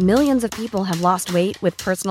People way wait پھر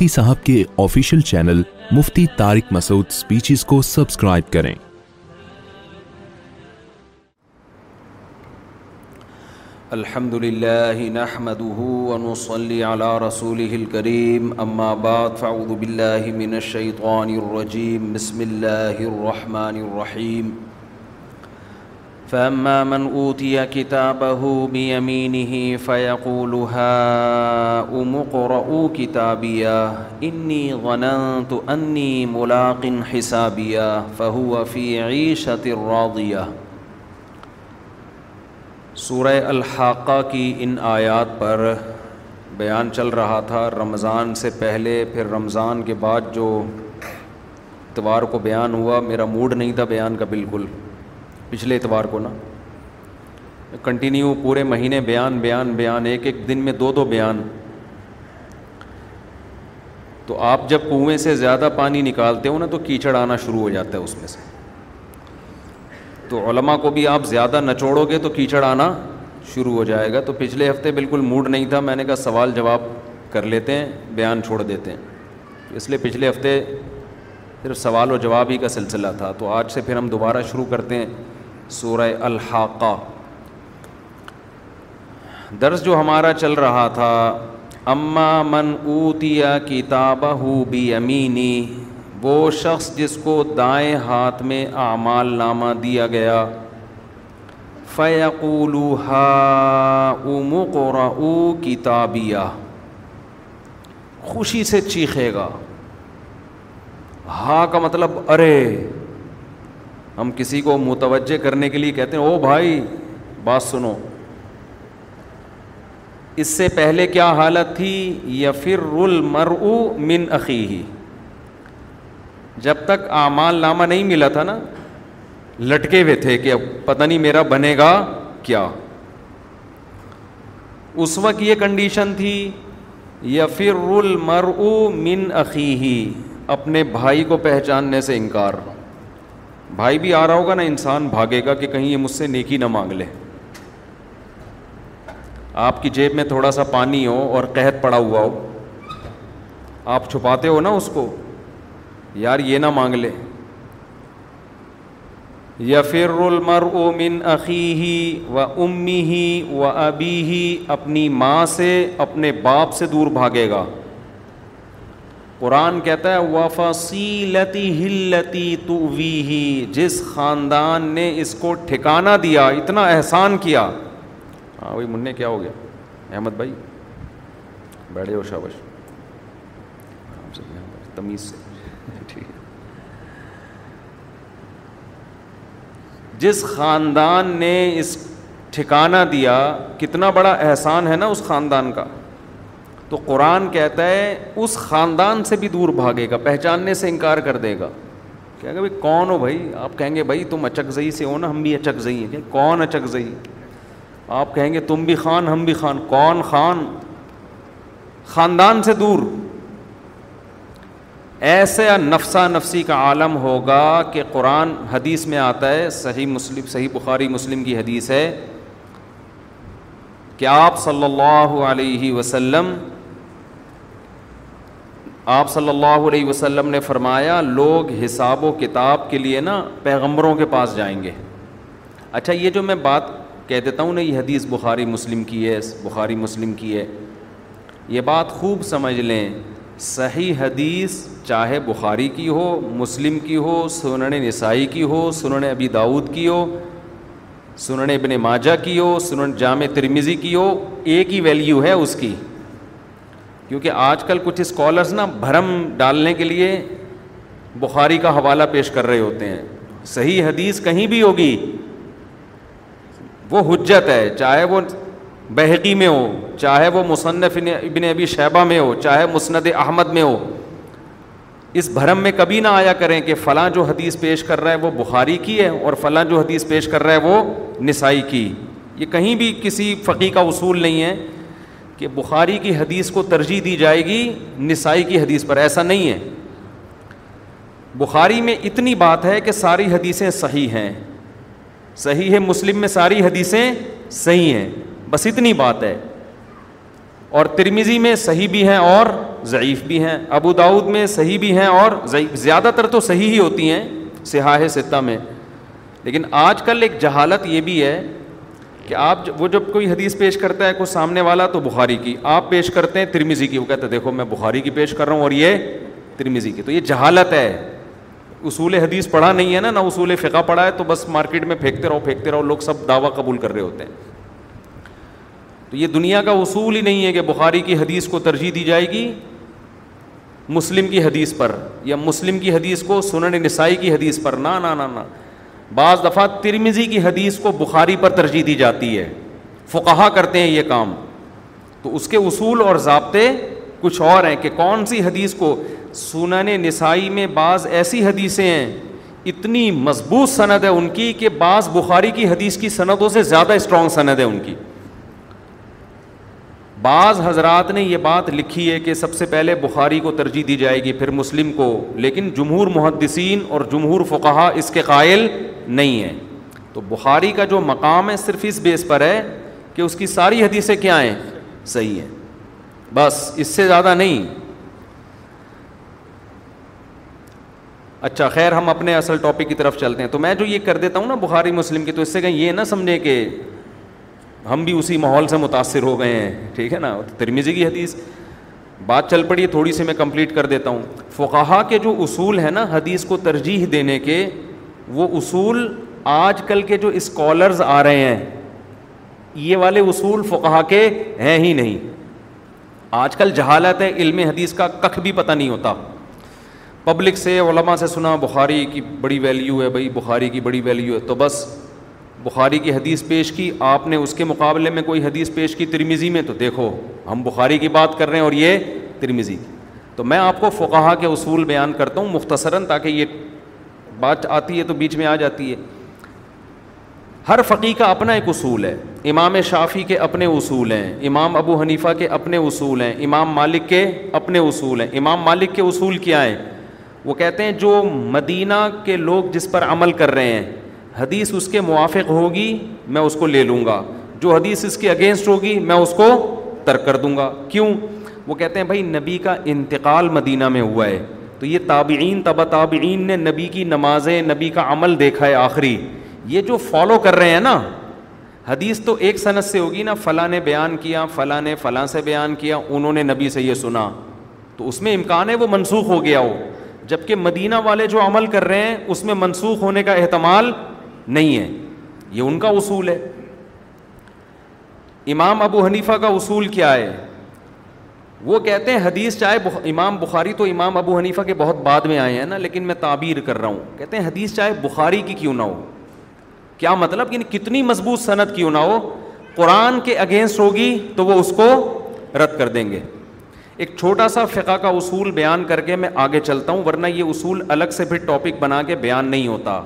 مفتی صاحب کے آفیشیل چینل مفتی طارک مسعود سپیچز کو سبسکرائب کریں الحمد للہ رسول اما باد فاودہ من الرجیم الرحمن الرحیم فأما من أوتي كتابه بيمينه فيقول ها فیق الحا إني ظننت أني ملاق انّی فهو في عيشة راضية فہوفی شطر کی ان آیات پر بیان چل رہا تھا رمضان سے پہلے پھر رمضان کے بعد جو اتوار کو بیان ہوا میرا موڈ نہیں تھا بیان کا بالکل پچھلے اتوار کو نا کنٹینیو پورے مہینے بیان بیان بیان ایک ایک دن میں دو دو بیان تو آپ جب کنویں سے زیادہ پانی نکالتے ہو نا تو کیچڑ آنا شروع ہو جاتا ہے اس میں سے تو علماء کو بھی آپ زیادہ نہ گے تو کیچڑ آنا شروع ہو جائے گا تو پچھلے ہفتے بالکل موڈ نہیں تھا میں نے کہا سوال جواب کر لیتے ہیں بیان چھوڑ دیتے ہیں اس لیے پچھلے ہفتے صرف سوال و جواب ہی کا سلسلہ تھا تو آج سے پھر ہم دوبارہ شروع کرتے ہیں سورہ الحاقہ درس جو ہمارا چل رہا تھا اما من اوتیا کتاب ہو امینی وہ شخص جس کو دائیں ہاتھ میں اعمال نامہ دیا گیا فیقول ہا ام او کتابیا خوشی سے چیخے گا ہا کا مطلب ارے ہم کسی کو متوجہ کرنے کے لیے کہتے ہیں او بھائی بات سنو اس سے پہلے کیا حالت تھی یا پھر رل مر او من عقی جب تک اعمال نامہ نہیں ملا تھا نا لٹکے ہوئے تھے کہ اب پتہ نہیں میرا بنے گا کیا اس وقت یہ کنڈیشن تھی یا پھر رل مر او من عقی اپنے بھائی کو پہچاننے سے انکار رہا بھائی بھی آ رہا ہوگا نا انسان بھاگے گا کہ کہیں یہ مجھ سے نیکی نہ مانگ لے آپ کی جیب میں تھوڑا سا پانی ہو اور قحط پڑا ہوا ہو آپ چھپاتے ہو نا اس کو یار یہ نہ مانگ لے یا پھر رول مر او من عقی و امی ہی و ابی ہی اپنی ماں سے اپنے باپ سے دور بھاگے گا قرآن کہتا ہے وفصیلتی لتی ہلتی تو جس خاندان نے اس کو ٹھکانہ دیا اتنا احسان کیا ہاں وہی منہ کیا ہو گیا احمد بھائی بیٹھے ہو شابش تمیز سے جس خاندان نے اس ٹھکانہ دیا کتنا بڑا احسان ہے نا اس خاندان کا تو قرآن کہتا ہے اس خاندان سے بھی دور بھاگے گا پہچاننے سے انکار کر دے گا کہے گا بھائی کون ہو بھائی آپ کہیں گے بھائی تم اچک زئی سے ہو نا ہم بھی اچک زئی ہیں کون اچک زئی آپ کہیں گے تم بھی خان ہم بھی خان کون خان خاندان سے دور ایسے نفسا نفسی کا عالم ہوگا کہ قرآن حدیث میں آتا ہے صحیح مسلم صحیح بخاری مسلم کی حدیث ہے کہ آپ صلی اللہ علیہ وسلم آپ صلی اللہ علیہ وسلم نے فرمایا لوگ حساب و کتاب کے لیے نا پیغمبروں کے پاس جائیں گے اچھا یہ جو میں بات کہہ دیتا ہوں نا یہ حدیث بخاری مسلم کی ہے بخاری مسلم کی ہے یہ بات خوب سمجھ لیں صحیح حدیث چاہے بخاری کی ہو مسلم کی ہو سنن نسائی کی ہو سنن ابی داود کی ہو سنن ابن ماجہ کی ہو سنن جامع ترمیزی کی ہو ایک ہی ویلیو ہے اس کی کیونکہ آج کل کچھ اسکالرس نا بھرم ڈالنے کے لیے بخاری کا حوالہ پیش کر رہے ہوتے ہیں صحیح حدیث کہیں بھی ہوگی وہ حجت ہے چاہے وہ بحقی میں ہو چاہے وہ مصنف ابن ابی شیبہ میں ہو چاہے مسند احمد میں ہو اس بھرم میں کبھی نہ آیا کریں کہ فلاں جو حدیث پیش کر رہا ہے وہ بخاری کی ہے اور فلاں جو حدیث پیش کر رہا ہے وہ نسائی کی یہ کہیں بھی کسی فقی کا اصول نہیں ہے کہ بخاری کی حدیث کو ترجیح دی جائے گی نسائی کی حدیث پر ایسا نہیں ہے بخاری میں اتنی بات ہے کہ ساری حدیثیں صحیح ہیں صحیح ہے مسلم میں ساری حدیثیں صحیح ہیں بس اتنی بات ہے اور ترمیزی میں صحیح بھی ہیں اور ضعیف بھی ہیں ابو داود میں صحیح بھی ہیں اور ضعیف زیادہ تر تو صحیح ہی ہوتی ہیں سیاح ستہ میں لیکن آج کل ایک جہالت یہ بھی ہے کہ آپ وہ جب کوئی حدیث پیش کرتا ہے کوئی سامنے والا تو بخاری کی آپ پیش کرتے ہیں ترمیزی کی وہ کہتے ہیں دیکھو میں بخاری کی پیش کر رہا ہوں اور یہ ترمیزی کی تو یہ جہالت ہے اصول حدیث پڑھا نہیں ہے نا نہ اصول فقہ پڑھا ہے تو بس مارکیٹ میں پھینکتے رہو پھینکتے رہو لوگ سب دعویٰ قبول کر رہے ہوتے ہیں تو یہ دنیا کا اصول ہی نہیں ہے کہ بخاری کی حدیث کو ترجیح دی جائے گی مسلم کی حدیث پر یا مسلم کی حدیث کو سنن نسائی کی حدیث پر نہ نہ نہ نہ بعض دفعہ ترمزی کی حدیث کو بخاری پر ترجیح دی جاتی ہے فقہا کرتے ہیں یہ کام تو اس کے اصول اور ضابطے کچھ اور ہیں کہ کون سی حدیث کو سنن نسائی میں بعض ایسی حدیثیں ہیں اتنی مضبوط سند ہے ان کی کہ بعض بخاری کی حدیث کی سندوں سے زیادہ اسٹرانگ سند ہے ان کی بعض حضرات نے یہ بات لکھی ہے کہ سب سے پہلے بخاری کو ترجیح دی جائے گی پھر مسلم کو لیکن جمہور محدثین اور جمہور فقہ اس کے قائل نہیں ہیں تو بخاری کا جو مقام ہے صرف اس بیس پر ہے کہ اس کی ساری حدیثیں کیا ہیں صحیح ہیں بس اس سے زیادہ نہیں اچھا خیر ہم اپنے اصل ٹاپک کی طرف چلتے ہیں تو میں جو یہ کر دیتا ہوں نا بخاری مسلم کی تو اس سے کہیں یہ نہ سمجھیں کہ ہم بھی اسی ماحول سے متاثر ہو گئے ہیں ٹھیک ہے نا ترمیزی کی حدیث بات چل پڑی ہے تھوڑی سی میں کمپلیٹ کر دیتا ہوں فقہا کے جو اصول ہیں نا حدیث کو ترجیح دینے کے وہ اصول آج کل کے جو اسکالرز آ رہے ہیں یہ والے اصول فقہا کے ہیں ہی نہیں آج کل جہالت ہے علم حدیث کا ککھ بھی پتہ نہیں ہوتا پبلک سے علماء سے سنا بخاری کی بڑی ویلیو ہے بھائی بخاری کی بڑی ویلیو ہے تو بس بخاری کی حدیث پیش کی آپ نے اس کے مقابلے میں کوئی حدیث پیش کی ترمیزی میں تو دیکھو ہم بخاری کی بات کر رہے ہیں اور یہ ترمیزی کی تو میں آپ کو فقہا کے اصول بیان کرتا ہوں مختصراً تاکہ یہ بات آتی ہے تو بیچ میں آ جاتی ہے ہر فقی کا اپنا ایک اصول ہے امام شافی کے اپنے اصول ہیں امام ابو حنیفہ کے اپنے اصول ہیں امام مالک کے اپنے اصول ہیں امام مالک کے اصول کیا ہیں وہ کہتے ہیں جو مدینہ کے لوگ جس پر عمل کر رہے ہیں حدیث اس کے موافق ہوگی میں اس کو لے لوں گا جو حدیث اس کے اگینسٹ ہوگی میں اس کو ترک کر دوں گا کیوں وہ کہتے ہیں بھائی نبی کا انتقال مدینہ میں ہوا ہے تو یہ تابعین تبا تابعین نے نبی کی نمازیں نبی کا عمل دیکھا ہے آخری یہ جو فالو کر رہے ہیں نا حدیث تو ایک صنعت سے ہوگی نا فلاں نے بیان کیا فلاں نے فلاں سے بیان کیا انہوں نے نبی سے یہ سنا تو اس میں امکان ہے وہ منسوخ ہو گیا ہو جبکہ مدینہ والے جو عمل کر رہے ہیں اس میں منسوخ ہونے کا احتمال نہیں ہے یہ ان کا اصول ہے امام ابو حنیفہ کا اصول کیا ہے وہ کہتے ہیں حدیث چاہے بخ... امام بخاری تو امام ابو حنیفہ کے بہت بعد میں آئے ہیں نا لیکن میں تعبیر کر رہا ہوں کہتے ہیں حدیث چاہے بخاری کی کیوں نہ ہو کیا مطلب کہ یعنی کتنی مضبوط صنعت کیوں نہ ہو قرآن کے اگینسٹ ہوگی تو وہ اس کو رد کر دیں گے ایک چھوٹا سا فقہ کا اصول بیان کر کے میں آگے چلتا ہوں ورنہ یہ اصول الگ سے پھر ٹاپک بنا کے بیان نہیں ہوتا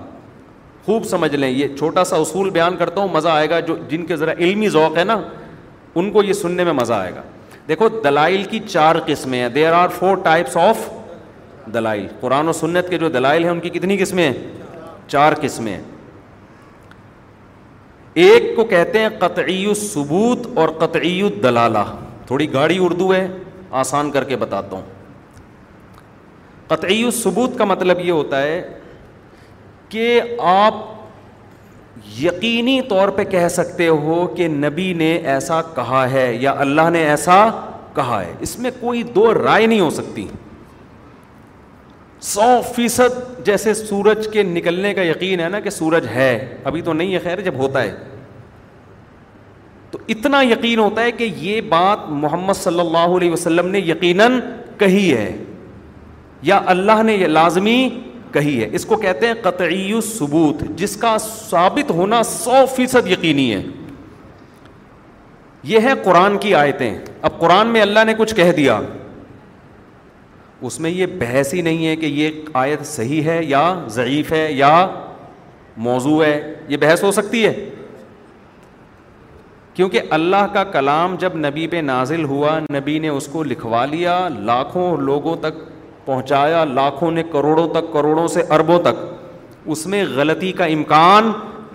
خوب سمجھ لیں یہ چھوٹا سا اصول بیان کرتا ہوں مزہ آئے گا جو جن کے ذرا علمی ذوق ہے نا ان کو یہ سننے میں مزہ آئے گا دیکھو دلائل کی چار قسمیں ہیں there are four types of دلائل قرآن و سنت کے جو دلائل ہیں ان کی کتنی قسمیں ہیں چار قسمیں ایک کو کہتے ہیں قطعی ثبوت اور قطعی دلالہ تھوڑی گاڑی اردو ہے آسان کر کے بتاتا ہوں قطعی ثبوت کا مطلب یہ ہوتا ہے کہ آپ یقینی طور پہ کہہ سکتے ہو کہ نبی نے ایسا کہا ہے یا اللہ نے ایسا کہا ہے اس میں کوئی دو رائے نہیں ہو سکتی سو فیصد جیسے سورج کے نکلنے کا یقین ہے نا کہ سورج ہے ابھی تو نہیں ہے خیر جب ہوتا ہے تو اتنا یقین ہوتا ہے کہ یہ بات محمد صلی اللہ علیہ وسلم نے یقیناً کہی ہے یا اللہ نے یہ لازمی کہی ہے اس کو کہتے ہیں قطعی ثبوت جس کا ثابت ہونا سو فیصد یقینی ہے یہ ہے قرآن کی آیتیں اب قرآن میں اللہ نے کچھ کہہ دیا اس میں یہ بحث ہی نہیں ہے کہ یہ آیت صحیح ہے یا ضعیف ہے یا موضوع ہے یہ بحث ہو سکتی ہے کیونکہ اللہ کا کلام جب نبی پہ نازل ہوا نبی نے اس کو لکھوا لیا لاکھوں لوگوں تک پہنچایا لاکھوں نے کروڑوں تک کروڑوں سے اربوں تک اس میں غلطی کا امکان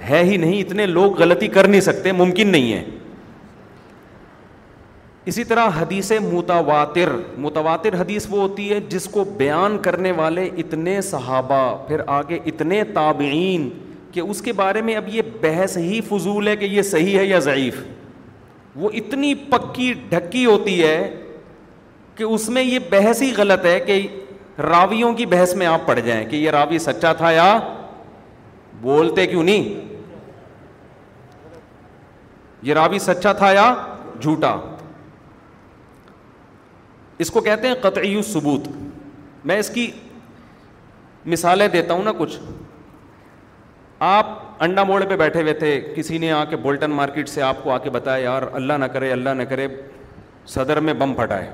ہے ہی نہیں اتنے لوگ غلطی کر نہیں سکتے ممکن نہیں ہے اسی طرح حدیث متواتر متواتر حدیث وہ ہوتی ہے جس کو بیان کرنے والے اتنے صحابہ پھر آگے اتنے تابعین کہ اس کے بارے میں اب یہ بحث ہی فضول ہے کہ یہ صحیح ہے یا ضعیف وہ اتنی پکی ڈھکی ہوتی ہے کہ اس میں یہ بحث ہی غلط ہے کہ راویوں کی بحث میں آپ پڑ جائیں کہ یہ راوی سچا تھا یا بولتے کیوں نہیں یہ راوی سچا تھا یا جھوٹا اس کو کہتے ہیں قطعی ثبوت میں اس کی مثالیں دیتا ہوں نا کچھ آپ انڈا موڑ پہ بیٹھے ہوئے تھے کسی نے آ کے بولٹن مارکیٹ سے آپ کو آ کے بتایا یار اللہ نہ کرے اللہ نہ کرے صدر میں بم پھٹائے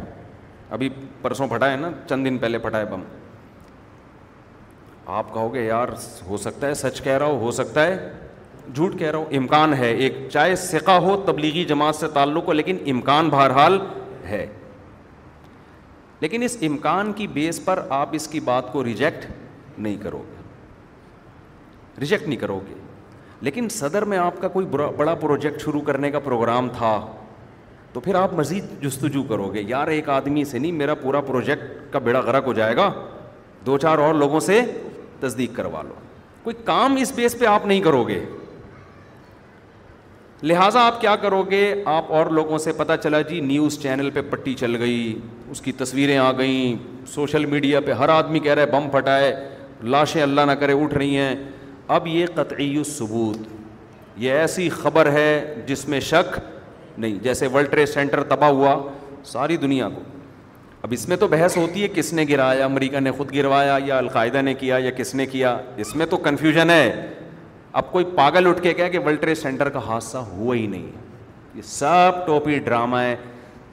ابھی پرسوں پھٹا ہے نا چند دن پہلے پھٹا ہے بم آپ کہو گے یار ہو سکتا ہے سچ کہہ رہا ہو ہو سکتا ہے جھوٹ کہہ رہا ہوں امکان ہے ایک چاہے سکھا ہو تبلیغی جماعت سے تعلق ہو لیکن امکان بہرحال ہے لیکن اس امکان کی بیس پر آپ اس کی بات کو ریجیکٹ نہیں کرو گے ریجیکٹ نہیں کرو گے لیکن صدر میں آپ کا کوئی بڑا پروجیکٹ شروع کرنے کا پروگرام تھا تو پھر آپ مزید جستجو کرو گے یار ایک آدمی سے نہیں میرا پورا پروجیکٹ کا بیڑا غرق ہو جائے گا دو چار اور لوگوں سے تصدیق کروا لو کوئی کام اس بیس پہ آپ نہیں کرو گے لہٰذا آپ کیا کرو گے آپ اور لوگوں سے پتہ چلا جی نیوز چینل پہ پٹی چل گئی اس کی تصویریں آ گئیں سوشل میڈیا پہ ہر آدمی کہہ رہا ہے بم پھٹائے لاشیں اللہ نہ کرے اٹھ رہی ہیں اب یہ قطعی ثبوت یہ ایسی خبر ہے جس میں شک نہیں جیسے ورلڈ ٹریڈ سینٹر تباہ ہوا ساری دنیا کو اب اس میں تو بحث ہوتی ہے کس نے گرایا امریکہ نے خود گروایا یا القاعدہ نے کیا یا کس نے کیا اس میں تو کنفیوژن ہے اب کوئی پاگل اٹھ کے کہا کہ ورلڈ ٹریڈ سینٹر کا حادثہ ہوا ہی نہیں ہے یہ سب ٹوپی ہے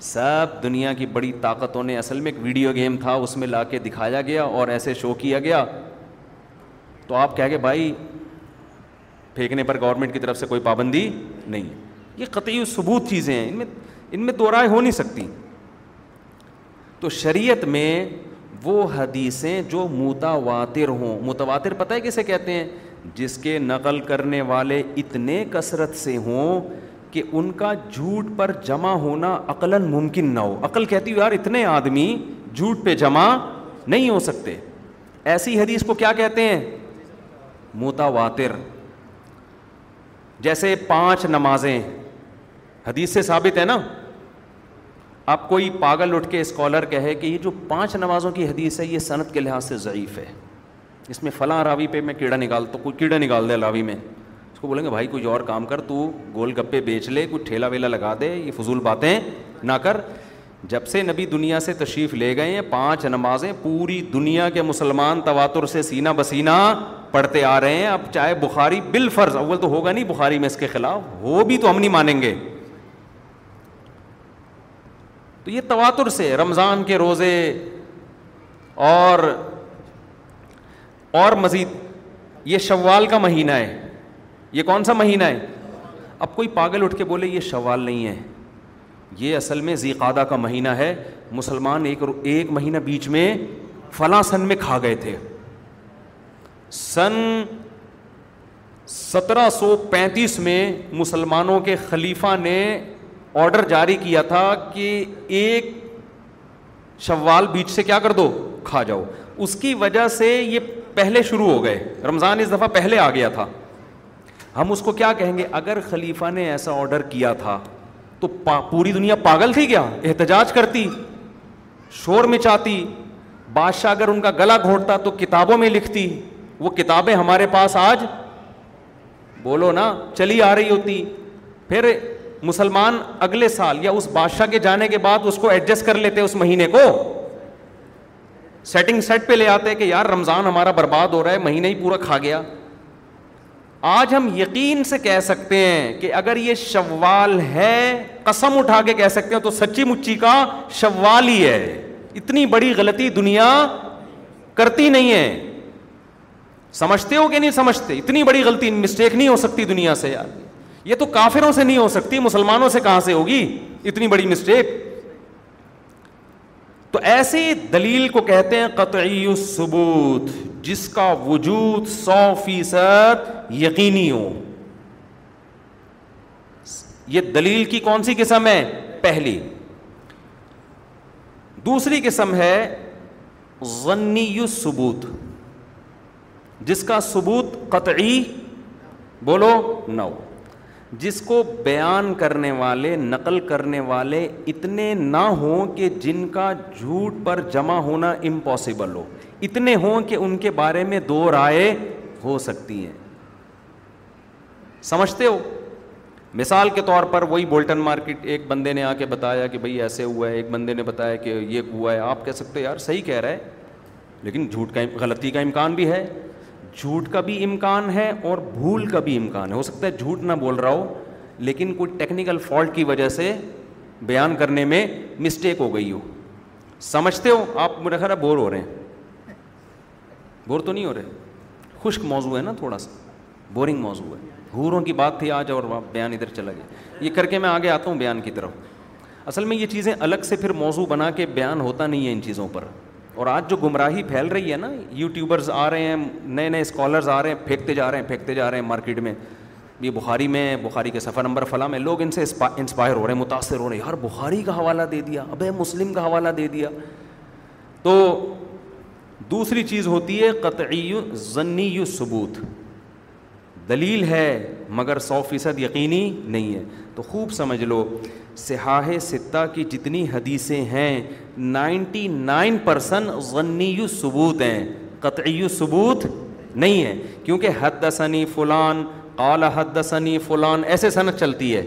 سب دنیا کی بڑی طاقتوں نے اصل میں ایک ویڈیو گیم تھا اس میں لا کے دکھایا گیا اور ایسے شو کیا گیا تو آپ کہہ کہ بھائی پھینکنے پر گورنمنٹ کی طرف سے کوئی پابندی نہیں ہے یہ قطعی ثبوت چیزیں ہیں ان میں ان دو رائے ہو نہیں سکتی تو شریعت میں وہ حدیثیں جو متواتر ہوں متواتر پتہ ہے کسے کہتے ہیں جس کے نقل کرنے والے اتنے کثرت سے ہوں کہ ان کا جھوٹ پر جمع ہونا عقل ممکن نہ ہو عقل کہتی یار اتنے آدمی جھوٹ پہ جمع نہیں ہو سکتے ایسی حدیث کو کیا کہتے ہیں متواتر جیسے پانچ نمازیں حدیث سے ثابت ہے نا آپ کوئی پاگل اٹھ کے اسکالر کہے کہ یہ جو پانچ نمازوں کی حدیث ہے یہ صنعت کے لحاظ سے ضعیف ہے اس میں فلاں راوی پہ میں کیڑا نکال تو کوئی کیڑا نکال دے راوی میں اس کو بولیں گے بھائی کوئی اور کام کر تو گول گپے بیچ لے کوئی ٹھیلا ویلا لگا دے یہ فضول باتیں نہ کر جب سے نبی دنیا سے تشریف لے گئے ہیں پانچ نمازیں پوری دنیا کے مسلمان تواتر سے سینہ بسینہ پڑھتے آ رہے ہیں اب چاہے بخاری بالفرض اول تو ہوگا نہیں بخاری میں اس کے خلاف وہ بھی تو ہم نہیں مانیں گے تو یہ تواتر سے رمضان کے روزے اور اور مزید یہ شوال کا مہینہ ہے یہ کون سا مہینہ ہے اب کوئی پاگل اٹھ کے بولے یہ شوال نہیں ہے یہ اصل میں زیقادہ کا مہینہ ہے مسلمان ایک ایک مہینہ بیچ میں فلاں سن میں کھا گئے تھے سن سترہ سو پینتیس میں مسلمانوں کے خلیفہ نے آرڈر جاری کیا تھا کہ ایک شوال بیچ سے کیا کر دو کھا جاؤ اس کی وجہ سے یہ پہلے شروع ہو گئے رمضان اس دفعہ پہلے آ گیا تھا ہم اس کو کیا کہیں گے اگر خلیفہ نے ایسا آرڈر کیا تھا تو پوری دنیا پاگل تھی کیا احتجاج کرتی شور مچاتی بادشاہ اگر ان کا گلا گھونٹتا تو کتابوں میں لکھتی وہ کتابیں ہمارے پاس آج بولو نا چلی آ رہی ہوتی پھر مسلمان اگلے سال یا اس بادشاہ کے جانے کے بعد اس کو ایڈجسٹ کر لیتے اس مہینے کو سیٹنگ سیٹ پہ لے آتے کہ یار رمضان ہمارا برباد ہو رہا ہے مہینہ ہی پورا کھا گیا آج ہم یقین سے کہہ سکتے ہیں کہ اگر یہ شوال ہے قسم اٹھا کے کہہ سکتے ہیں تو سچی مچی کا شوال ہی ہے اتنی بڑی غلطی دنیا کرتی نہیں ہے سمجھتے ہو کہ نہیں سمجھتے اتنی بڑی غلطی مسٹیک نہیں ہو سکتی دنیا سے یار یہ تو کافروں سے نہیں ہو سکتی مسلمانوں سے کہاں سے ہوگی اتنی بڑی مسٹیک تو ایسی دلیل کو کہتے ہیں قطعی ثبوت جس کا وجود سو فیصد یقینی ہو یہ دلیل کی کون سی قسم ہے پہلی دوسری قسم ہے ضنی یو جس کا ثبوت قطعی بولو نو جس کو بیان کرنے والے نقل کرنے والے اتنے نہ ہوں کہ جن کا جھوٹ پر جمع ہونا امپاسبل ہو اتنے ہوں کہ ان کے بارے میں دو رائے ہو سکتی ہیں سمجھتے ہو مثال کے طور پر وہی بولٹن مارکیٹ ایک بندے نے آ کے بتایا کہ بھائی ایسے ہوا ہے ایک بندے نے بتایا کہ یہ ہوا ہے آپ کہہ سکتے یار صحیح کہہ رہے لیکن جھوٹ کا غلطی کا امکان بھی ہے جھوٹ کا بھی امکان ہے اور بھول کا بھی امکان ہے ہو سکتا ہے جھوٹ نہ بول رہا ہو لیکن کوئی ٹیکنیکل فالٹ کی وجہ سے بیان کرنے میں مسٹیک ہو گئی ہو سمجھتے ہو آپ میرا خیر بور ہو رہے ہیں بور تو نہیں ہو رہے خشک موضوع ہے نا تھوڑا سا بورنگ موضوع ہے حوروں کی بات تھی آج اور بیان ادھر چلا گیا یہ کر کے میں آگے آتا ہوں بیان کی طرف اصل میں یہ چیزیں الگ سے پھر موضوع بنا کے بیان ہوتا نہیں ہے ان چیزوں پر اور آج جو گمراہی پھیل رہی ہے نا یوٹیوبرز آ رہے ہیں نئے نئے اسکالرز آ رہے ہیں پھینکتے جا رہے ہیں پھینکتے جا رہے ہیں مارکیٹ میں یہ بخاری میں بخاری کے سفر نمبر فلاں میں لوگ ان سے انسپائر ہو رہے ہیں متاثر ہو رہے ہیں یار بخاری کا حوالہ دے دیا اب مسلم کا حوالہ دے دیا تو دوسری چیز ہوتی ہے قطعی ضنی ثبوت دلیل ہے مگر سو فیصد یقینی نہیں ہے تو خوب سمجھ لو سیاہ ستہ کی جتنی حدیثیں ہیں نائنٹی نائن پرسن غنی ثبوت ہیں قطعی ثبوت نہیں ہے کیونکہ حد دسنی فلان قال حد دثنی فلان ایسے صنعت چلتی ہے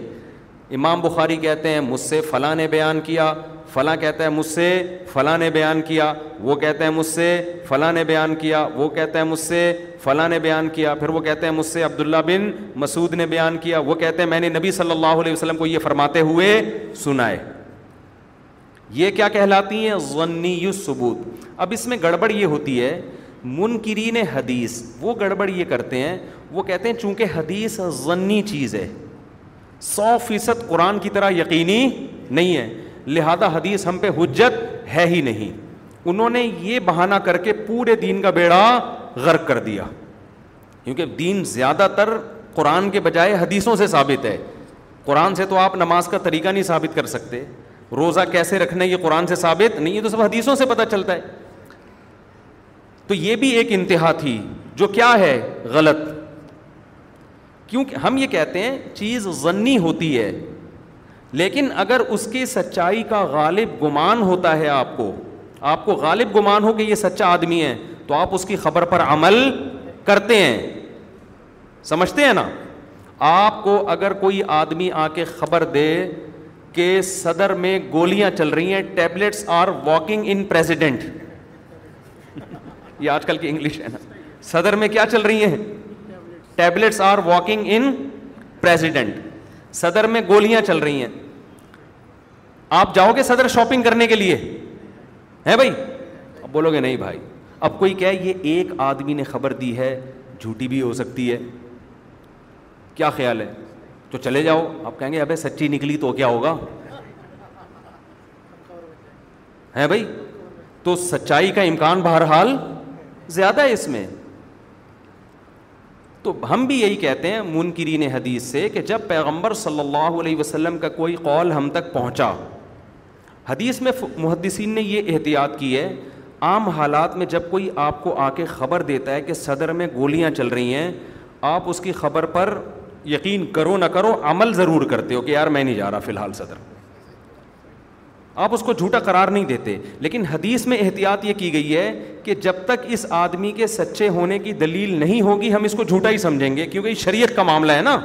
امام بخاری کہتے ہیں مجھ سے فلاں نے بیان کیا فلاں کہتا ہے مجھ سے فلاں نے بیان کیا وہ کہتے ہیں مجھ سے فلاں نے بیان کیا وہ کہتے ہیں مجھ سے فلاں نے بیان کیا پھر وہ کہتے ہیں مجھ سے عبداللہ بن مسعود نے بیان کیا وہ کہتے ہیں میں نے نبی صلی اللہ علیہ وسلم کو یہ فرماتے ہوئے سنائے یہ کیا کہلاتی ہیں ضنی یو ثبوت اب اس میں گڑبڑ یہ ہوتی ہے منکرین حدیث وہ گڑبڑ یہ کرتے ہیں وہ کہتے ہیں چونکہ حدیث ضنی چیز ہے سو فیصد قرآن کی طرح یقینی نہیں ہے لہذا حدیث ہم پہ حجت ہے ہی نہیں انہوں نے یہ بہانہ کر کے پورے دین کا بیڑا غرق کر دیا کیونکہ دین زیادہ تر قرآن کے بجائے حدیثوں سے ثابت ہے قرآن سے تو آپ نماز کا طریقہ نہیں ثابت کر سکتے روزہ کیسے رکھنا یہ قرآن سے ثابت نہیں یہ تو سب حدیثوں سے پتہ چلتا ہے تو یہ بھی ایک انتہا تھی جو کیا ہے غلط کیونکہ ہم یہ کہتے ہیں چیز ضنی ہوتی ہے لیکن اگر اس کی سچائی کا غالب گمان ہوتا ہے آپ کو آپ کو غالب گمان ہو کہ یہ سچا آدمی ہے تو آپ اس کی خبر پر عمل کرتے ہیں سمجھتے ہیں نا آپ کو اگر کوئی آدمی آ کے خبر دے کہ صدر میں گولیاں چل رہی ہیں tablets are walking in president یہ آج کل کی انگلش ہے نا صدر میں کیا چل رہی ہیں tablets are walking in president صدر میں گولیاں چل رہی ہیں آپ جاؤ گے صدر شاپنگ کرنے کے لیے ہے بھائی اب بولو گے نہیں بھائی اب کوئی کہے یہ ایک آدمی نے خبر دی ہے جھوٹی بھی ہو سکتی ہے کیا خیال ہے تو چلے جاؤ آپ کہیں گے ابھی سچی نکلی تو کیا ہوگا ہے بھائی تو سچائی کا امکان بہرحال زیادہ ہے اس میں تو ہم بھی یہی کہتے ہیں منکرین حدیث سے کہ جب پیغمبر صلی اللہ علیہ وسلم کا کوئی قول ہم تک پہنچا حدیث میں محدثین نے یہ احتیاط کی ہے عام حالات میں جب کوئی آپ کو آ کے خبر دیتا ہے کہ صدر میں گولیاں چل رہی ہیں آپ اس کی خبر پر یقین کرو نہ کرو عمل ضرور کرتے ہو کہ یار میں نہیں جا رہا فی الحال صدر آپ اس کو جھوٹا قرار نہیں دیتے لیکن حدیث میں احتیاط یہ کی گئی ہے کہ جب تک اس آدمی کے سچے ہونے کی دلیل نہیں ہوگی ہم اس کو جھوٹا ہی سمجھیں گے کیونکہ یہ شریعت کا معاملہ ہے نا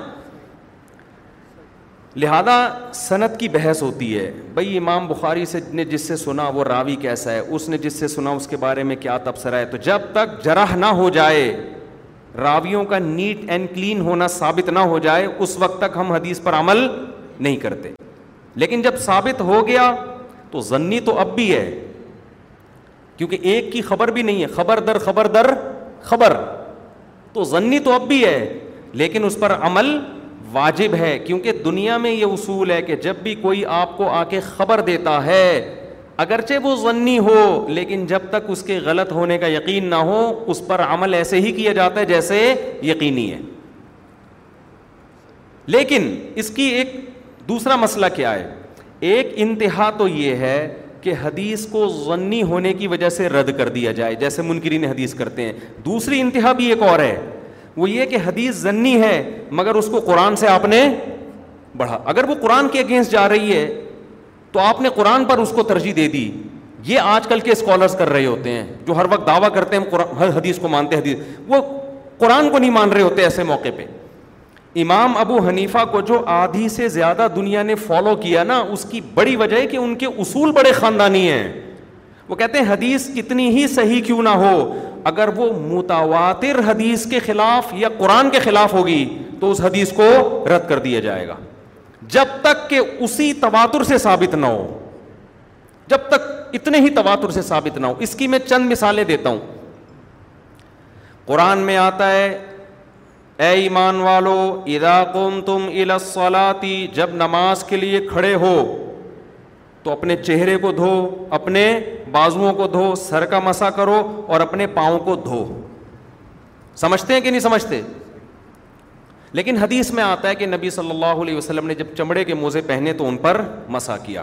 لہذا صنعت کی بحث ہوتی ہے بھئی امام بخاری سے نے جس سے سنا وہ راوی کیسا ہے اس نے جس سے سنا اس کے بارے میں کیا تبصرہ ہے تو جب تک جرح نہ ہو جائے راویوں کا نیٹ اینڈ کلین ہونا ثابت نہ ہو جائے اس وقت تک ہم حدیث پر عمل نہیں کرتے لیکن جب ثابت ہو گیا تو ذنی تو اب بھی ہے کیونکہ ایک کی خبر بھی نہیں ہے خبر در خبر در خبر تو ضنی تو اب بھی ہے لیکن اس پر عمل واجب ہے کیونکہ دنیا میں یہ اصول ہے کہ جب بھی کوئی آپ کو آ کے خبر دیتا ہے اگرچہ وہ ضنی ہو لیکن جب تک اس کے غلط ہونے کا یقین نہ ہو اس پر عمل ایسے ہی کیا جاتا ہے جیسے یقینی ہے لیکن اس کی ایک دوسرا مسئلہ کیا ہے ایک انتہا تو یہ ہے کہ حدیث کو ضنی ہونے کی وجہ سے رد کر دیا جائے جیسے منکرین حدیث کرتے ہیں دوسری انتہا بھی ایک اور ہے وہ یہ کہ حدیث ضنی ہے مگر اس کو قرآن سے آپ نے بڑھا اگر وہ قرآن کے اگینسٹ جا رہی ہے تو آپ نے قرآن پر اس کو ترجیح دے دی یہ آج کل کے اسکالرس کر رہے ہوتے ہیں جو ہر وقت دعویٰ کرتے ہیں ہر حدیث کو مانتے حدیث وہ قرآن کو نہیں مان رہے ہوتے ایسے موقع پہ امام ابو حنیفہ کو جو آدھی سے زیادہ دنیا نے فالو کیا نا اس کی بڑی وجہ ہے کہ ان کے اصول بڑے خاندانی ہیں وہ کہتے ہیں حدیث کتنی ہی صحیح کیوں نہ ہو اگر وہ متواتر حدیث کے خلاف یا قرآن کے خلاف ہوگی تو اس حدیث کو رد کر دیا جائے گا جب تک کہ اسی تواتر سے ثابت نہ ہو جب تک اتنے ہی تواتر سے ثابت نہ ہو اس کی میں چند مثالیں دیتا ہوں قرآن میں آتا ہے اے ایمان والو ادا کو تم الاسولا جب نماز کے لیے کھڑے ہو تو اپنے چہرے کو دھو اپنے بازوؤں کو دھو سر کا مسا کرو اور اپنے پاؤں کو دھو سمجھتے ہیں کہ نہیں سمجھتے لیکن حدیث میں آتا ہے کہ نبی صلی اللہ علیہ وسلم نے جب چمڑے کے موزے پہنے تو ان پر مسا کیا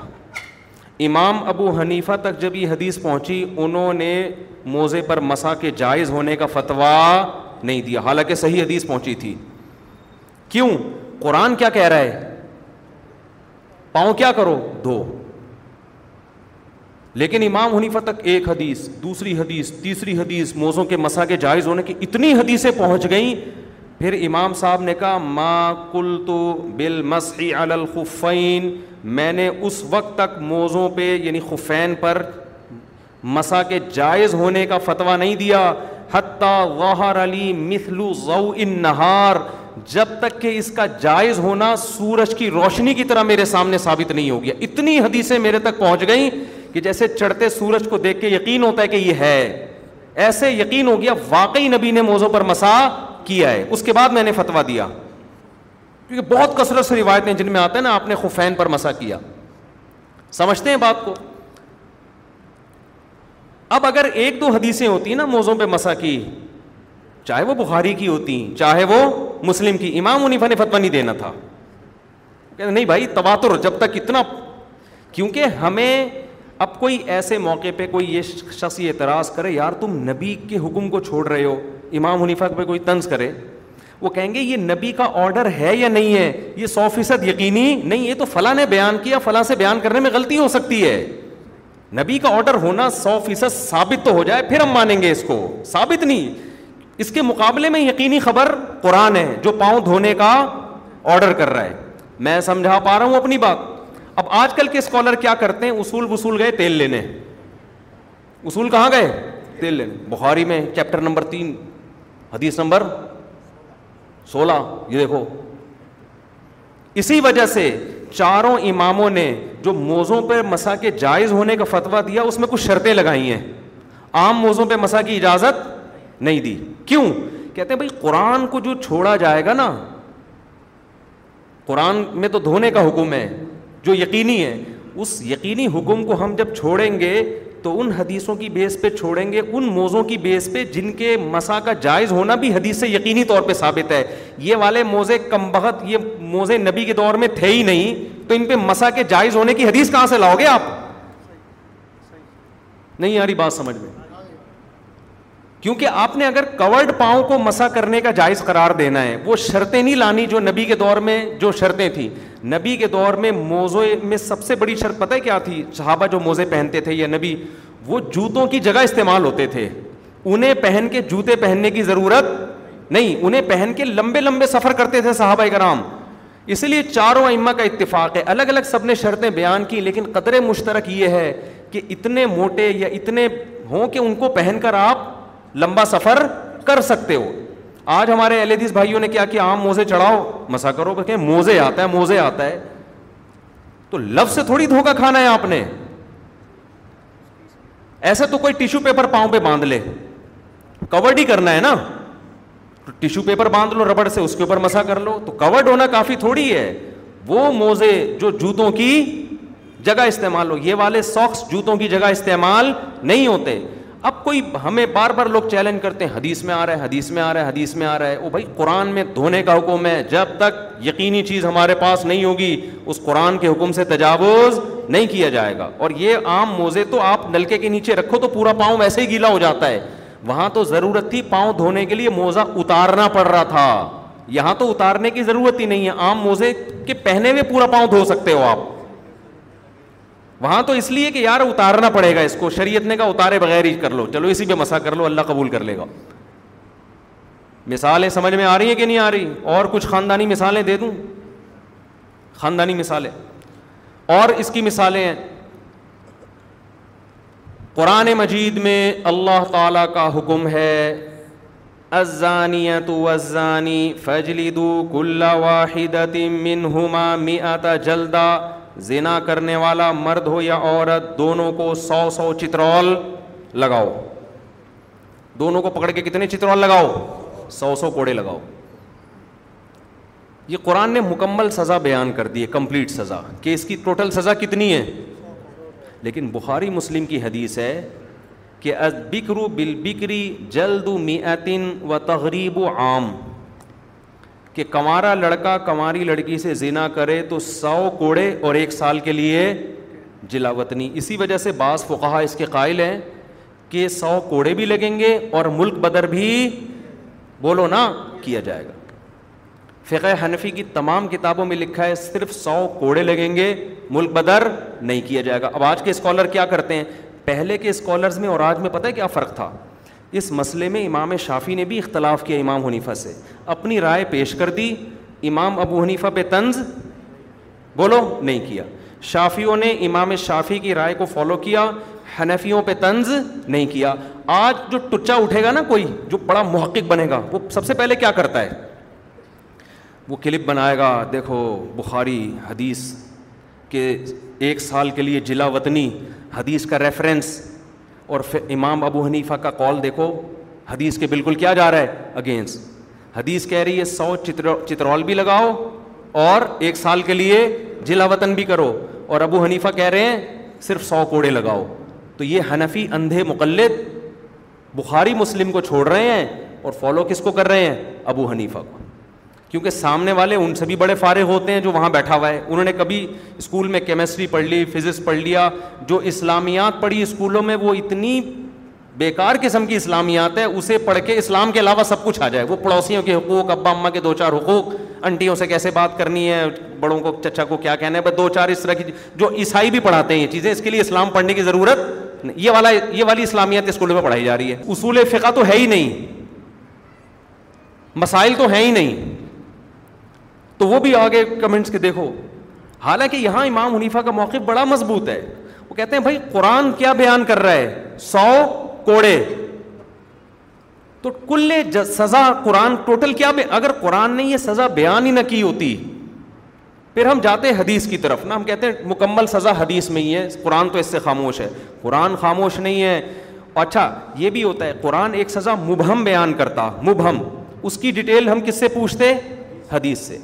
امام ابو حنیفہ تک جب یہ حدیث پہنچی انہوں نے موزے پر مسا کے جائز ہونے کا فتویٰ نہیں دیا حالانکہ صحیح حدیث پہنچی تھی کیوں قرآن کیا کہہ رہا ہے پاؤں کیا کرو دھو لیکن امام حنیفہ تک ایک حدیث دوسری حدیث تیسری حدیث موزوں کے مسا کے جائز ہونے کی اتنی حدیثیں پہنچ گئیں پھر امام صاحب نے کہا ما کل تو بل مسی الخفین میں نے اس وقت تک موزوں پہ یعنی خفین پر مسا کے جائز ہونے کا فتویٰ نہیں دیا حتیٰ غہر علی مثلو ضو ان نہار جب تک کہ اس کا جائز ہونا سورج کی روشنی کی طرح میرے سامنے ثابت نہیں ہو گیا اتنی حدیثیں میرے تک پہنچ گئیں کہ جیسے چڑھتے سورج کو دیکھ کے یقین ہوتا ہے کہ یہ ہے ایسے یقین ہو گیا واقعی نبی نے موضوع پر مسا کیا ہے اس کے بعد میں نے فتوا دیا کیونکہ بہت کثرت سے روایتیں جن میں آتا ہے نا آپ نے خفین پر مسا کیا سمجھتے ہیں بات کو اب اگر ایک دو حدیثیں ہوتی ہیں نا موضوع پہ مسا کی چاہے وہ بخاری کی ہوتی چاہے وہ مسلم کی امام منیفا نے فتوا نہیں دینا تھا کہ نہیں بھائی تباتر جب تک اتنا کیونکہ ہمیں اب کوئی ایسے موقع پہ کوئی یہ شخص یہ اعتراض کرے یار تم نبی کے حکم کو چھوڑ رہے ہو امام حنیفہ پہ کوئی طنز کرے وہ کہیں گے یہ نبی کا آرڈر ہے یا نہیں ہے یہ سو فیصد یقینی نہیں یہ تو فلاں نے بیان کیا فلاں سے بیان کرنے میں غلطی ہو سکتی ہے نبی کا آرڈر ہونا سو فیصد ثابت تو ہو جائے پھر ہم مانیں گے اس کو ثابت نہیں اس کے مقابلے میں یقینی خبر قرآن ہے جو پاؤں دھونے کا آرڈر کر رہا ہے میں سمجھا پا رہا ہوں اپنی بات اب آج کل کے اسکالر کیا کرتے ہیں اصول وصول گئے تیل لینے اصول کہاں گئے تیل لینے بخاری میں چیپٹر نمبر تین حدیث نمبر سولہ یہ دیکھو اسی وجہ سے چاروں اماموں نے جو موزوں پہ مسا کے جائز ہونے کا فتویٰ دیا اس میں کچھ شرطیں لگائی ہیں عام موزوں پہ مسا کی اجازت نہیں دی کیوں کہتے ہیں بھائی قرآن کو جو چھوڑا جائے گا نا قرآن میں تو دھونے کا حکم ہے جو یقینی ہے اس یقینی حکم کو ہم جب چھوڑیں گے تو ان حدیثوں کی بیس پہ چھوڑیں گے ان موزوں کی بیس پہ جن کے مسا کا جائز ہونا بھی حدیث سے یقینی طور پہ ثابت ہے یہ والے موزے کم بہت یہ موزے نبی کے دور میں تھے ہی نہیں تو ان پہ مسا کے جائز ہونے کی حدیث کہاں سے لاؤ گے آپ نہیں یاری بات سمجھ میں کیونکہ آپ نے اگر کورڈ پاؤں کو مسا کرنے کا جائز قرار دینا ہے وہ شرطیں نہیں لانی جو نبی کے دور میں جو شرطیں تھیں نبی کے دور میں موزے میں سب سے بڑی شرط پتہ کیا تھی صحابہ جو موزے پہنتے تھے یا نبی وہ جوتوں کی جگہ استعمال ہوتے تھے انہیں پہن کے جوتے پہننے کی ضرورت نہیں انہیں پہن کے لمبے لمبے سفر کرتے تھے صحابہ کرام اس لیے چاروں امہ کا اتفاق ہے الگ الگ سب نے شرطیں بیان کی لیکن قدرے مشترک یہ ہے کہ اتنے موٹے یا اتنے ہوں کہ ان کو پہن کر آپ لمبا سفر کر سکتے ہو آج ہمارے بھائیوں نے کیا کہ آم موزے چڑھاؤ مسا کرو کہ موزے آتا ہے موزے آتا ہے تو لفظ سے تھوڑی دھوکا کھانا ہے آپ نے ایسے تو کوئی ٹیشو پیپر پاؤں پہ باندھ لے کورڈ ہی کرنا ہے نا ٹیشو پیپر باندھ لو ربڑ سے اس کے اوپر مسا کر لو تو کورڈ ہونا کافی تھوڑی ہے وہ موزے جو جوتوں کی جگہ استعمال ہو یہ والے ساکس جوتوں کی جگہ استعمال نہیں ہوتے اب کوئی ہمیں بار بار لوگ چیلنج کرتے ہیں حدیث میں آ رہا ہے حدیث میں آ رہا ہے حدیث میں آ رہا ہے وہ بھائی قرآن میں دھونے کا حکم ہے جب تک یقینی چیز ہمارے پاس نہیں ہوگی اس قرآن کے حکم سے تجاوز نہیں کیا جائے گا اور یہ عام موزے تو آپ نلکے کے نیچے رکھو تو پورا پاؤں ویسے ہی گیلا ہو جاتا ہے وہاں تو ضرورت تھی پاؤں دھونے کے لیے موزہ اتارنا پڑ رہا تھا یہاں تو اتارنے کی ضرورت ہی نہیں ہے عام موزے کے پہنے میں پورا پاؤں دھو سکتے ہو آپ وہاں تو اس لیے کہ یار اتارنا پڑے گا اس کو شریعت نے کا اتارے بغیر ہی کر لو چلو اسی پہ مسا کر لو اللہ قبول کر لے گا مثالیں سمجھ میں آ رہی ہیں کہ نہیں آ رہی اور کچھ خاندانی مثالیں دے دوں خاندانی مثالیں اور اس کی مثالیں ہیں قرآن مجید میں اللہ تعالیٰ کا حکم ہے منہما زنا کرنے والا مرد ہو یا عورت دونوں کو سو سو چترول لگاؤ دونوں کو پکڑ کے کتنے چترول لگاؤ سو سو کوڑے لگاؤ یہ قرآن نے مکمل سزا بیان کر دی ہے کمپلیٹ سزا کہ اس کی ٹوٹل سزا کتنی ہے لیکن بخاری مسلم کی حدیث ہے کہ بکرو بل بکری جلد میتن و تغریب و عام کہ کمارا لڑکا کماری لڑکی سے زینا کرے تو سو کوڑے اور ایک سال کے لیے جلاوطنی اسی وجہ سے بعض فقہ اس کے قائل ہیں کہ سو کوڑے بھی لگیں گے اور ملک بدر بھی بولو نا کیا جائے گا فقہ حنفی کی تمام کتابوں میں لکھا ہے صرف سو کوڑے لگیں گے ملک بدر نہیں کیا جائے گا اب آج کے اسکالر کیا کرتے ہیں پہلے کے اسکالرز میں اور آج میں پتہ ہے کیا فرق تھا اس مسئلے میں امام شافی نے بھی اختلاف کیا امام حنیفہ سے اپنی رائے پیش کر دی امام ابو حنیفہ پہ طنز بولو نہیں کیا شافیوں نے امام شافی کی رائے کو فالو کیا حنفیوں پہ طنز نہیں کیا آج جو ٹچا اٹھے گا نا کوئی جو بڑا محقق بنے گا وہ سب سے پہلے کیا کرتا ہے وہ کلپ بنائے گا دیکھو بخاری حدیث کے ایک سال کے لیے جلا وطنی حدیث کا ریفرنس اور پھر امام ابو حنیفہ کا کال دیکھو حدیث کے بالکل کیا جا رہا ہے اگینسٹ حدیث کہہ رہی ہے سو چترول بھی لگاؤ اور ایک سال کے لیے جلا وطن بھی کرو اور ابو حنیفہ کہہ رہے ہیں صرف سو کوڑے لگاؤ تو یہ حنفی اندھے مقلد بخاری مسلم کو چھوڑ رہے ہیں اور فالو کس کو کر رہے ہیں ابو حنیفہ کو کیونکہ سامنے والے ان سے بھی بڑے فارغ ہوتے ہیں جو وہاں بیٹھا ہوا ہے انہوں نے کبھی اسکول میں کیمسٹری پڑھ لی فزکس پڑھ لیا جو اسلامیات پڑھی اسکولوں میں وہ اتنی بیکار قسم کی اسلامیات ہے اسے پڑھ کے اسلام کے علاوہ سب کچھ آ جائے وہ پڑوسیوں کے حقوق ابا اماں کے دو چار حقوق انٹیوں سے کیسے بات کرنی ہے بڑوں کو چچا کو کیا کہنا ہے بس دو چار اس طرح کی جو عیسائی بھی پڑھاتے ہیں یہ چیزیں اس کے لیے اسلام پڑھنے کی ضرورت یہ والا یہ والی اسلامیات اسکولوں میں پڑھائی جا رہی ہے اصول فقہ تو ہے ہی نہیں مسائل تو ہیں ہی نہیں تو وہ بھی آگے کمنٹس کے دیکھو حالانکہ یہاں امام حنیفہ کا موقف بڑا مضبوط ہے وہ کہتے ہیں بھائی قرآن کیا بیان کر رہا ہے سو کوڑے تو کل سزا قرآن ٹوٹل کیا اگر قرآن نے یہ سزا بیان ہی نہ کی ہوتی پھر ہم جاتے ہیں حدیث کی طرف نا ہم کہتے ہیں مکمل سزا حدیث میں ہی ہے قرآن تو اس سے خاموش ہے قرآن خاموش نہیں ہے اچھا یہ بھی ہوتا ہے قرآن ایک سزا مبہم بیان کرتا مبہم اس کی ڈیٹیل ہم کس سے پوچھتے حدیث سے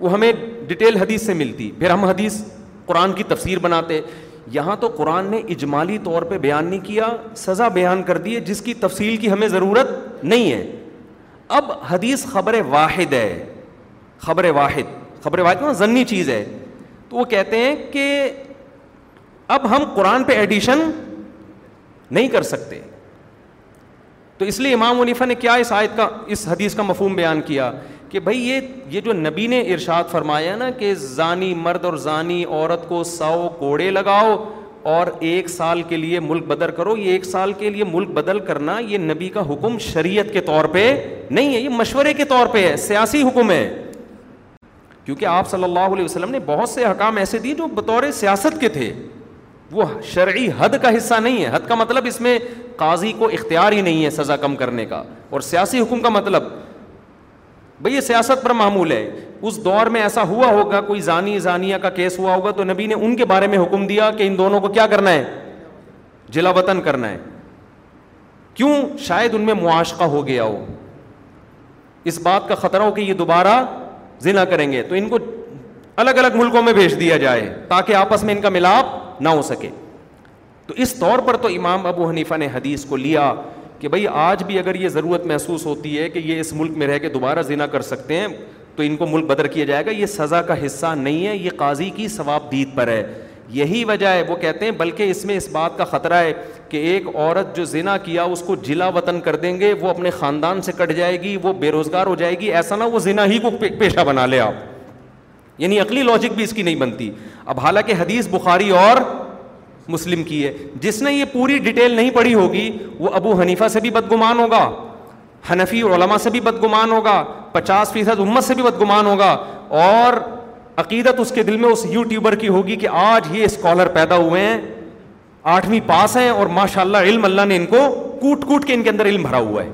وہ ہمیں ڈیٹیل حدیث سے ملتی پھر ہم حدیث قرآن کی تفسیر بناتے یہاں تو قرآن نے اجمالی طور پہ بیان نہیں کیا سزا بیان کر ہے جس کی تفصیل کی ہمیں ضرورت نہیں ہے اب حدیث خبر واحد ہے خبر واحد خبر واحد نا ضنی چیز ہے تو وہ کہتے ہیں کہ اب ہم قرآن پہ ایڈیشن نہیں کر سکتے تو اس لیے امام منیفا نے کیا اس آیت کا اس حدیث کا مفہوم بیان کیا کہ بھائی یہ یہ جو نبی نے ارشاد فرمایا نا کہ زانی مرد اور زانی عورت کو سو کوڑے لگاؤ اور ایک سال کے لیے ملک بدر کرو یہ ایک سال کے لیے ملک بدل کرنا یہ نبی کا حکم شریعت کے طور پہ نہیں ہے یہ مشورے کے طور پہ ہے سیاسی حکم ہے کیونکہ آپ صلی اللہ علیہ وسلم نے بہت سے حکام ایسے دیے جو بطور سیاست کے تھے وہ شرعی حد کا حصہ نہیں ہے حد کا مطلب اس میں قاضی کو اختیار ہی نہیں ہے سزا کم کرنے کا اور سیاسی حکم کا مطلب یہ سیاست پر معمول ہے اس دور میں ایسا ہوا ہوگا کوئی زانی زانیا کا کیس ہوا ہوگا تو نبی نے ان کے بارے میں حکم دیا کہ ان دونوں کو کیا کرنا ہے جلا وطن کرنا ہے کیوں شاید ان میں معاشقہ ہو گیا ہو اس بات کا خطرہ ہو کہ یہ دوبارہ ذنا کریں گے تو ان کو الگ الگ ملکوں میں بھیج دیا جائے تاکہ آپس میں ان کا ملاپ نہ ہو سکے تو اس طور پر تو امام ابو حنیفہ نے حدیث کو لیا کہ بھائی آج بھی اگر یہ ضرورت محسوس ہوتی ہے کہ یہ اس ملک میں رہ کے دوبارہ زنا کر سکتے ہیں تو ان کو ملک بدر کیا جائے گا یہ سزا کا حصہ نہیں ہے یہ قاضی کی ثواب دید پر ہے یہی وجہ ہے وہ کہتے ہیں بلکہ اس میں اس بات کا خطرہ ہے کہ ایک عورت جو زنا کیا اس کو جلا وطن کر دیں گے وہ اپنے خاندان سے کٹ جائے گی وہ بے روزگار ہو جائے گی ایسا نہ وہ زنا ہی کو پیشہ بنا لے آپ یعنی عقلی لاجک بھی اس کی نہیں بنتی اب حالانکہ حدیث بخاری اور مسلم کی ہے جس نے یہ پوری ڈیٹیل نہیں پڑھی ہوگی وہ ابو حنیفہ سے بھی بدگمان ہوگا حنفی علماء سے بھی بدگمان ہوگا پچاس فیصد امت سے بھی بدگمان ہوگا اور عقیدت اس کے دل میں اس یوٹیوبر کی ہوگی کہ آج یہ اسکالر پیدا ہوئے ہیں آٹھویں پاس ہیں اور ماشاء اللہ علم اللہ نے ان کو کوٹ کوٹ کے ان کے اندر علم بھرا ہوا ہے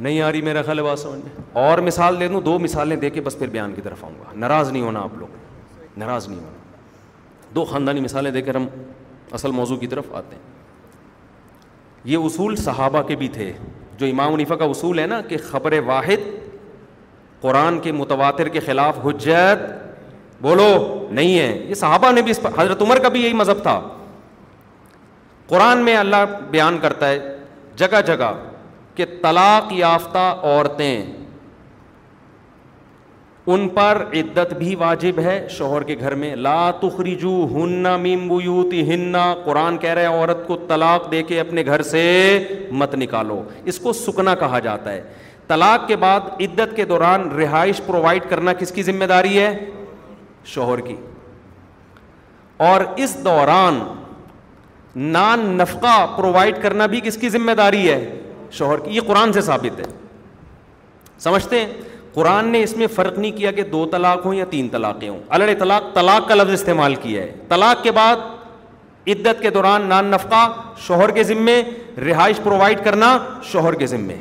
نہیں آ رہی میرا خیال بات میں اور مثال دے دوں دو مثالیں دے کے بس پھر بیان کی طرف آؤں گا ناراض نہیں ہونا آپ لوگ ناراض نہیں ہونا دو خاندانی مثالیں دے کر ہم اصل موضوع کی طرف آتے ہیں یہ اصول صحابہ کے بھی تھے جو امام عنیفہ کا اصول ہے نا کہ خبر واحد قرآن کے متواتر کے خلاف حجت بولو نہیں ہے یہ صحابہ نے بھی اس پر حضرت عمر کا بھی یہی مذہب تھا قرآن میں اللہ بیان کرتا ہے جگہ جگہ کہ طلاق یافتہ عورتیں ان پر عدت بھی واجب ہے شوہر کے گھر میں لا تخرجو ہننا میم بوت ہننا قرآن کہہ رہے عورت کو طلاق دے کے اپنے گھر سے مت نکالو اس کو سکنا کہا جاتا ہے طلاق کے بعد عدت کے دوران رہائش پرووائڈ کرنا کس کی ذمہ داری ہے شوہر کی اور اس دوران نان نفقہ پرووائڈ کرنا بھی کس کی ذمہ داری ہے شوہر کی یہ قرآن سے ثابت ہے سمجھتے ہیں قرآن نے اس میں فرق نہیں کیا کہ دو طلاق ہوں یا تین طلاقیں ہوں الڑ طلاق طلاق کا لفظ استعمال کیا ہے طلاق کے بعد عدت کے دوران نان نفقہ شوہر کے ذمے رہائش پرووائڈ کرنا شوہر کے ذمے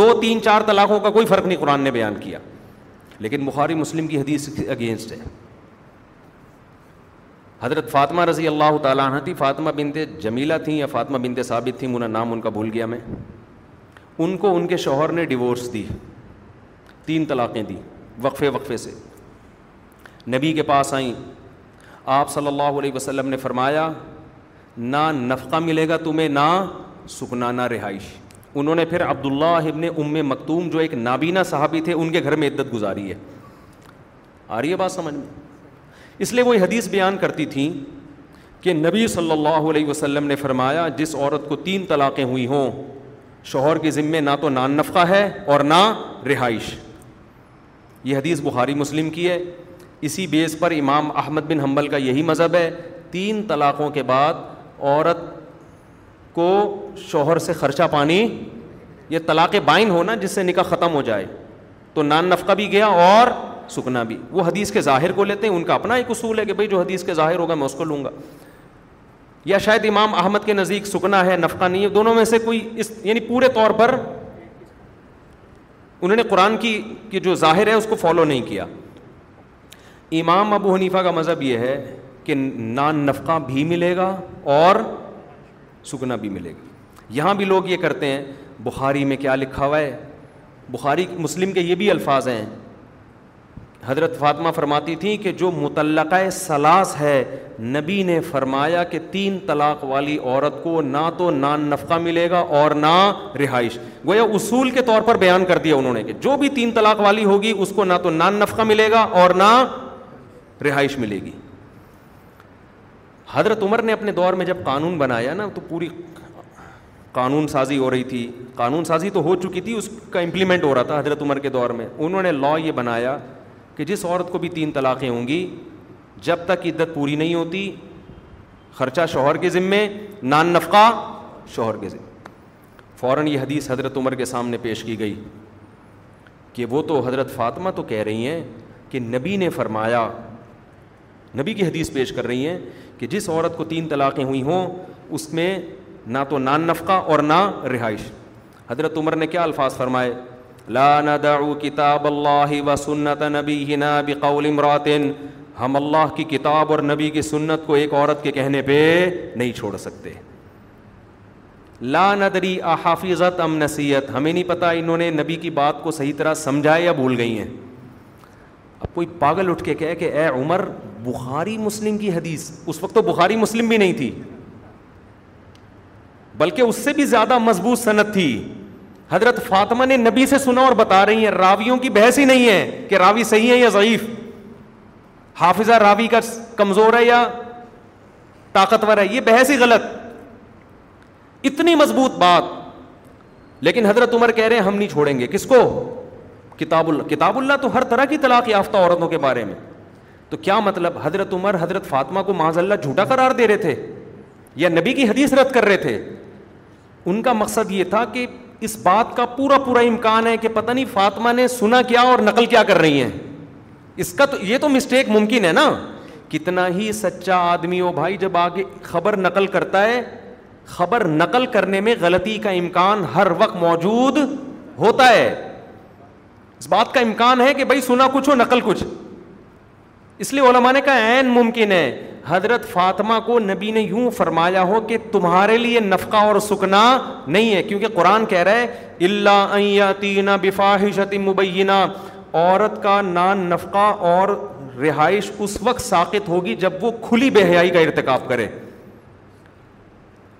دو تین چار طلاقوں کا کوئی فرق نہیں قرآن نے بیان کیا لیکن بخاری مسلم کی حدیث اگینسٹ ہے حضرت فاطمہ رضی اللہ تعالیٰ عنہ تھی فاطمہ بنت جمیلہ تھیں یا فاطمہ بنت ثابت تھیں انہیں نام ان کا بھول گیا میں ان کو ان کے شوہر نے ڈیورس دی تین طلاقیں دیں وقفے وقفے سے نبی کے پاس آئیں آپ صلی اللہ علیہ وسلم نے فرمایا نہ نفقہ ملے گا تمہیں نہ سکنا نہ رہائش انہوں نے پھر عبداللہ ابن ام مکتوم جو ایک نابینا صحابی تھے ان کے گھر میں عدت گزاری ہے آ رہی ہے بات سمجھ میں اس لیے وہ حدیث بیان کرتی تھیں کہ نبی صلی اللہ علیہ وسلم نے فرمایا جس عورت کو تین طلاقیں ہوئی ہوں شوہر کے ذمے نہ تو نان نفقہ ہے اور نہ رہائش یہ حدیث بخاری مسلم کی ہے اسی بیس پر امام احمد بن حنبل کا یہی مذہب ہے تین طلاقوں کے بعد عورت کو شوہر سے خرچہ پانی یہ طلاق بائن ہونا جس سے نکاح ختم ہو جائے تو نان نفقہ بھی گیا اور سکنا بھی وہ حدیث کے ظاہر کو لیتے ہیں ان کا اپنا ایک اصول ہے کہ بھائی جو حدیث کے ظاہر ہوگا میں اس کو لوں گا یا شاید امام احمد کے نزدیک سکنا ہے نفقہ نہیں ہے دونوں میں سے کوئی اس یعنی پورے طور پر انہوں نے قرآن کی کہ جو ظاہر ہے اس کو فالو نہیں کیا امام ابو حنیفہ کا مذہب یہ ہے کہ نان نفقہ بھی ملے گا اور سکنا بھی ملے گا یہاں بھی لوگ یہ کرتے ہیں بخاری میں کیا لکھا ہوا ہے بخاری مسلم کے یہ بھی الفاظ ہیں حضرت فاطمہ فرماتی تھیں کہ جو سلاس ہے نبی نے فرمایا کہ تین طلاق والی عورت کو نہ تو نان نفقہ ملے گا اور نہ رہائش گویا اصول کے طور پر بیان کر دیا انہوں نے کہ جو بھی تین طلاق والی ہوگی اس کو نہ تو نان نفقہ ملے گا اور نہ رہائش ملے گی حضرت عمر نے اپنے دور میں جب قانون بنایا نا تو پوری قانون سازی ہو رہی تھی قانون سازی تو ہو چکی تھی اس کا امپلیمنٹ ہو رہا تھا حضرت عمر کے دور میں انہوں نے لا یہ بنایا کہ جس عورت کو بھی تین طلاقیں ہوں گی جب تک عدت پوری نہیں ہوتی خرچہ شوہر کے ذمے نان نفقہ شوہر کے ذمے فوراً یہ حدیث حضرت عمر کے سامنے پیش کی گئی کہ وہ تو حضرت فاطمہ تو کہہ رہی ہیں کہ نبی نے فرمایا نبی کی حدیث پیش کر رہی ہیں کہ جس عورت کو تین طلاقیں ہوئی ہوں اس میں نہ تو نان نفقہ اور نہ رہائش حضرت عمر نے کیا الفاظ فرمائے لا ندع کتاب اللہ و سنت بقول امرات ہم اللہ کی کتاب اور نبی کی سنت کو ایک عورت کے کہنے پہ نہیں چھوڑ سکتے لا ندری احافظت ام نصیحت ہمیں نہیں پتا انہوں نے نبی کی بات کو صحیح طرح سمجھایا بھول گئی ہیں اب کوئی پاگل اٹھ کے کہے کہ اے عمر بخاری مسلم کی حدیث اس وقت تو بخاری مسلم بھی نہیں تھی بلکہ اس سے بھی زیادہ مضبوط صنعت تھی حضرت فاطمہ نے نبی سے سنا اور بتا رہی ہیں راویوں کی بحث ہی نہیں ہے کہ راوی صحیح ہے یا ضعیف حافظہ راوی کا کمزور ہے یا طاقتور ہے یہ بحث ہی غلط اتنی مضبوط بات لیکن حضرت عمر کہہ رہے ہیں ہم نہیں چھوڑیں گے کس کو کتاب اللہ کتاب اللہ تو ہر طرح کی طلاق یافتہ عورتوں کے بارے میں تو کیا مطلب حضرت عمر حضرت فاطمہ کو معاذ اللہ جھوٹا قرار دے رہے تھے یا نبی کی حدیث رد کر رہے تھے ان کا مقصد یہ تھا کہ اس بات کا پورا پورا امکان ہے کہ پتہ نہیں فاطمہ نے سنا کیا اور نقل کیا کر رہی ہیں اس کا تو یہ تو مسٹیک ممکن ہے نا کتنا ہی سچا آدمی ہو بھائی جب آگے خبر نقل کرتا ہے خبر نقل کرنے میں غلطی کا امکان ہر وقت موجود ہوتا ہے اس بات کا امکان ہے کہ بھائی سنا کچھ ہو نقل کچھ اس لیے علماء نے کہا عین ممکن ہے حضرت فاطمہ کو نبی نے یوں فرمایا ہو کہ تمہارے لیے نفقہ اور سکنا نہیں ہے کیونکہ قرآن کہہ رہا ہے اللہ عطینہ بفاحش مبینہ عورت کا نان نفقہ اور رہائش اس وقت ساقت ہوگی جب وہ کھلی بے حیائی کا ارتکاب کرے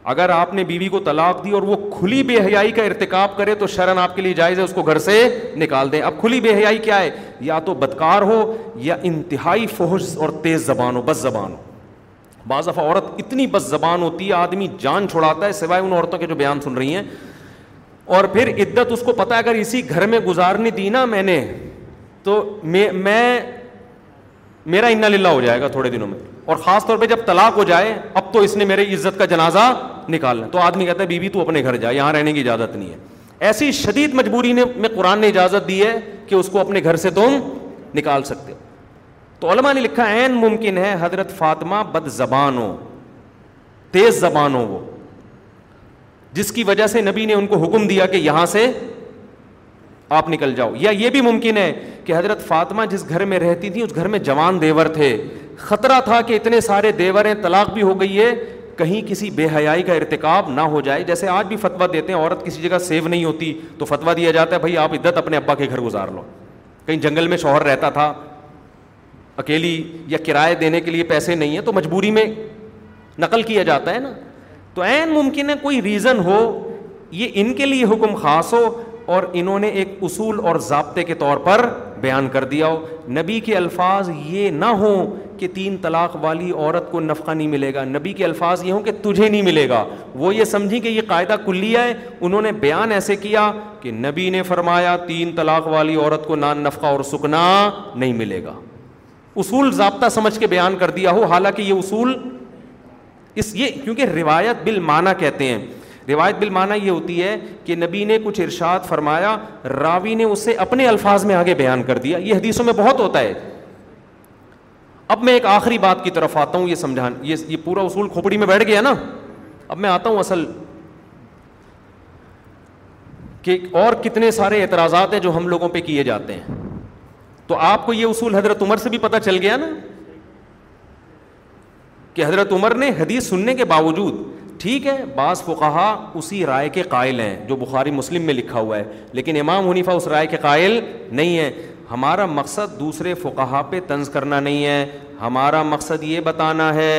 اگر آپ نے بیوی کو طلاق دی اور وہ کھلی بے حیائی کا ارتکاب کرے تو شرن آپ کے لیے جائز ہے اس کو گھر سے نکال دیں اب کھلی بے حیائی کیا ہے یا تو بدکار ہو یا انتہائی فوج اور تیز زبان ہو بس زبان ہو بعض دفعہ عورت اتنی بس زبان ہوتی ہے آدمی جان چھوڑاتا ہے سوائے ان عورتوں کے جو بیان سن رہی ہیں اور پھر عدت اس کو پتا ہے اگر اسی گھر میں گزارنے دی نا میں نے تو میں میرا انا للہ ہو جائے گا تھوڑے دنوں میں اور خاص طور پہ جب طلاق ہو جائے اب تو اس نے میرے عزت کا جنازہ نکالنا تو آدمی کہتا ہے بی تو اپنے گھر جا یہاں رہنے کی اجازت نہیں ہے ایسی شدید مجبوری نے میں قرآن نے اجازت دی ہے کہ اس کو اپنے گھر سے تم نکال سکتے تو علماء نے لکھا عین ممکن ہے حضرت فاطمہ بد زبان ہو تیز زبان ہو وہ جس کی وجہ سے نبی نے ان کو حکم دیا کہ یہاں سے آپ نکل جاؤ یا یہ بھی ممکن ہے کہ حضرت فاطمہ جس گھر میں رہتی تھی اس گھر میں جوان دیور تھے خطرہ تھا کہ اتنے سارے دیور ہیں طلاق بھی ہو گئی ہے کہیں کسی بے حیائی کا ارتکاب نہ ہو جائے جیسے آج بھی فتویٰ دیتے ہیں عورت کسی جگہ سیو نہیں ہوتی تو فتویٰ دیا جاتا ہے بھائی آپ عدت اپنے ابا کے گھر گزار لو کہیں جنگل میں شوہر رہتا تھا اکیلی یا کرائے دینے کے لیے پیسے نہیں ہیں تو مجبوری میں نقل کیا جاتا ہے نا تو عین ممکن ہے کوئی ریزن ہو یہ ان کے لیے حکم خاص ہو اور انہوں نے ایک اصول اور ضابطے کے طور پر بیان کر دیا ہو نبی کے الفاظ یہ نہ ہوں کہ تین طلاق والی عورت کو نفقہ نہیں ملے گا نبی کے الفاظ یہ ہوں کہ تجھے نہیں ملے گا وہ یہ سمجھیں کہ یہ قاعدہ کلی ہے انہوں نے بیان ایسے کیا کہ نبی نے فرمایا تین طلاق والی عورت کو نان نفقہ اور سکنا نہیں ملے گا اصول ضابطہ سمجھ کے بیان کر دیا ہو حالانکہ یہ اصول اس یہ کیونکہ روایت بالمانہ کہتے ہیں روایت بل مانا یہ ہوتی ہے کہ نبی نے کچھ ارشاد فرمایا راوی نے اسے اپنے الفاظ میں آگے بیان کر دیا یہ حدیثوں میں بہت ہوتا ہے اب میں ایک آخری بات کی طرف آتا ہوں یہ سمجھان یہ یہ پورا اصول کھوپڑی میں بیٹھ گیا نا اب میں آتا ہوں اصل کہ اور کتنے سارے اعتراضات ہیں جو ہم لوگوں پہ کیے جاتے ہیں تو آپ کو یہ اصول حضرت عمر سے بھی پتہ چل گیا نا کہ حضرت عمر نے حدیث سننے کے باوجود ٹھیک ہے بعض فقہا اسی رائے کے قائل ہیں جو بخاری مسلم میں لکھا ہوا ہے لیکن امام حنیفہ اس رائے کے قائل نہیں ہے ہمارا مقصد دوسرے فقہا پہ طنز کرنا نہیں ہے ہمارا مقصد یہ بتانا ہے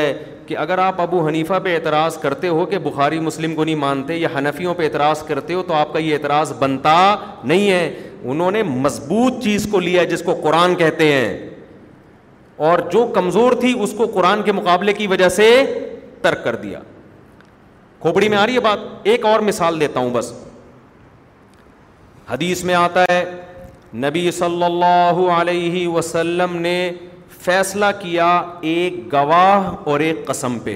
کہ اگر آپ ابو حنیفہ پہ اعتراض کرتے ہو کہ بخاری مسلم کو نہیں مانتے یا حنفیوں پہ اعتراض کرتے ہو تو آپ کا یہ اعتراض بنتا نہیں ہے انہوں نے مضبوط چیز کو لیا جس کو قرآن کہتے ہیں اور جو کمزور تھی اس کو قرآن کے مقابلے کی وجہ سے ترک کر دیا کھوپڑی میں آ رہی ہے بات ایک اور مثال دیتا ہوں بس حدیث میں آتا ہے نبی صلی اللہ علیہ وسلم نے فیصلہ کیا ایک گواہ اور ایک قسم پہ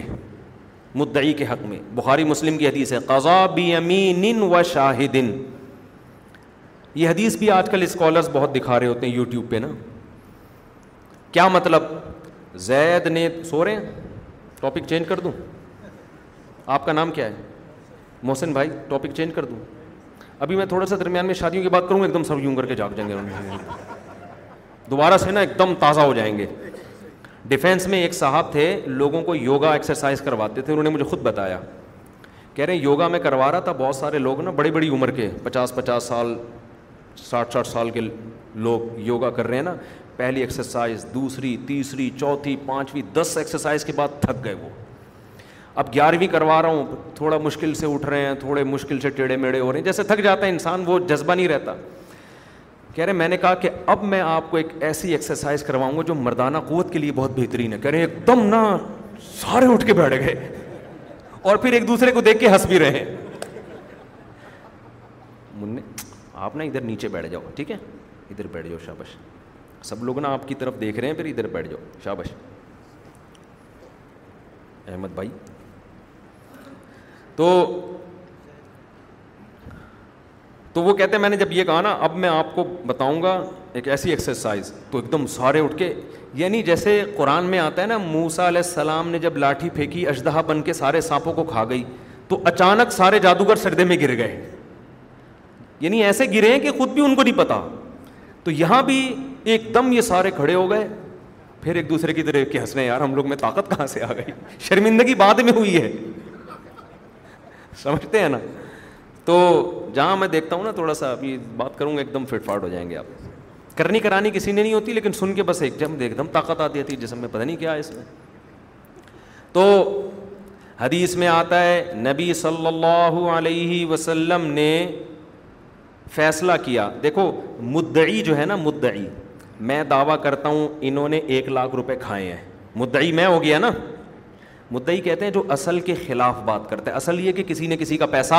مدعی کے حق میں بخاری مسلم کی حدیث ہے قضا امین و شاہدن یہ حدیث بھی آج کل اسکالرس بہت دکھا رہے ہوتے ہیں یوٹیوب پہ نا کیا مطلب زید نے سو رہے ہیں ٹاپک چینج کر دوں آپ کا نام کیا ہے محسن بھائی ٹاپک چینج کر دوں ابھی میں تھوڑا سا درمیان میں شادیوں کی بات کروں گا ایک دم سب یوں کر کے جاگ جائیں گے دوبارہ سے نا ایک دم تازہ ہو جائیں گے ڈیفینس میں ایک صاحب تھے لوگوں کو یوگا ایکسرسائز کرواتے تھے انہوں نے مجھے خود بتایا کہہ رہے ہیں یوگا میں کروا رہا تھا بہت سارے لوگ نا بڑی بڑی عمر کے پچاس پچاس سال ساٹھ ساٹھ سال کے لوگ یوگا کر رہے ہیں نا پہلی ایکسرسائز دوسری تیسری چوتھی پانچویں دس ایکسرسائز کے بعد تھک گئے وہ اب گیارہویں کروا رہا ہوں تھوڑا مشکل سے اٹھ رہے ہیں تھوڑے مشکل سے ٹیڑھے میڑے ہو رہے ہیں جیسے تھک جاتا ہے انسان وہ جذبہ نہیں رہتا کہہ رہے میں نے کہا کہ اب میں آپ کو ایک ایسی ایکسرسائز کرواؤں گا جو مردانہ قوت کے لیے بہت بہترین ہے کہہ رہے ایک دم نہ سارے اٹھ کے بیٹھ گئے اور پھر ایک دوسرے کو دیکھ کے ہنس بھی رہے منہ آپ نا ادھر نیچے بیٹھ جاؤ ٹھیک ہے ادھر بیٹھ جاؤ شابش سب لوگ نا آپ کی طرف دیکھ رہے ہیں پھر ادھر بیٹھ جاؤ شابش احمد بھائی تو تو وہ کہتے ہیں میں نے جب یہ کہا نا اب میں آپ کو بتاؤں گا ایک ایسی ایکسرسائز تو ایک دم سارے اٹھ کے یعنی جیسے قرآن میں آتا ہے نا موسا علیہ السلام نے جب لاٹھی پھینکی اشدہ بن کے سارے سانپوں کو کھا گئی تو اچانک سارے جادوگر سردے میں گر گئے یعنی ایسے گرے ہیں کہ خود بھی ان کو نہیں پتا تو یہاں بھی ایک دم یہ سارے کھڑے ہو گئے پھر ایک دوسرے کی طرح کے ہنسنے یار ہم لوگ میں طاقت کہاں سے آ گئی شرمندگی بعد میں ہوئی ہے سمجھتے ہیں نا تو جہاں میں دیکھتا ہوں نا تھوڑا سا ابھی بات کروں گا ایک دم فٹ فاٹ ہو جائیں گے آپ کرنی کرانی کسی نے نہیں ہوتی لیکن سن کے بس ایک دم ایک دم طاقت آتی ہے جسم میں پتہ نہیں کیا اس میں تو حدیث میں آتا ہے نبی صلی اللہ علیہ وسلم نے فیصلہ کیا دیکھو مدعی جو ہے نا مدعی میں دعویٰ کرتا ہوں انہوں نے ایک لاکھ روپے کھائے ہیں مدعی میں ہو گیا نا کہتے ہیں جو اصل کے خلاف بات کرتے ہیں اصل یہ کہ کسی نے کسی کا پیسہ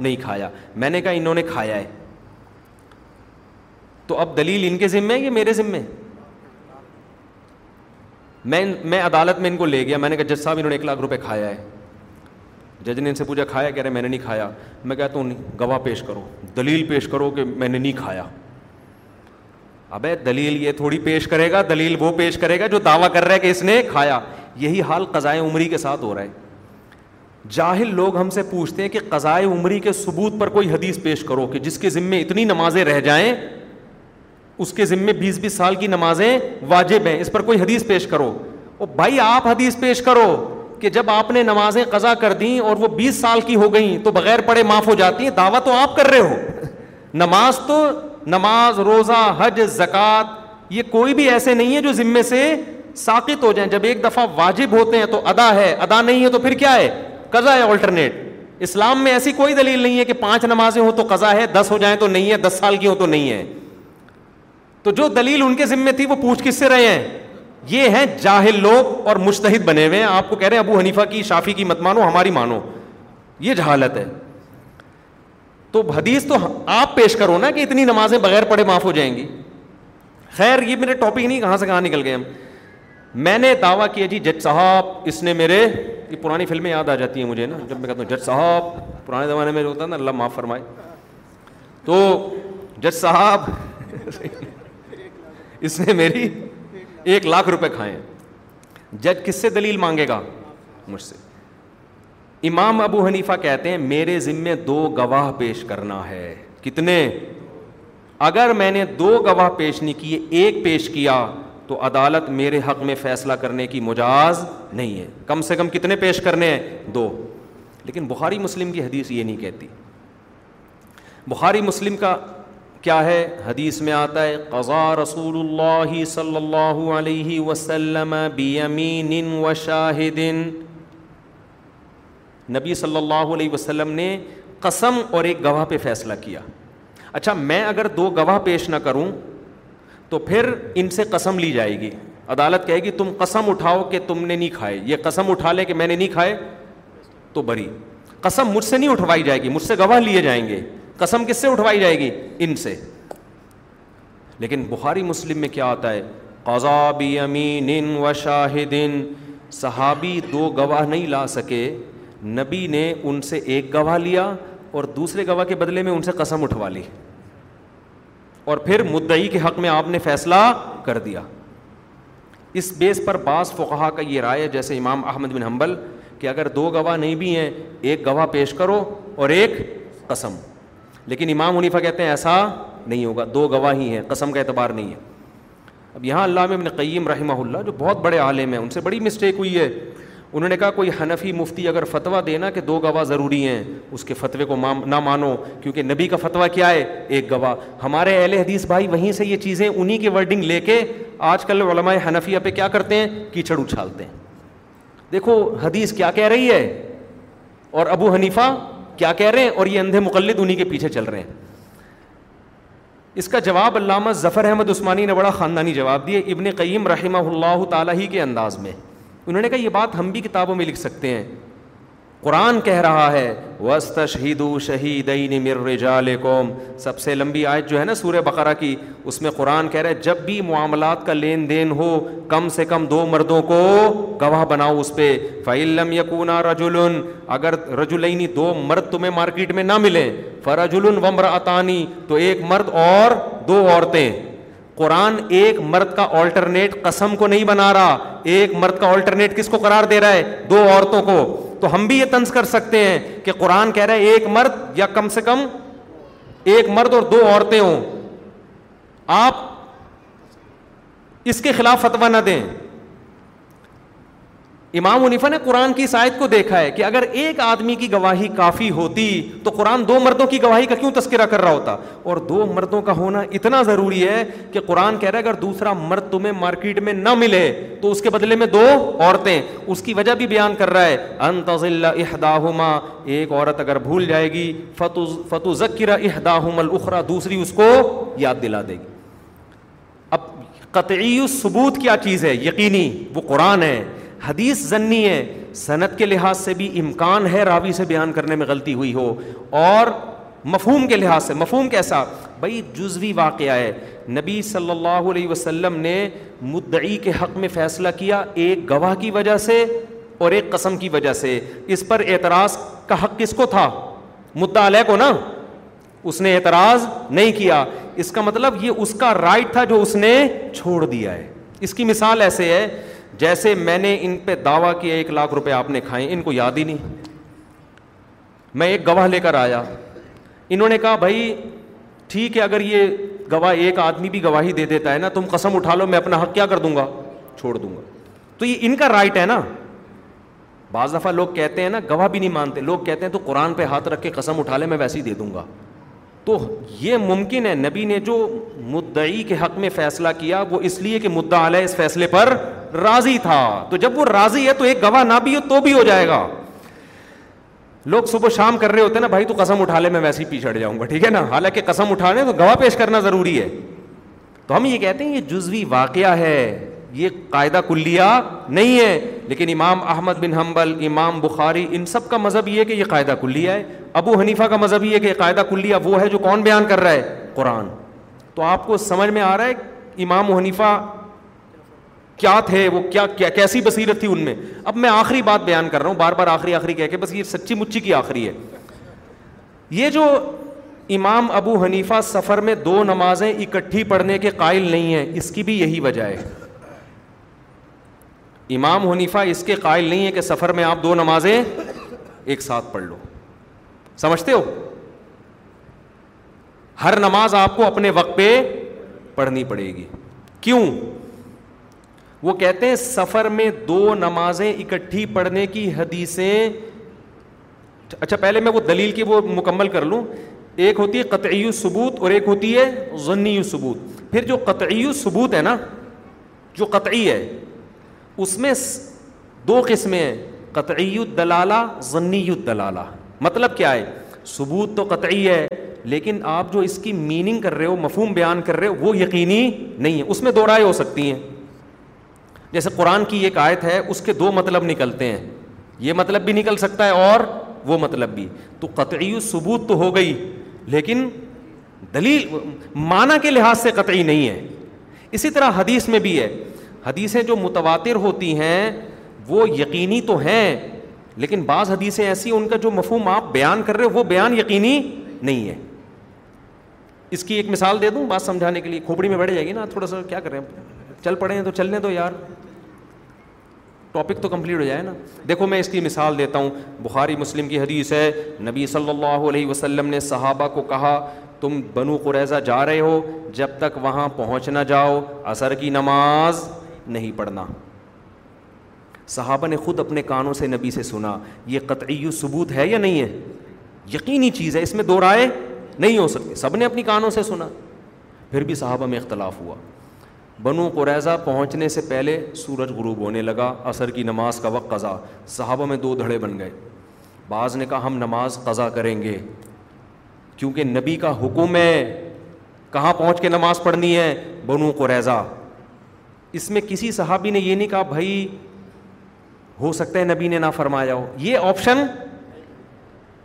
نہیں کھایا میں نے کہا انہوں نے کھایا ہے تو اب دلیل ان کے ذمے ہے یا میرے ذمے میں میں میں عدالت ان کو لے گیا میں نے کہا جج صاحب انہوں نے ایک لاکھ روپے کھایا ہے جج نے ان سے پوچھا کھایا کہہ رہے میں نے نہیں کھایا میں کہتا ہوں گواہ پیش کرو دلیل پیش کرو کہ میں نے نہیں کھایا ابے دلیل یہ تھوڑی پیش کرے گا دلیل وہ پیش کرے گا جو دعویٰ کر رہا ہے کہ اس نے کھایا یہی حال قضائے عمری کے ساتھ ہو رہا ہے جاہل لوگ ہم سے پوچھتے ہیں کہ قضائے عمری کے ثبوت پر کوئی حدیث پیش کرو کہ جس کے ذمے اتنی نمازیں رہ جائیں اس کے ذمے بیس بیس سال کی نمازیں واجب ہیں اس پر کوئی حدیث پیش کرو او بھائی آپ حدیث پیش کرو کہ جب آپ نے نمازیں قضا کر دیں اور وہ بیس سال کی ہو گئیں تو بغیر پڑے معاف ہو جاتی ہیں دعویٰ تو آپ کر رہے ہو نماز تو نماز روزہ حج زکوٰۃ یہ کوئی بھی ایسے نہیں ہے جو ذمے سے ہو جائیں جب ایک دفعہ واجب ہوتے ہیں تو ادا ہے ادا نہیں ہے تو پھر کیا ہے قضا ہے آلٹرنیٹ اسلام میں ایسی کوئی دلیل نہیں ہے کہ پانچ نمازیں ہوں تو قضا ہے دس ہو جائیں تو نہیں ہے دس سال کی ہوں تو نہیں ہے تو جو دلیل ان کے ذمے تھی وہ پوچھ کس سے رہے ہیں ہیں یہ جاہل لوگ اور مشتحد بنے ہوئے ہیں آپ کو کہہ رہے ہیں ابو حنیفہ کی شافی کی مت مانو ہماری مانو یہ جہالت ہے تو حدیث تو آپ پیش کرو نا کہ اتنی نمازیں بغیر پڑھے معاف ہو جائیں گی خیر یہ میرے ٹاپک نہیں کہاں سے کہاں نکل گئے ہم میں نے دعویٰ کیا جی جج صاحب اس نے میرے یہ پرانی فلمیں یاد آ جاتی ہیں مجھے نا جب میں کہتا ہوں جج صاحب پرانے زمانے میں جو ہوتا ہے نا اللہ معاف فرمائے تو جج صاحب اس نے میری ایک لاکھ روپے کھائے جج کس سے دلیل مانگے گا مجھ سے امام ابو حنیفہ کہتے ہیں میرے ذمے دو گواہ پیش کرنا ہے کتنے اگر میں نے دو گواہ پیش نہیں کیے ایک پیش کیا تو عدالت میرے حق میں فیصلہ کرنے کی مجاز نہیں ہے کم سے کم کتنے پیش کرنے ہیں دو لیکن بخاری مسلم کی حدیث یہ نہیں کہتی بخاری مسلم کا کیا ہے حدیث میں آتا ہے قضا رسول اللہ صلی اللہ علیہ وسلم بیمین و نبی صلی اللہ علیہ وسلم نے قسم اور ایک گواہ پہ فیصلہ کیا اچھا میں اگر دو گواہ پیش نہ کروں تو پھر ان سے قسم لی جائے گی عدالت کہے گی تم قسم اٹھاؤ کہ تم نے نہیں کھائے یہ قسم اٹھا لے کہ میں نے نہیں کھائے تو بری قسم مجھ سے نہیں اٹھوائی جائے گی مجھ سے گواہ لیے جائیں گے قسم کس سے اٹھوائی جائے گی ان سے لیکن بخاری مسلم میں کیا آتا ہے قزابی امین و شاہدین صحابی دو گواہ نہیں لا سکے نبی نے ان سے ایک گواہ لیا اور دوسرے گواہ کے بدلے میں ان سے قسم اٹھوا لی اور پھر مدعی کے حق میں آپ نے فیصلہ کر دیا اس بیس پر بعض فقہا کا یہ رائے جیسے امام احمد بن حنبل کہ اگر دو گواہ نہیں بھی ہیں ایک گواہ پیش کرو اور ایک قسم لیکن امام منیفہ کہتے ہیں ایسا نہیں ہوگا دو گواہ ہی ہیں قسم کا اعتبار نہیں ہے اب یہاں علامہ ابن قیم رحمہ اللہ جو بہت بڑے عالم ہیں ان سے بڑی مسٹیک ہوئی ہے انہوں نے کہا کوئی حنفی مفتی اگر فتویٰ دینا کہ دو گواہ ضروری ہیں اس کے فتوے کو نہ مانو کیونکہ نبی کا فتویٰ کیا ہے ایک گواہ ہمارے اہل حدیث بھائی وہیں سے یہ چیزیں انہیں کی ورڈنگ لے کے آج کل علماء حنفیہ پہ کیا کرتے ہیں کیچڑ اچھالتے ہیں دیکھو حدیث کیا کہہ رہی ہے اور ابو حنیفہ کیا کہہ رہے ہیں اور یہ اندھے مقلد انہیں کے پیچھے چل رہے ہیں اس کا جواب علامہ ظفر احمد عثمانی نے بڑا خاندانی جواب دیے ابن قیم رحمہ اللہ تعالیٰ ہی کے انداز میں انہوں نے کہا یہ بات ہم بھی کتابوں میں لکھ سکتے ہیں قرآن کہہ رہا ہے وسط شہید شہید مرجال قوم سب سے لمبی آیت جو ہے نا سورہ بقرہ کی اس میں قرآن کہہ رہے ہے جب بھی معاملات کا لین دین ہو کم سے کم دو مردوں کو گواہ بناؤ اس پہ فعلم یقون رجول اگر رجولینی دو مرد تمہیں مارکیٹ میں نہ ملیں فرج الن ومر تو ایک مرد اور دو عورتیں قرآن ایک مرد کا آلٹرنیٹ قسم کو نہیں بنا رہا ایک مرد کا آلٹرنیٹ کس کو قرار دے رہا ہے دو عورتوں کو تو ہم بھی یہ تنز کر سکتے ہیں کہ قرآن کہہ رہا ہے ایک مرد یا کم سے کم ایک مرد اور دو عورتیں ہوں آپ اس کے خلاف فتوا نہ دیں امام منیفا نے قرآن کی سائد کو دیکھا ہے کہ اگر ایک آدمی کی گواہی کافی ہوتی تو قرآن دو مردوں کی گواہی کا کیوں تذکرہ کر رہا ہوتا اور دو مردوں کا ہونا اتنا ضروری ہے کہ قرآن کہہ رہا ہے اگر دوسرا مرد تمہیں مارکیٹ میں نہ ملے تو اس کے بدلے میں دو عورتیں اس کی وجہ بھی بیان کر رہا ہے انتظل احداہما ایک عورت اگر بھول جائے گی فتو فتو ذکر احداہم الخرا دوسری اس کو یاد دلا دے گی اب قطعی ثبوت کیا چیز ہے یقینی وہ قرآن ہے حدیث ضنی ہے صنعت کے لحاظ سے بھی امکان ہے راوی سے بیان کرنے میں غلطی ہوئی ہو اور مفہوم کے لحاظ سے مفہوم کیسا بھائی جزوی واقعہ ہے نبی صلی اللہ علیہ وسلم نے مدعی کے حق میں فیصلہ کیا ایک گواہ کی وجہ سے اور ایک قسم کی وجہ سے اس پر اعتراض کا حق کس کو تھا مدعا علیہ کو نا اس نے اعتراض نہیں کیا اس کا مطلب یہ اس کا رائٹ تھا جو اس نے چھوڑ دیا ہے اس کی مثال ایسے ہے جیسے میں نے ان پہ دعویٰ کیا ایک لاکھ روپے آپ نے کھائے ان کو یاد ہی نہیں میں ایک گواہ لے کر آیا انہوں نے کہا بھائی ٹھیک ہے اگر یہ گواہ ایک آدمی بھی گواہی دے دیتا ہے نا تم قسم اٹھا لو میں اپنا حق کیا کر دوں گا چھوڑ دوں گا تو یہ ان کا رائٹ ہے نا بعض دفعہ لوگ کہتے ہیں نا گواہ بھی نہیں مانتے لوگ کہتے ہیں تو قرآن پہ ہاتھ رکھ کے قسم اٹھا لے میں ویسے ہی دے دوں گا تو یہ ممکن ہے نبی نے جو مدعی کے حق میں فیصلہ کیا وہ اس لیے کہ مدعا علیہ اس فیصلے پر راضی تھا تو جب وہ راضی ہے تو ایک گواہ نہ بھی ہو تو بھی ہو جائے گا لوگ صبح شام کر رہے ہوتے ہیں نا بھائی تو قسم اٹھا لے میں ویسے ہی پیچھے جاؤں گا ٹھیک ہے نا حالانکہ قسم اٹھانے تو گواہ پیش کرنا ضروری ہے تو ہم یہ کہتے ہیں یہ جزوی واقعہ ہے یہ قاعدہ کلیا نہیں ہے لیکن امام احمد بن حنبل امام بخاری ان سب کا مذہب یہ ہے کہ یہ قاعدہ کلیا ہے ابو حنیفہ کا مذہب یہ ہے کہ قاعدہ کلیا وہ ہے جو کون بیان کر رہا ہے قرآن تو آپ کو سمجھ میں آ رہا ہے امام و کیا تھے وہ کیا کیا کیسی بصیرت تھی ان میں اب میں آخری بات بیان کر رہا ہوں بار بار آخری آخری کہہ کے بس یہ سچی مچی کی آخری ہے یہ جو امام ابو حنیفہ سفر میں دو نمازیں اکٹھی پڑھنے کے قائل نہیں ہیں اس کی بھی یہی وجہ ہے امام حنیفہ اس کے قائل نہیں ہے کہ سفر میں آپ دو نمازیں ایک ساتھ پڑھ لو سمجھتے ہو ہر نماز آپ کو اپنے وقت پہ پڑھنی پڑے گی کیوں وہ کہتے ہیں سفر میں دو نمازیں اکٹھی پڑھنے کی حدیثیں اچھا پہلے میں وہ دلیل کی وہ مکمل کر لوں ایک ہوتی ہے قطعی ثبوت اور ایک ہوتی ہے ضنی ثبوت پھر جو قطعی ثبوت ہے نا جو قطعی ہے اس میں دو قسمیں ہیں قطعی الدلالہ ضنی الدلالہ مطلب کیا ہے ثبوت تو قطعی ہے لیکن آپ جو اس کی میننگ کر رہے ہو مفہوم بیان کر رہے ہو وہ یقینی نہیں ہے اس میں دو رائے ہو سکتی ہیں جیسے قرآن کی ایک آیت ہے اس کے دو مطلب نکلتے ہیں یہ مطلب بھی نکل سکتا ہے اور وہ مطلب بھی تو قطعی ثبوت تو ہو گئی لیکن دلیل معنی کے لحاظ سے قطعی نہیں ہے اسی طرح حدیث میں بھی ہے حدیثیں جو متواتر ہوتی ہیں وہ یقینی تو ہیں لیکن بعض حدیثیں ایسی ان کا جو مفہوم آپ بیان کر رہے ہو وہ بیان یقینی نہیں ہے اس کی ایک مثال دے دوں بات سمجھانے کے لیے کھوپڑی میں بیٹھ جائے گی نا تھوڑا سا کیا کریں چل پڑے ہیں تو چلنے دو یار ٹاپک تو کمپلیٹ ہو جائے نا دیکھو میں اس کی مثال دیتا ہوں بخاری مسلم کی حدیث ہے نبی صلی اللہ علیہ وسلم نے صحابہ کو کہا تم بنو قریضہ جا رہے ہو جب تک وہاں پہنچ نہ جاؤ اثر کی نماز نہیں پڑھنا صحابہ نے خود اپنے کانوں سے نبی سے سنا یہ قطعی ثبوت ہے یا نہیں ہے یقینی چیز ہے اس میں دو رائے نہیں ہو سکتی سب نے اپنی کانوں سے سنا پھر بھی صحابہ میں اختلاف ہوا بنو قریضہ پہنچنے سے پہلے سورج غروب ہونے لگا عصر کی نماز کا وقت قضا صحابہ میں دو دھڑے بن گئے بعض نے کہا ہم نماز قضا کریں گے کیونکہ نبی کا حکم ہے کہاں پہنچ کے نماز پڑھنی ہے بنو قریضہ اس میں کسی صحابی نے یہ نہیں کہا بھائی ہو سکتا ہے نبی نے نہ فرمایا ہو یہ آپشن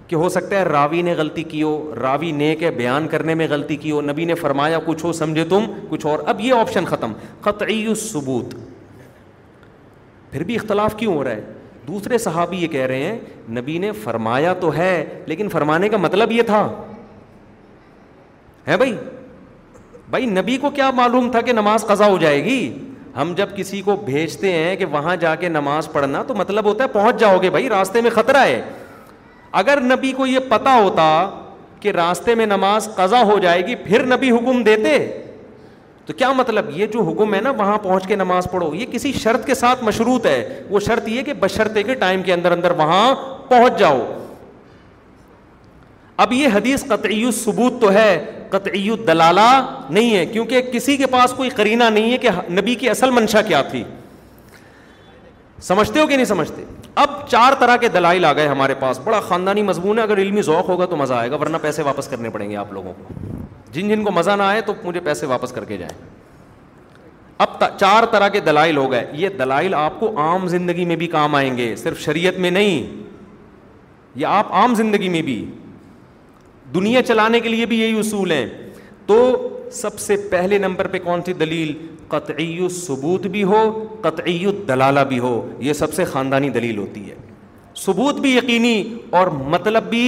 کہ ہو سکتا ہے راوی نے غلطی کی ہو راوی نیک ہے بیان کرنے میں غلطی کی ہو نبی نے فرمایا کچھ ہو سمجھے تم کچھ اور اب یہ آپشن ختم قطعی ثبوت پھر بھی اختلاف کیوں ہو رہا ہے دوسرے صحابی یہ کہہ رہے ہیں نبی نے فرمایا تو ہے لیکن فرمانے کا مطلب یہ تھا ہے بھائی بھائی نبی کو کیا معلوم تھا کہ نماز قضا ہو جائے گی ہم جب کسی کو بھیجتے ہیں کہ وہاں جا کے نماز پڑھنا تو مطلب ہوتا ہے پہنچ جاؤ گے بھائی راستے میں خطرہ ہے اگر نبی کو یہ پتا ہوتا کہ راستے میں نماز قضا ہو جائے گی پھر نبی حکم دیتے تو کیا مطلب یہ جو حکم ہے نا وہاں پہنچ کے نماز پڑھو یہ کسی شرط کے ساتھ مشروط ہے وہ شرط یہ کہ بشرطے کے ٹائم کے اندر اندر وہاں پہنچ جاؤ اب یہ حدیث قطعی ثبوت تو ہے قطعی دلالہ نہیں ہے کیونکہ کسی کے پاس کوئی کرینہ نہیں ہے کہ نبی کی اصل منشا کیا تھی سمجھتے ہو کہ نہیں سمجھتے اب چار طرح کے دلائل آ گئے ہمارے پاس بڑا خاندانی مضمون ہے اگر علمی ذوق ہوگا تو مزہ آئے گا ورنہ پیسے واپس کرنے پڑیں گے آپ لوگوں کو جن جن کو مزہ نہ آئے تو مجھے پیسے واپس کر کے جائیں اب چار طرح کے دلائل ہو گئے یہ دلائل آپ کو عام زندگی میں بھی کام آئیں گے صرف شریعت میں نہیں یہ آپ عام زندگی میں بھی دنیا چلانے کے لیے بھی یہی اصول ہیں تو سب سے پہلے نمبر پہ کون سی دلیل قطعی ثبوت بھی ہو قطعی دلالہ بھی ہو یہ سب سے خاندانی دلیل ہوتی ہے ثبوت بھی یقینی اور مطلب بھی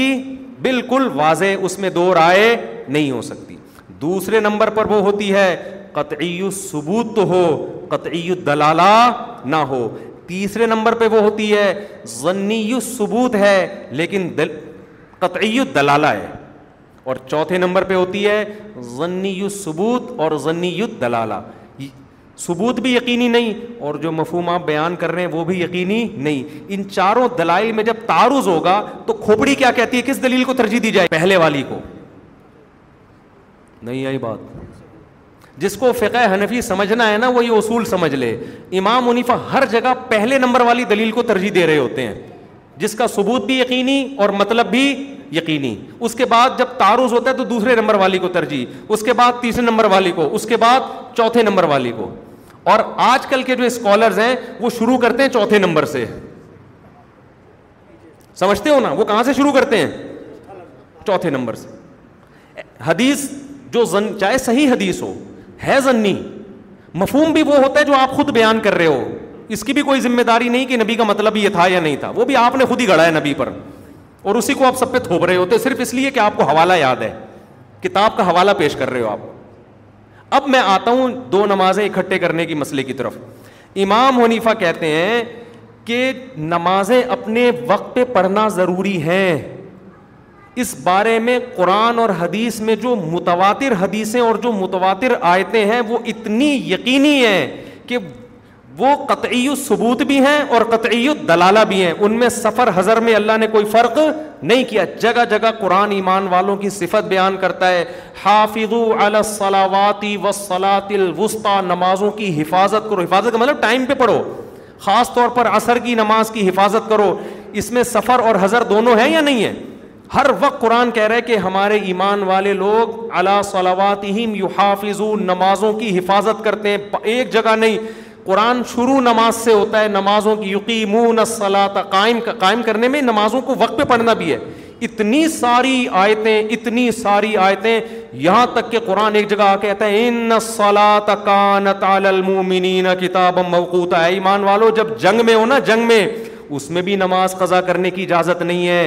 بالکل واضح اس میں دو رائے نہیں ہو سکتی دوسرے نمبر پر وہ ہوتی ہے قطعی ثبوت تو ہو قطعی دلالہ نہ ہو تیسرے نمبر پہ وہ ہوتی ہے ضنی ثبوت ہے لیکن دل قطعی دلالہ ہے اور چوتھے نمبر پہ ہوتی ہے ضنی ثبوت اور ضنی دلالہ ثبوت بھی یقینی نہیں اور جو مفہوم آپ بیان کر رہے ہیں وہ بھی یقینی نہیں ان چاروں دلائل میں جب تعارض ہوگا تو کھوپڑی کیا کہتی ہے کس دلیل کو ترجیح دی جائے پہلے والی کو نہیں آئی بات جس کو فقہ حنفی سمجھنا ہے نا وہ یہ اصول سمجھ لے امام منیفا ہر جگہ پہلے نمبر والی دلیل کو ترجیح دے رہے ہوتے ہیں جس کا ثبوت بھی یقینی اور مطلب بھی یقینی اس کے بعد جب تعارض ہوتا ہے تو دوسرے نمبر والی کو ترجیح اس کے بعد تیسرے نمبر والی کو اس کے بعد چوتھے نمبر والی کو اور آج کل کے جو اسکالرز ہیں وہ شروع کرتے ہیں چوتھے نمبر سے سمجھتے ہو نا وہ کہاں سے شروع کرتے ہیں چوتھے نمبر سے حدیث جو زن چاہے صحیح حدیث ہو ہے زنی مفہوم بھی وہ ہوتا ہے جو آپ خود بیان کر رہے ہو اس کی بھی کوئی ذمہ داری نہیں کہ نبی کا مطلب یہ تھا یا نہیں تھا وہ بھی آپ نے خود ہی گڑا ہے نبی پر اور اسی کو آپ سب پہ تھوپ رہے ہوتے صرف اس لیے کہ آپ کو حوالہ یاد ہے کتاب کا حوالہ پیش کر رہے ہو آپ اب میں آتا ہوں دو نمازیں اکٹھے کرنے کی مسئلے کی طرف امام حنیفہ کہتے ہیں کہ نمازیں اپنے وقت پہ پڑھنا ضروری ہیں اس بارے میں قرآن اور حدیث میں جو متواتر حدیثیں اور جو متواتر آیتیں ہیں وہ اتنی یقینی ہیں کہ وہ قطعی ثبوت بھی ہیں اور قطعی دلالہ بھی ہیں ان میں سفر حضر میں اللہ نے کوئی فرق نہیں کیا جگہ جگہ قرآن ایمان والوں کی صفت بیان کرتا ہے حافظاتی و صلاطل الوسطی نمازوں کی حفاظت کرو حفاظت کا مطلب ٹائم پہ پڑھو خاص طور پر عصر کی نماز کی حفاظت کرو اس میں سفر اور حضر دونوں ہیں یا نہیں ہے ہر وقت قرآن کہہ رہے کہ ہمارے ایمان والے لوگ اللہ یحافظون نمازوں کی حفاظت کرتے ہیں ایک جگہ نہیں قرآن شروع نماز سے ہوتا ہے نمازوں کی یقین قائم قائم کرنے میں نمازوں کو وقت پہ پڑھنا بھی ہے اتنی ساری آیتیں اتنی ساری آیتیں یہاں تک کہ قرآن ایک جگہ کہتا ہے ان سلا تکانت المومنین کتاب موقوتا ہے ایمان والو جب جنگ میں ہو نا جنگ میں اس میں بھی نماز قضا کرنے کی اجازت نہیں ہے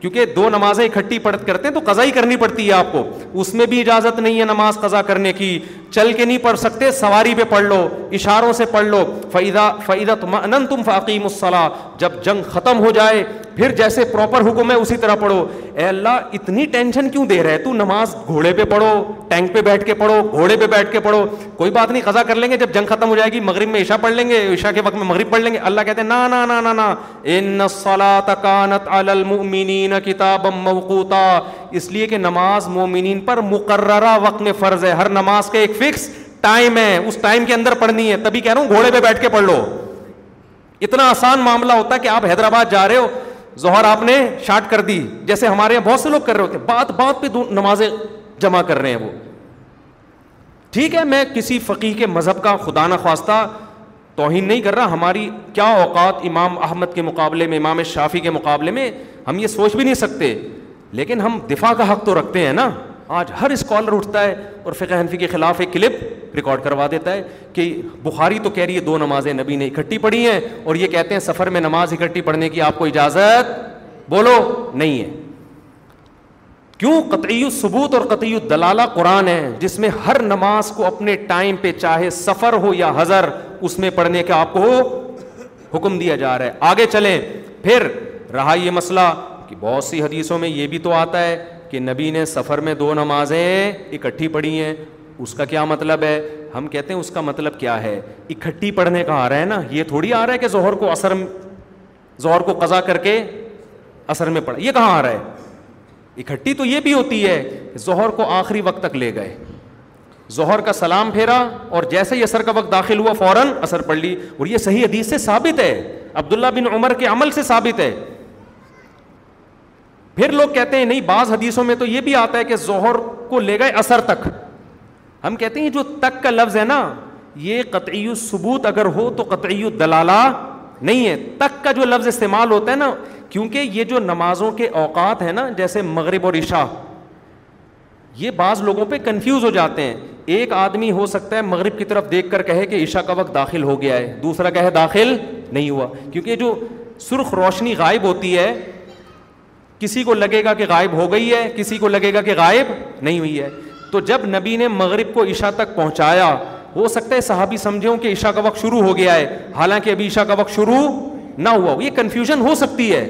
کیونکہ دو نمازیں اکٹھی پڑھ کرتے ہیں تو قضا ہی کرنی پڑتی ہے آپ کو اس میں بھی اجازت نہیں ہے نماز قضا کرنے کی چل کے نہیں پڑھ سکتے سواری پہ پڑھ لو اشاروں سے پڑھ لو فعیدہ تم ان تم فقیم الصلاح جب جنگ ختم ہو جائے پھر جیسے پراپر حکم ہے اسی طرح پڑھو اے اللہ اتنی ٹینشن کیوں دے رہے تو نماز گھوڑے پہ پڑھو ٹینک پہ بیٹھ کے پڑھو گھوڑے پہ بیٹھ کے پڑھو کوئی بات نہیں قزا کر لیں گے جب جنگ ختم ہو جائے گی مغرب میں عشا پڑھ لیں گے عشا کے وقت میں مغرب پڑھ لیں گے اللہ کہتے ہیں نا نا نا نا کانت علی تکانت المنین کتاب اس لیے کہ نماز مومنین پر مقررہ وقت میں فرض ہے ہر نماز کے ایک فکس ٹائم ٹائم ہے اس کے اندر پڑھنی ہے تبھی کہہ رہا ہوں گھوڑے پہ بیٹھ کے پڑھ لو اتنا آسان معاملہ ہوتا ہے کہ آپ حیدرآباد جا رہے ہو آپ نے شارٹ کر دی جیسے ہمارے یہاں بہت سے لوگ کر رہے ہوتے ہیں بات بات پہ نمازیں جمع کر رہے ہیں وہ ٹھیک ہے میں کسی فقیر کے مذہب کا خدا نخواستہ توہین نہیں کر رہا ہماری کیا اوقات امام احمد کے مقابلے میں امام شافی کے مقابلے میں ہم یہ سوچ بھی نہیں سکتے لیکن ہم دفاع کا حق تو رکھتے ہیں نا آج ہر اسکالر اٹھتا ہے اور فقہ حنفی کے خلاف ایک کلپ ریکارڈ کروا دیتا ہے کہ بخاری تو کہہ رہی ہے دو نمازیں نبی نے اکٹھی پڑھی ہیں اور یہ کہتے ہیں سفر میں نماز اکٹھی پڑھنے کی آپ کو اجازت بولو نہیں ہے کیوں قطعی ثبوت اور قطعی دلالہ قرآن ہے جس میں ہر نماز کو اپنے ٹائم پہ چاہے سفر ہو یا ہزر اس میں پڑھنے کا آپ کو حکم دیا جا رہا ہے آگے چلیں پھر رہا یہ مسئلہ کہ بہت سی حدیثوں میں یہ بھی تو آتا ہے کہ نبی نے سفر میں دو نمازیں اکٹھی پڑھی ہیں اس کا کیا مطلب ہے ہم کہتے ہیں اس کا مطلب کیا ہے اکٹھی پڑھنے کا آ رہا ہے نا یہ تھوڑی آ رہا ہے کہ ظہر کو اثر ظہر کو قضا کر کے اثر میں پڑھا یہ کہاں آ رہا ہے اکٹھی تو یہ بھی ہوتی ہے ظہر کو آخری وقت تک لے گئے ظہر کا سلام پھیرا اور جیسے ہی اثر کا وقت داخل ہوا فوراً اثر پڑھ لی اور یہ صحیح حدیث سے ثابت ہے عبداللہ بن عمر کے عمل سے ثابت ہے پھر لوگ کہتے ہیں نہیں بعض حدیثوں میں تو یہ بھی آتا ہے کہ ظہر کو لے گئے اثر تک ہم کہتے ہیں جو تک کا لفظ ہے نا یہ قطعی ثبوت اگر ہو تو قطعی دلالہ نہیں ہے تک کا جو لفظ استعمال ہوتا ہے نا کیونکہ یہ جو نمازوں کے اوقات ہیں نا جیسے مغرب اور عشاء یہ بعض لوگوں پہ کنفیوز ہو جاتے ہیں ایک آدمی ہو سکتا ہے مغرب کی طرف دیکھ کر کہے کہ عشاء کا وقت داخل ہو گیا ہے دوسرا کہے داخل نہیں ہوا کیونکہ جو سرخ روشنی غائب ہوتی ہے کسی کو لگے گا کہ غائب ہو گئی ہے کسی کو لگے گا کہ غائب نہیں ہوئی ہے تو جب نبی نے مغرب کو عشاء تک پہنچایا ہو سکتا ہے صحابی سمجھوں کہ عشاء کا وقت شروع ہو گیا ہے حالانکہ ابھی عشاء کا وقت شروع نہ ہوا یہ کنفیوژن ہو سکتی ہے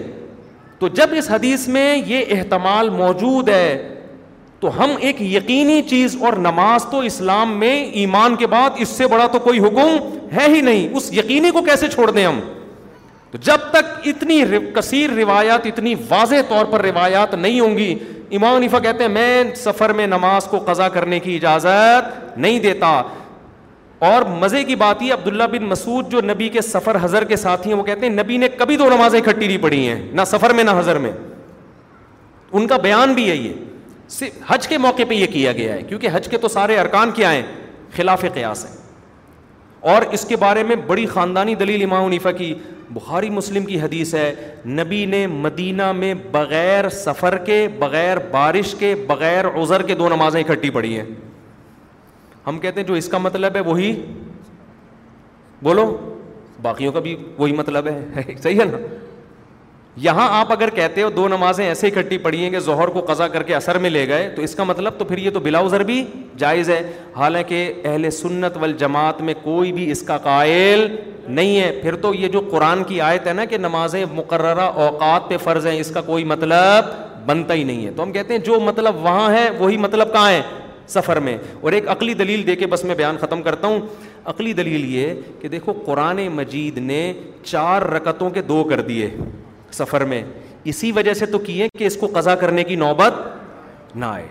تو جب اس حدیث میں یہ احتمال موجود ہے تو ہم ایک یقینی چیز اور نماز تو اسلام میں ایمان کے بعد اس سے بڑا تو کوئی حکم ہے ہی نہیں اس یقینی کو کیسے چھوڑ دیں ہم تو جب تک اتنی کثیر روایات اتنی واضح طور پر روایات نہیں ہوں گی امام عنیفا کہتے ہیں میں سفر میں نماز کو قضا کرنے کی اجازت نہیں دیتا اور مزے کی بات یہ عبداللہ بن مسعود جو نبی کے سفر حضر کے ساتھی ہیں وہ کہتے ہیں نبی نے کبھی دو نمازیں اکٹھی نہیں پڑھی ہیں نہ سفر میں نہ حضر میں ان کا بیان بھی ہے یہ حج کے موقع پہ یہ کیا گیا ہے کیونکہ حج کے تو سارے ارکان کیا ہیں خلاف قیاس ہیں اور اس کے بارے میں بڑی خاندانی دلیل امام عنیفہ کی بخاری مسلم کی حدیث ہے نبی نے مدینہ میں بغیر سفر کے بغیر بارش کے بغیر عذر کے دو نمازیں اکٹھی پڑی ہیں ہم کہتے ہیں جو اس کا مطلب ہے وہی بولو باقیوں کا بھی وہی مطلب ہے صحیح ہے نا یہاں آپ اگر کہتے ہو دو نمازیں ایسے اکٹھی پڑی ہیں کہ ظہر کو قضا کر کے اثر میں لے گئے تو اس کا مطلب تو پھر یہ تو بلاؤزر بھی جائز ہے حالانکہ اہل سنت وال جماعت میں کوئی بھی اس کا قائل نہیں ہے پھر تو یہ جو قرآن کی آیت ہے نا کہ نمازیں مقررہ اوقات پہ فرض ہیں اس کا کوئی مطلب بنتا ہی نہیں ہے تو ہم کہتے ہیں جو مطلب وہاں ہے وہی مطلب کہاں ہے سفر میں اور ایک عقلی دلیل دے کے بس میں بیان ختم کرتا ہوں عقلی دلیل یہ کہ دیکھو قرآن مجید نے چار رکتوں کے دو کر دیے سفر میں اسی وجہ سے تو کیے کہ اس کو قزا کرنے کی نوبت نہ آئے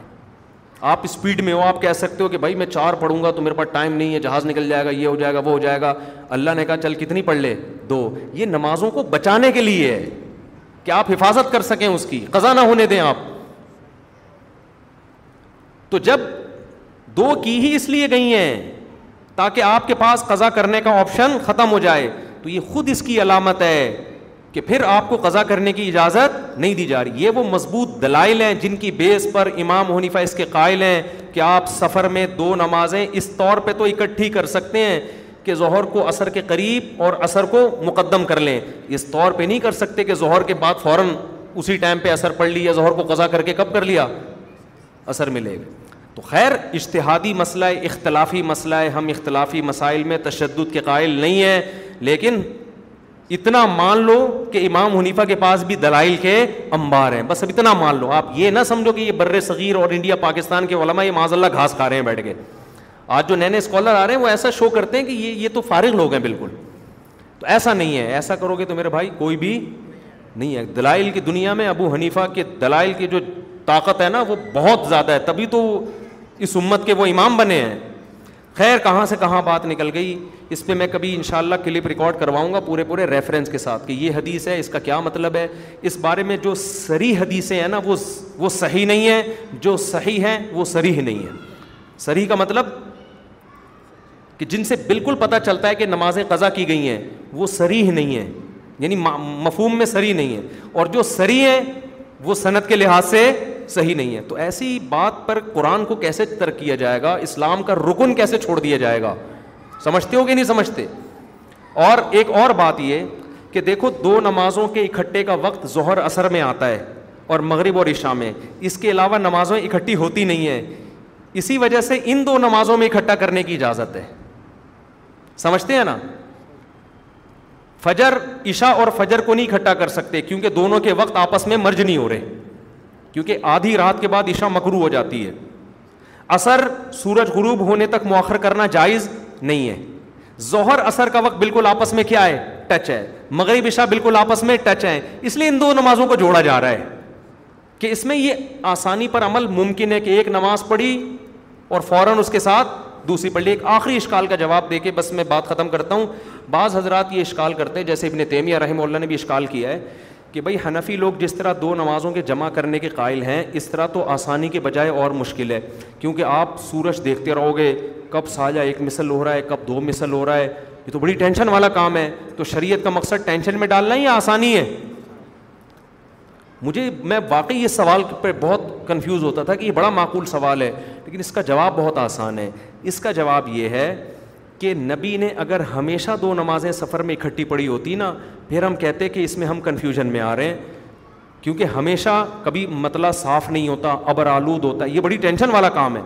آپ اسپیڈ میں ہو آپ کہہ سکتے ہو کہ بھائی میں چار پڑھوں گا تو میرے پاس ٹائم نہیں ہے جہاز نکل جائے گا یہ ہو جائے گا وہ ہو جائے گا اللہ نے کہا چل کتنی پڑھ لے دو یہ نمازوں کو بچانے کے لیے ہے کہ آپ حفاظت کر سکیں اس کی قزا نہ ہونے دیں آپ تو جب دو کی ہی اس لیے گئی ہیں تاکہ آپ کے پاس قزا کرنے کا آپشن ختم ہو جائے تو یہ خود اس کی علامت ہے کہ پھر آپ کو قضا کرنے کی اجازت نہیں دی جا رہی یہ وہ مضبوط دلائل ہیں جن کی بیس پر امام حنیفہ اس کے قائل ہیں کہ آپ سفر میں دو نمازیں اس طور پہ تو اکٹھی کر سکتے ہیں کہ ظہر کو اثر کے قریب اور اثر کو مقدم کر لیں اس طور پہ نہیں کر سکتے کہ ظہر کے بعد فوراً اسی ٹائم پہ اثر پڑ یا ظہر کو قضا کر کے کب کر لیا اثر ملے گا تو خیر اشتہادی مسئلہ اختلافی مسئلہ ہم اختلافی مسائل میں تشدد کے قائل نہیں ہیں لیکن اتنا مان لو کہ امام حنیفہ کے پاس بھی دلائل کے انبار ہیں بس اب اتنا مان لو آپ یہ نہ سمجھو کہ یہ بر صغیر اور انڈیا پاکستان کے علماء یہ معاذ اللہ گھاس کھا رہے ہیں بیٹھ کے آج جو نئے نئے اسکالر آ رہے ہیں وہ ایسا شو کرتے ہیں کہ یہ یہ تو فارغ لوگ ہیں بالکل تو ایسا نہیں ہے ایسا کرو گے تو میرے بھائی کوئی بھی نہیں ہے دلائل کی دنیا میں ابو حنیفہ کے دلائل کی جو طاقت ہے نا وہ بہت زیادہ ہے تبھی تو اس امت کے وہ امام بنے ہیں خیر کہاں سے کہاں بات نکل گئی اس پہ میں کبھی انشاءاللہ شاء کلپ ریکارڈ کرواؤں گا پورے پورے ریفرنس کے ساتھ کہ یہ حدیث ہے اس کا کیا مطلب ہے اس بارے میں جو سری حدیثیں ہیں نا وہ وہ صحیح نہیں ہیں جو صحیح ہیں وہ سری ہی نہیں ہیں سریح کا مطلب کہ جن سے بالکل پتہ چلتا ہے کہ نمازیں قضا کی گئی ہیں وہ سری ہی نہیں ہیں یعنی مفہوم میں سری نہیں ہے اور جو سری ہیں وہ صنعت کے لحاظ سے صحیح نہیں ہے تو ایسی بات پر قرآن کو کیسے ترک کیا جائے گا اسلام کا رکن کیسے چھوڑ دیا جائے گا سمجھتے ہو کہ نہیں سمجھتے اور ایک اور بات یہ کہ دیکھو دو نمازوں کے اکٹھے کا وقت ظہر اثر میں آتا ہے اور مغرب اور عشاء میں اس کے علاوہ نمازیں اکٹھی ہوتی نہیں ہے اسی وجہ سے ان دو نمازوں میں اکٹھا کرنے کی اجازت ہے سمجھتے ہیں نا فجر عشاء اور فجر کو نہیں اکٹھا کر سکتے کیونکہ دونوں کے وقت آپس میں مرج نہیں ہو رہے کیونکہ آدھی رات کے بعد عشاء مکرو ہو جاتی ہے اثر سورج غروب ہونے تک مؤخر کرنا جائز نہیں ہے ظہر اثر کا وقت بالکل آپس میں کیا ہے ٹچ ہے مغرب عشاء بالکل آپس میں ٹچ ہے اس لیے ان دو نمازوں کو جوڑا جا رہا ہے کہ اس میں یہ آسانی پر عمل ممکن ہے کہ ایک نماز پڑھی اور فوراً اس کے ساتھ دوسری پڑھ لی ایک آخری اشکال کا جواب دے کے بس میں بات ختم کرتا ہوں بعض حضرات یہ اشکال کرتے ہیں جیسے ابن تیمیہ رحمہ اللہ نے بھی اشکال کیا ہے کہ بھائی حنفی لوگ جس طرح دو نمازوں کے جمع کرنے کے قائل ہیں اس طرح تو آسانی کے بجائے اور مشکل ہے کیونکہ آپ سورج دیکھتے رہو گے کب ساجہ ایک مثل ہو رہا ہے کب دو مثل ہو رہا ہے یہ تو بڑی ٹینشن والا کام ہے تو شریعت کا مقصد ٹینشن میں ڈالنا ہی آسانی ہے مجھے میں واقعی یہ سوال پہ بہت کنفیوز ہوتا تھا کہ یہ بڑا معقول سوال ہے لیکن اس کا جواب بہت آسان ہے اس کا جواب یہ ہے کہ نبی نے اگر ہمیشہ دو نمازیں سفر میں اکٹھی پڑھی ہوتی نا پھر ہم کہتے کہ اس میں ہم کنفیوژن میں آ رہے ہیں کیونکہ ہمیشہ کبھی مطلع صاف نہیں ہوتا ابر آلود ہوتا ہے یہ بڑی ٹینشن والا کام ہے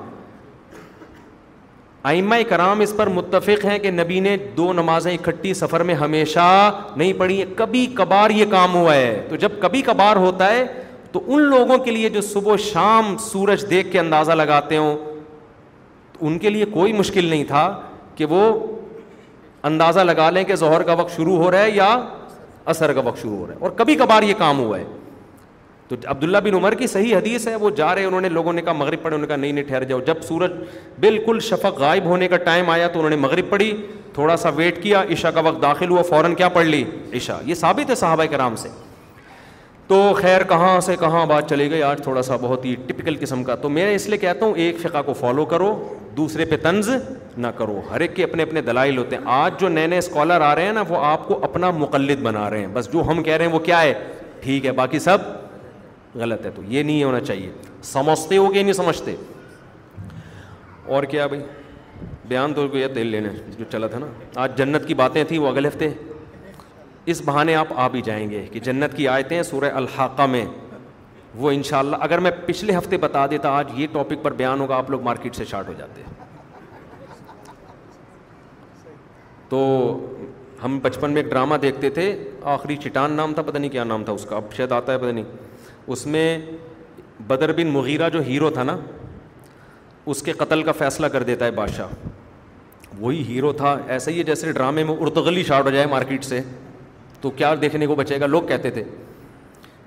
آئمہ کرام اس پر متفق ہیں کہ نبی نے دو نمازیں اکٹھی سفر میں ہمیشہ نہیں پڑھی کبھی کبھار یہ کام ہوا ہے تو جب کبھی کبھار ہوتا ہے تو ان لوگوں کے لیے جو صبح و شام سورج دیکھ کے اندازہ لگاتے ہوں ان کے لیے کوئی مشکل نہیں تھا کہ وہ اندازہ لگا لیں کہ ظہر کا وقت شروع ہو رہا ہے یا عصر کا وقت شروع ہو رہا ہے اور کبھی کبھار یہ کام ہوا ہے تو عبداللہ بن عمر کی صحیح حدیث ہے وہ جا رہے ہیں انہوں نے لوگوں نے کہا مغرب پڑھے انہوں نے کہا نہیں نہیں ٹھہر جاؤ جب سورج بالکل شفق غائب ہونے کا ٹائم آیا تو انہوں نے مغرب پڑھی تھوڑا سا ویٹ کیا عشاء کا وقت داخل ہوا فوراً کیا پڑھ لی عشاء یہ ثابت ہے صحابہ کرام سے تو خیر کہاں سے کہاں بات چلی گئی آج تھوڑا سا بہت ہی ٹپکل قسم کا تو میں اس لیے کہتا ہوں ایک فقہ کو فالو کرو دوسرے پہ طنز نہ کرو ہر ایک کے اپنے اپنے دلائل ہوتے ہیں آج جو نئے نئے اسکالر آ رہے ہیں نا وہ آپ کو اپنا مقلد بنا رہے ہیں بس جو ہم کہہ رہے ہیں وہ کیا ہے ٹھیک ہے باقی سب غلط ہے تو یہ نہیں ہونا چاہیے سمجھتے ہو کہ نہیں سمجھتے اور کیا بھائی بیان تو یہ دل لینے جو چلا تھا نا آج جنت کی باتیں تھیں وہ اگلے ہفتے اس بہانے آپ آ بھی جائیں گے کہ جنت کی آیتیں ہیں سورہ الحاقہ میں وہ انشاءاللہ اگر میں پچھلے ہفتے بتا دیتا آج یہ ٹاپک پر بیان ہوگا آپ لوگ مارکیٹ سے شارٹ ہو جاتے تو ہم بچپن میں ایک ڈرامہ دیکھتے تھے آخری چٹان نام تھا پتہ نہیں کیا نام تھا اس کا اب شاید آتا ہے پتہ نہیں اس میں بدر بن مغیرہ جو ہیرو تھا نا اس کے قتل کا فیصلہ کر دیتا ہے بادشاہ وہی ہیرو تھا ایسا ہی ہے جیسے ڈرامے میں ارتغلی شارٹ ہو جائے مارکیٹ سے تو کیا دیکھنے کو بچے گا لوگ کہتے تھے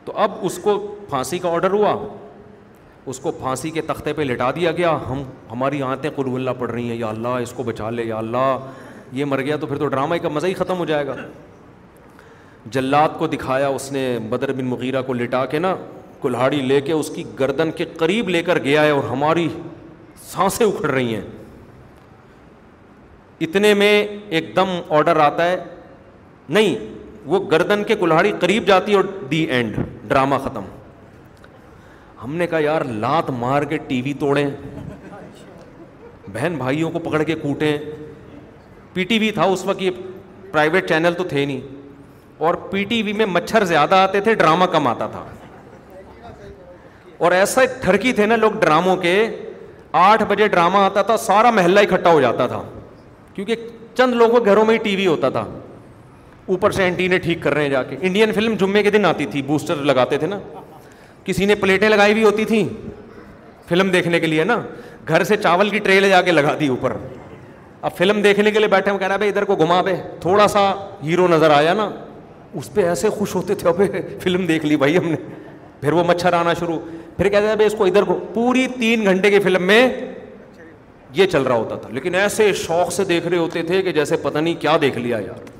تو اب اس کو پھانسی کا آڈر ہوا اس کو پھانسی کے تختے پہ لٹا دیا گیا ہم ہماری آنتیں قلو اللہ پڑھ رہی ہیں یا اللہ اس کو بچا لے یا اللہ یہ مر گیا تو پھر تو ڈرامہ کا مزہ ہی ختم ہو جائے گا جلات کو دکھایا اس نے بدر بن مغیرہ کو لٹا کے نا کلہاڑی لے کے اس کی گردن کے قریب لے کر گیا ہے اور ہماری سانسیں اکھڑ رہی ہیں اتنے میں ایک دم آڈر آتا ہے نہیں وہ گردن کے کلاڑی قریب جاتی ہے اور دی اینڈ ڈرامہ ختم ہم نے کہا یار لات مار کے ٹی وی توڑیں بہن بھائیوں کو پکڑ کے کوٹیں پی ٹی وی تھا اس وقت یہ پرائیویٹ چینل تو تھے نہیں اور پی ٹی وی میں مچھر زیادہ آتے تھے ڈرامہ کم آتا تھا اور ایسا تھرکی تھے نا لوگ ڈراموں کے آٹھ بجے ڈرامہ آتا تھا سارا محلہ اکٹھا ہو جاتا تھا کیونکہ چند لوگوں کے گھروں میں ہی ٹی وی ہوتا تھا اوپر سے اینٹی نے ٹھیک کر رہے ہیں جا کے انڈین فلم جمعے کے دن آتی تھی بوسٹر لگاتے تھے نا کسی نے پلیٹیں لگائی ہوئی ہوتی تھیں فلم دیکھنے کے لیے نا گھر سے چاول کی ٹرے لے جا کے لگا دی اوپر اب فلم دیکھنے کے لیے بیٹھے ہم کہنا بھائی ادھر کو گھما پہ تھوڑا سا ہیرو نظر آیا نا اس پہ ایسے خوش ہوتے تھے ابھی فلم دیکھ لی بھائی ہم نے پھر وہ مچھر آنا شروع پھر کہتے ہیں بھائی اس کو ادھر کو پوری تین گھنٹے کی فلم میں یہ چل رہا ہوتا تھا لیکن ایسے شوق سے دیکھ رہے ہوتے تھے کہ جیسے پتہ نہیں کیا دیکھ لیا یار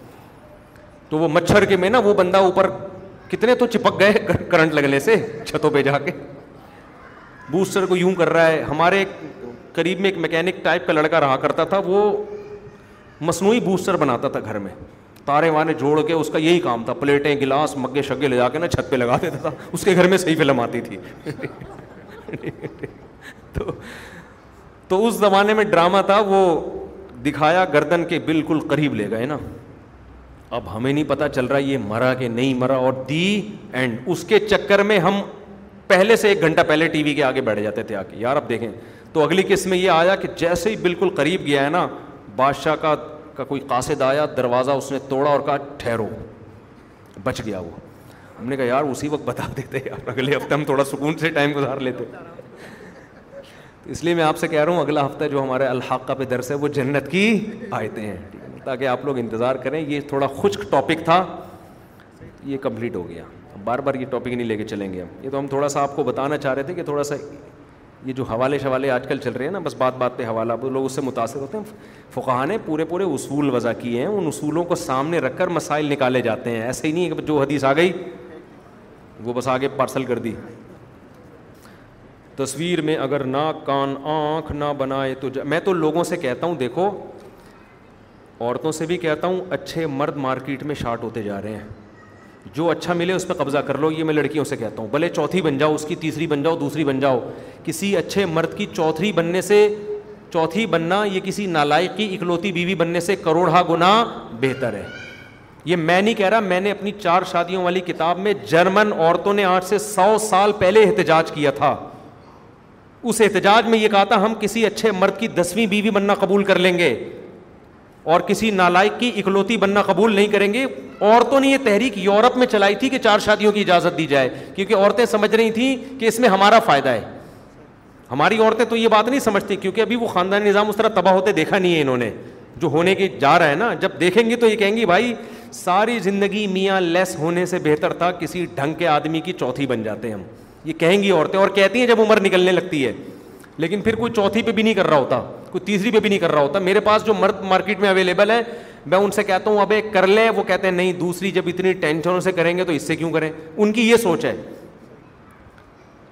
تو وہ مچھر کے میں نا وہ بندہ اوپر کتنے تو چپک گئے کرنٹ لگنے سے چھتوں پہ جا کے بوسٹر کو یوں کر رہا ہے ہمارے قریب میں ایک میکینک ٹائپ کا لڑکا رہا کرتا تھا وہ مصنوعی بوسٹر بناتا تھا گھر میں تارے وارے جوڑ کے اس کا یہی کام تھا پلیٹیں گلاس مگے شگے لے جا کے نا چھت پہ لگا دیتا تھا اس کے گھر میں صحیح فلم آتی تھی تو تو اس زمانے میں ڈرامہ تھا وہ دکھایا گردن کے بالکل قریب لے گئے نا اب ہمیں نہیں پتا چل رہا یہ مرا کہ نہیں مرا اور دی اینڈ اس کے چکر میں ہم پہلے سے ایک گھنٹہ پہلے ٹی وی کے آگے بیٹھ جاتے تھے آ کے یار اب دیکھیں تو اگلی قسط میں یہ آیا کہ جیسے ہی بالکل قریب گیا ہے نا بادشاہ کا کا کوئی قاصد آیا دروازہ اس نے توڑا اور کہا ٹھہرو بچ گیا وہ ہم نے کہا یار اسی وقت بتا دیتے یار اگلے ہفتے ہم تھوڑا سکون سے ٹائم گزار لیتے اس لیے میں آپ سے کہہ رہا ہوں اگلا ہفتہ جو ہمارے الحاقہ پہ درس ہے وہ جنت کی آیتیں ہیں تاکہ آپ لوگ انتظار کریں یہ تھوڑا خشک ٹاپک تھا یہ کمپلیٹ ہو گیا بار بار یہ ٹاپک نہیں لے کے چلیں گے ہم یہ تو ہم تھوڑا سا آپ کو بتانا چاہ رہے تھے کہ تھوڑا سا یہ جو حوالے شوالے آج کل چل رہے ہیں نا بس بات بات پہ حوالہ لوگ اس سے متاثر ہوتے ہیں فقہ نے پورے پورے اصول وضع کیے ہیں ان اصولوں کو سامنے رکھ کر مسائل نکالے جاتے ہیں ایسے ہی نہیں کہ جو حدیث آ گئی وہ بس آگے پارسل کر دی تصویر میں اگر نہ کان آنکھ نہ بنائے تو جا... میں تو لوگوں سے کہتا ہوں دیکھو عورتوں سے بھی کہتا ہوں اچھے مرد مارکیٹ میں شارٹ ہوتے جا رہے ہیں جو اچھا ملے اس پہ قبضہ کر لو یہ میں لڑکیوں سے کہتا ہوں بھلے چوتھی بن جاؤ اس کی تیسری بن جاؤ دوسری بن جاؤ کسی اچھے مرد کی چوتھری بننے سے چوتھی بننا یہ کسی نالائق کی اکلوتی بیوی بننے سے کروڑہ گنا بہتر ہے یہ میں نہیں کہہ رہا میں نے اپنی چار شادیوں والی کتاب میں جرمن عورتوں نے آج سے سو سال پہلے احتجاج کیا تھا اس احتجاج میں یہ کہا تھا ہم کسی اچھے مرد کی دسویں بیوی بننا قبول کر لیں گے اور کسی نالائق کی اکلوتی بننا قبول نہیں کریں گے عورتوں نے یہ تحریک یورپ میں چلائی تھی کہ چار شادیوں کی اجازت دی جائے کیونکہ عورتیں سمجھ رہی تھیں کہ اس میں ہمارا فائدہ ہے ہماری عورتیں تو یہ بات نہیں سمجھتی کیونکہ ابھی وہ خاندانی نظام اس طرح تباہ ہوتے دیکھا نہیں ہے انہوں نے جو ہونے کے جا رہا ہے نا جب دیکھیں گی تو یہ کہیں گی بھائی ساری زندگی میاں لیس ہونے سے بہتر تھا کسی ڈھنگ کے آدمی کی چوتھی بن جاتے ہم یہ کہیں گی عورتیں اور کہتی ہیں جب عمر نکلنے لگتی ہے لیکن پھر کوئی چوتھی پہ بھی نہیں کر رہا ہوتا کوئی تیسری پہ بھی نہیں کر رہا ہوتا میرے پاس جو مرد مارکیٹ میں اویلیبل ہے میں ان سے کہتا ہوں کر لے وہ کہتے ہیں نہیں دوسری جب اتنی ٹینشنوں سے کریں گے تو اس سے کیوں کریں ان کی یہ سوچ ہے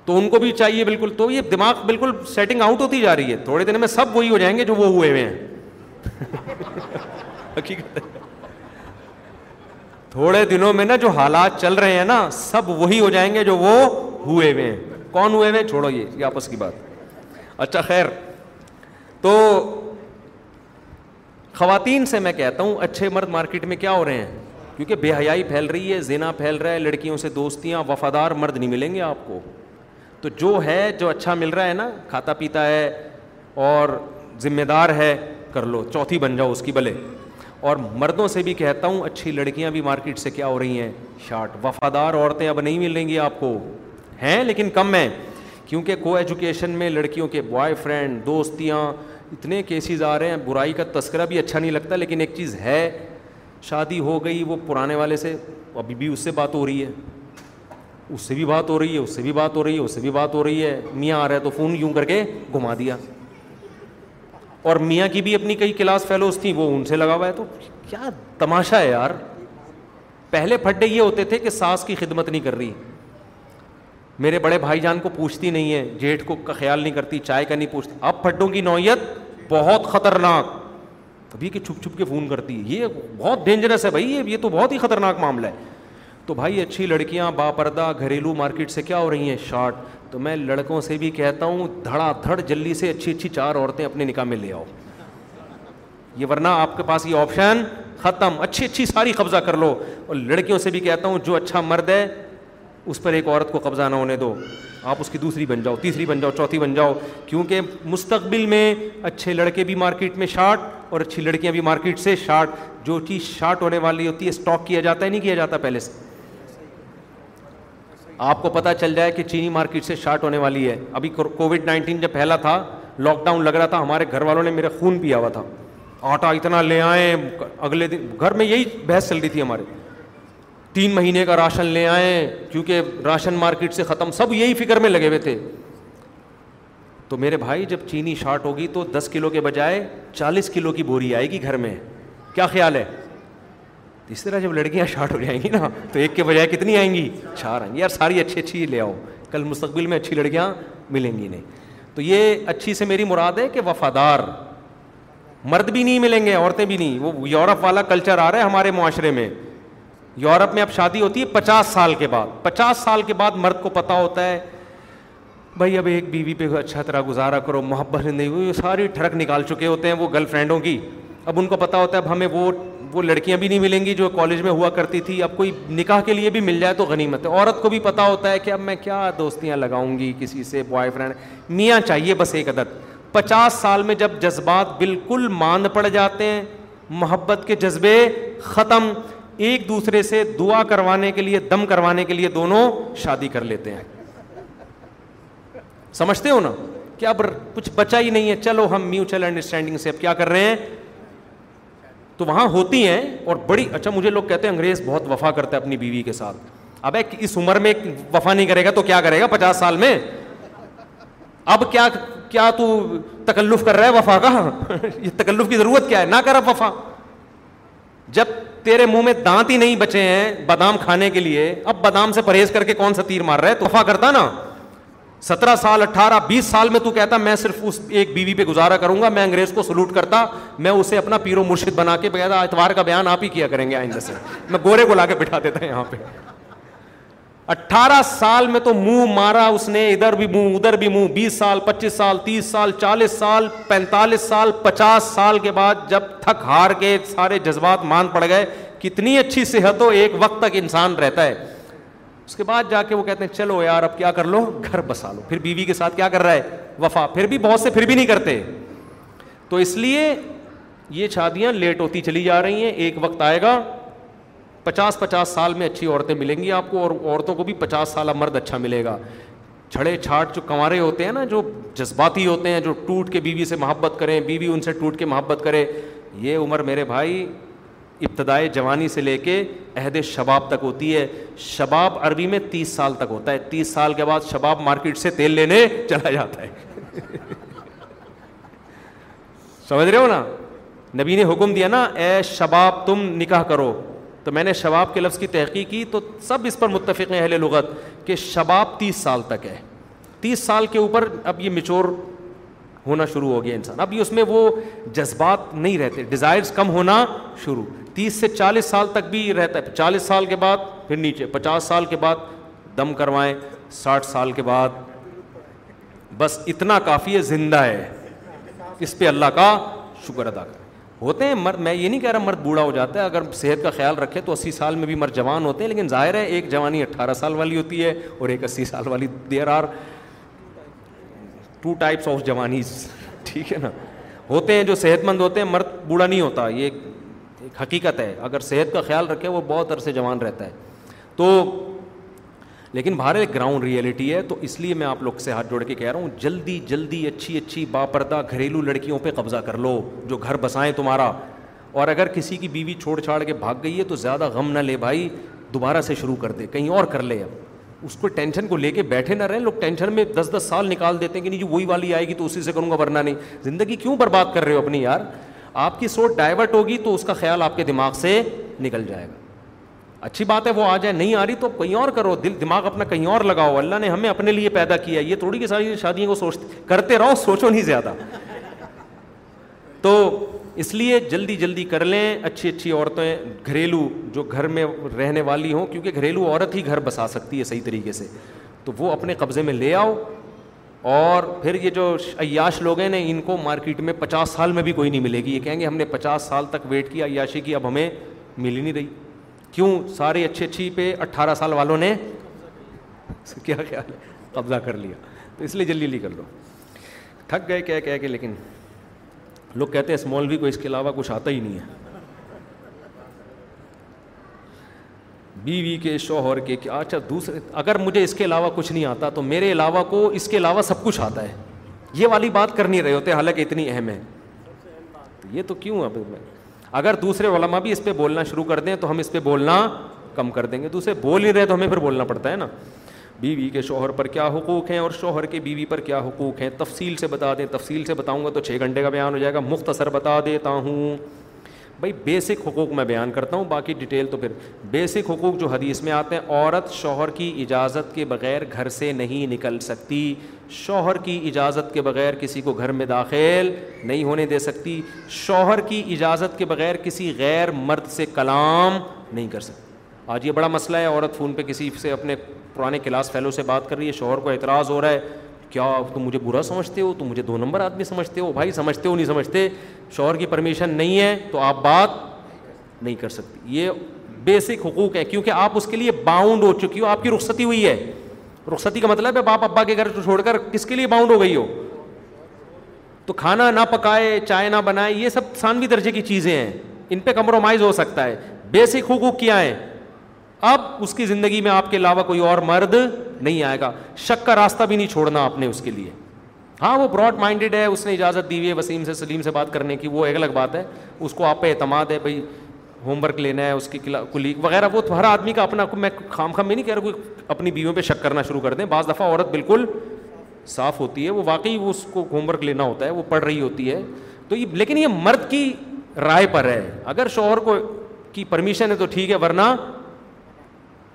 تو ان کو بھی چاہیے بالکل تو یہ دماغ بالکل سیٹنگ آؤٹ ہوتی جا رہی ہے تھوڑے دن میں سب وہی ہو جائیں گے جو وہ ہوئے ہوئے ہیں تھوڑے دنوں میں نا جو حالات چل رہے ہیں نا سب وہی ہو جائیں گے جو وہ ہوئے ہوئے ہیں کون ہوئے ہوئے ہیں چھوڑو یہ آپس کی بات اچھا خیر تو خواتین سے میں کہتا ہوں اچھے مرد مارکیٹ میں کیا ہو رہے ہیں کیونکہ بے حیائی پھیل رہی ہے زینا پھیل رہا ہے لڑکیوں سے دوستیاں وفادار مرد نہیں ملیں گے آپ کو تو جو ہے جو اچھا مل رہا ہے نا کھاتا پیتا ہے اور ذمہ دار ہے کر لو چوتھی بن جاؤ اس کی بھلے اور مردوں سے بھی کہتا ہوں اچھی لڑکیاں بھی مارکیٹ سے کیا ہو رہی ہیں شارٹ وفادار عورتیں اب نہیں ملیں گی آپ کو ہیں لیکن کم ہیں کیونکہ کو ایجوکیشن میں لڑکیوں کے بوائے فرینڈ دوستیاں اتنے کیسز آ رہے ہیں برائی کا تذکرہ بھی اچھا نہیں لگتا لیکن ایک چیز ہے شادی ہو گئی وہ پرانے والے سے ابھی بھی اس سے بات ہو رہی ہے اس سے بھی بات ہو رہی ہے اس سے بھی بات ہو رہی ہے اس سے بھی بات ہو رہی ہے میاں آ رہا ہے تو فون یوں کر کے گھما دیا اور میاں کی بھی اپنی کئی کلاس فیلوز تھیں وہ ان سے لگا ہوا ہے تو کیا تماشا ہے یار پہلے پھڈے یہ ہوتے تھے کہ ساس کی خدمت نہیں کر رہی میرے بڑے بھائی جان کو پوچھتی نہیں ہے جیٹھ کو خیال نہیں کرتی چائے کا نہیں پوچھتی اب پھٹوں کی نوعیت بہت خطرناک ابھی کہ چھپ چھپ کے فون کرتی ہے یہ بہت ڈینجرس ہے بھائی یہ تو بہت ہی خطرناک معاملہ ہے تو بھائی اچھی لڑکیاں با پردہ گھریلو مارکیٹ سے کیا ہو رہی ہیں شارٹ تو میں لڑکوں سے بھی کہتا ہوں دھڑا دھڑ جلدی سے اچھی اچھی چار عورتیں اپنے نکاح میں لے آؤ یہ ورنہ آپ کے پاس یہ آپشن ختم اچھی اچھی ساری قبضہ کر لو اور لڑکیوں سے بھی کہتا ہوں جو اچھا مرد ہے اس پر ایک عورت کو قبضہ نہ ہونے دو آپ اس کی دوسری بن جاؤ تیسری بن جاؤ چوتھی بن جاؤ کیونکہ مستقبل میں اچھے لڑکے بھی مارکیٹ میں شارٹ اور اچھی لڑکیاں بھی مارکیٹ سے شارٹ جو چیز شارٹ ہونے والی ہوتی ہے اسٹاک کیا جاتا ہے نہیں کیا جاتا پہلے سے آپ کو پتہ چل جائے کہ چینی مارکیٹ سے شارٹ ہونے والی ہے ابھی کووڈ نائنٹین جب پھیلا تھا لاک ڈاؤن لگ رہا تھا ہمارے گھر والوں نے میرا خون پیا ہوا تھا آٹا اتنا لے آئیں اگلے دن گھر میں یہی بحث چل رہی تھی ہمارے تین مہینے کا راشن لے آئیں کیونکہ راشن مارکیٹ سے ختم سب یہی فکر میں لگے ہوئے تھے تو میرے بھائی جب چینی شارٹ ہوگی تو دس کلو کے بجائے چالیس کلو کی بوری آئے گی گھر میں کیا خیال ہے اس طرح جب لڑکیاں شارٹ ہو جائیں گی نا تو ایک کے بجائے کتنی آئیں گی چار آئیں گی یار ساری اچھی اچھی لے آؤ کل مستقبل میں اچھی لڑکیاں ملیں گی نہیں تو یہ اچھی سے میری مراد ہے کہ وفادار مرد بھی نہیں ملیں گے عورتیں بھی نہیں وہ یورپ والا کلچر آ رہا ہے ہمارے معاشرے میں یورپ میں اب شادی ہوتی ہے پچاس سال کے بعد پچاس سال کے بعد مرد کو پتہ ہوتا ہے بھائی اب ایک بیوی پہ اچھا طرح گزارا کرو محبت نہیں ہوئی ساری ٹھڑک نکال چکے ہوتے ہیں وہ گرل فرینڈوں کی اب ان کو پتہ ہوتا ہے اب ہمیں وہ وہ لڑکیاں بھی نہیں ملیں گی جو کالج میں ہوا کرتی تھی اب کوئی نکاح کے لیے بھی مل جائے تو غنیمت ہے عورت کو بھی پتہ ہوتا ہے کہ اب میں کیا دوستیاں لگاؤں گی کسی سے بوائے فرینڈ میاں چاہیے بس ایک عدد پچاس سال میں جب جذبات بالکل ماند پڑ جاتے ہیں محبت کے جذبے ختم ایک دوسرے سے دعا کروانے کے لیے دم کروانے کے لیے دونوں شادی کر لیتے ہیں سمجھتے ہو نا کہ اب کچھ بچا ہی نہیں ہے چلو ہم میوچل انڈرسٹینڈنگ سے اب کیا کر رہے ہیں تو وہاں ہوتی ہیں اور بڑی اچھا مجھے لوگ کہتے ہیں انگریز بہت وفا کرتا ہے اپنی بیوی کے ساتھ اب اس عمر میں وفا نہیں کرے گا تو کیا کرے گا پچاس سال میں اب کیا کیا تو تکلف کر رہا ہے وفا کا یہ تکلف کی ضرورت کیا ہے نہ کر اب وفا جب تیرے منہ میں دانت ہی نہیں بچے ہیں بادام کھانے کے لیے اب بادام سے پرہیز کر کے کون سا تیر مار رہا ہے تحفہ کرتا نا سترہ سال اٹھارہ بیس سال میں تو کہتا میں صرف اس ایک بیوی پہ گزارا کروں گا میں انگریز کو سلوٹ کرتا میں اسے اپنا پیر و مرشد بنا کے اتوار کا بیان آپ ہی کیا کریں گے آئندہ سے میں گورے کو لا کے بٹھا دیتا یہاں پہ اٹھارہ سال میں تو منہ مارا اس نے ادھر بھی منہ ادھر بھی منہ بیس سال پچیس سال تیس سال چالیس سال پینتالیس سال پچاس سال کے بعد جب تھک ہار کے سارے جذبات مان پڑ گئے کتنی اچھی صحت ہو ایک وقت تک انسان رہتا ہے اس کے بعد جا کے وہ کہتے ہیں چلو یار اب کیا کر لو گھر بسا لو پھر بیوی کے ساتھ کیا کر رہا ہے وفا پھر بھی بہت سے پھر بھی نہیں کرتے تو اس لیے یہ شادیاں لیٹ ہوتی چلی جا رہی ہیں ایک وقت آئے گا پچاس پچاس سال میں اچھی عورتیں ملیں گی آپ کو اور عورتوں کو بھی پچاس سال مرد اچھا ملے گا چھڑے چھاٹ جو کنوارے ہوتے ہیں نا جو جذباتی ہوتے ہیں جو ٹوٹ کے بیوی سے محبت کریں بیوی ان سے ٹوٹ کے محبت کرے یہ عمر میرے بھائی ابتدائی جوانی سے لے کے عہد شباب تک ہوتی ہے شباب عربی میں تیس سال تک ہوتا ہے تیس سال کے بعد شباب مارکیٹ سے تیل لینے چلا جاتا ہے سمجھ رہے ہو نا نبی نے حکم دیا نا اے شباب تم نکاح کرو تو میں نے شباب کے لفظ کی تحقیق کی تو سب اس پر متفق ہیں اہل لغت کہ شباب تیس سال تک ہے تیس سال کے اوپر اب یہ میچور ہونا شروع ہو گیا انسان اب یہ اس میں وہ جذبات نہیں رہتے ڈیزائرس کم ہونا شروع تیس سے چالیس سال تک بھی رہتا ہے چالیس سال کے بعد پھر نیچے پچاس سال کے بعد دم کروائیں ساٹھ سال کے بعد بس اتنا کافی ہے زندہ ہے اس پہ اللہ کا شکر ادا کر ہوتے ہیں مرد میں یہ نہیں کہہ رہا مرد بوڑھا ہو جاتا ہے اگر صحت کا خیال رکھے تو اسی سال میں بھی مرد جوان ہوتے ہیں لیکن ظاہر ہے ایک جوانی اٹھارہ سال والی ہوتی ہے اور ایک اسی سال والی there are two types of جوانیز ٹھیک ہے نا ہوتے ہیں جو صحت مند ہوتے ہیں مرد بوڑھا نہیں ہوتا یہ ایک حقیقت ہے اگر صحت کا خیال رکھے وہ بہت عرصے جوان رہتا ہے تو لیکن باہر ایک گراؤنڈ ریئلٹی ہے تو اس لیے میں آپ لوگ سے ہاتھ جوڑ کے کہہ رہا ہوں جلدی جلدی اچھی اچھی با پردہ گھریلو لڑکیوں پہ قبضہ کر لو جو گھر بسائیں تمہارا اور اگر کسی کی بیوی چھوڑ چھاڑ کے بھاگ گئی ہے تو زیادہ غم نہ لے بھائی دوبارہ سے شروع کر دے کہیں اور کر لے اب اس کو ٹینشن کو لے کے بیٹھے نہ رہیں لوگ ٹینشن میں دس دس سال نکال دیتے ہیں کہ نہیں جی وہی والی آئے گی تو اسی سے کروں گا ورنہ نہیں زندگی کیوں برباد کر رہے ہو اپنی یار آپ کی سوچ ڈائیورٹ ہوگی تو اس کا خیال آپ کے دماغ سے نکل جائے گا اچھی بات ہے وہ آ جائے نہیں آ رہی تو کہیں اور کرو دل دماغ اپنا کہیں اور لگاؤ اللہ نے ہمیں اپنے لیے پیدا کیا یہ تھوڑی کی ساری شادیوں کو سوچ کرتے رہو سوچو نہیں زیادہ تو اس لیے جلدی جلدی کر لیں اچھی اچھی عورتیں گھریلو جو گھر میں رہنے والی ہوں کیونکہ گھریلو عورت ہی گھر بسا سکتی ہے صحیح طریقے سے تو وہ اپنے قبضے میں لے آؤ اور پھر یہ جو عیاش لوگ ہیں نا ان کو مارکیٹ میں پچاس سال میں بھی کوئی نہیں ملے گی یہ کہیں گے ہم نے پچاس سال تک ویٹ کیا عیاشی کی اب ہمیں مل ہی نہیں رہی کیوں سارے اچھے اچھی پہ اٹھارہ سال والوں نے کیا کیا قبضہ کر لیا تو اس لیے جلدی لی کر لو تھک گئے کہہ کہہ کے لیکن لوگ کہتے ہیں بھی کو اس کے علاوہ کچھ آتا ہی نہیں ہے بیوی کے شوہر کے کیا اچھا دوسرے اگر مجھے اس کے علاوہ کچھ نہیں آتا تو میرے علاوہ کو اس کے علاوہ سب کچھ آتا ہے یہ والی بات کر نہیں رہے ہوتے حالانکہ اتنی اہم ہے یہ تو کیوں اب میں اگر دوسرے علما بھی اس پہ بولنا شروع کر دیں تو ہم اس پہ بولنا کم کر دیں گے دوسرے بول نہیں رہے تو ہمیں پھر بولنا پڑتا ہے نا بیوی کے شوہر پر کیا حقوق ہیں اور شوہر کے بیوی پر کیا حقوق ہیں تفصیل سے بتا دیں تفصیل سے بتاؤں گا تو چھ گھنٹے کا بیان ہو جائے گا مختصر بتا دیتا ہوں بھائی بیسک حقوق میں بیان کرتا ہوں باقی ڈیٹیل تو پھر بیسک حقوق جو حدیث میں آتے ہیں عورت شوہر کی اجازت کے بغیر گھر سے نہیں نکل سکتی شوہر کی اجازت کے بغیر کسی کو گھر میں داخل نہیں ہونے دے سکتی شوہر کی اجازت کے بغیر کسی غیر مرد سے کلام نہیں کر سکتی آج یہ بڑا مسئلہ ہے عورت فون پہ کسی سے اپنے پرانے کلاس فیلو سے بات کر رہی ہے شوہر کو اعتراض ہو رہا ہے کیا تم مجھے برا سمجھتے ہو تم مجھے دو نمبر آدمی سمجھتے ہو بھائی سمجھتے ہو نہیں سمجھتے شوہر کی پرمیشن نہیں ہے تو آپ بات نہیں کر سکتی یہ بیسک حقوق ہے کیونکہ آپ اس کے لیے باؤنڈ ہو چکی ہو آپ کی رخصتی ہوئی ہے رخصتی کا مطلب ہے باپ ابا کے گھر چھوڑ کر کس کے لیے باؤنڈ ہو گئی ہو تو کھانا نہ پکائے چائے نہ بنائے یہ سب ثانوی درجے کی چیزیں ہیں ان پہ کمپرومائز ہو سکتا ہے بیسک حقوق کیا ہے اب اس کی زندگی میں آپ کے علاوہ کوئی اور مرد نہیں آئے گا شک کا راستہ بھی نہیں چھوڑنا آپ نے اس کے لیے ہاں وہ براڈ مائنڈیڈ ہے اس نے اجازت دی ہوئی ہے وسیم سے سلیم سے بات کرنے کی وہ ایک الگ بات ہے اس کو آپ پہ اعتماد ہے بھائی ہوم ورک لینا ہے اس کی کلیگ وغیرہ وہ تو ہر آدمی کا اپنا میں خام خام میں نہیں کہہ رہا کوئی اپنی بیویوں پہ شک کرنا شروع کر دیں بعض دفعہ عورت بالکل صاف ہوتی ہے وہ واقعی وہ اس کو ہوم ورک لینا ہوتا ہے وہ پڑھ رہی ہوتی ہے تو یہ لیکن یہ مرد کی رائے پر ہے اگر شوہر کو کی پرمیشن ہے تو ٹھیک ہے ورنہ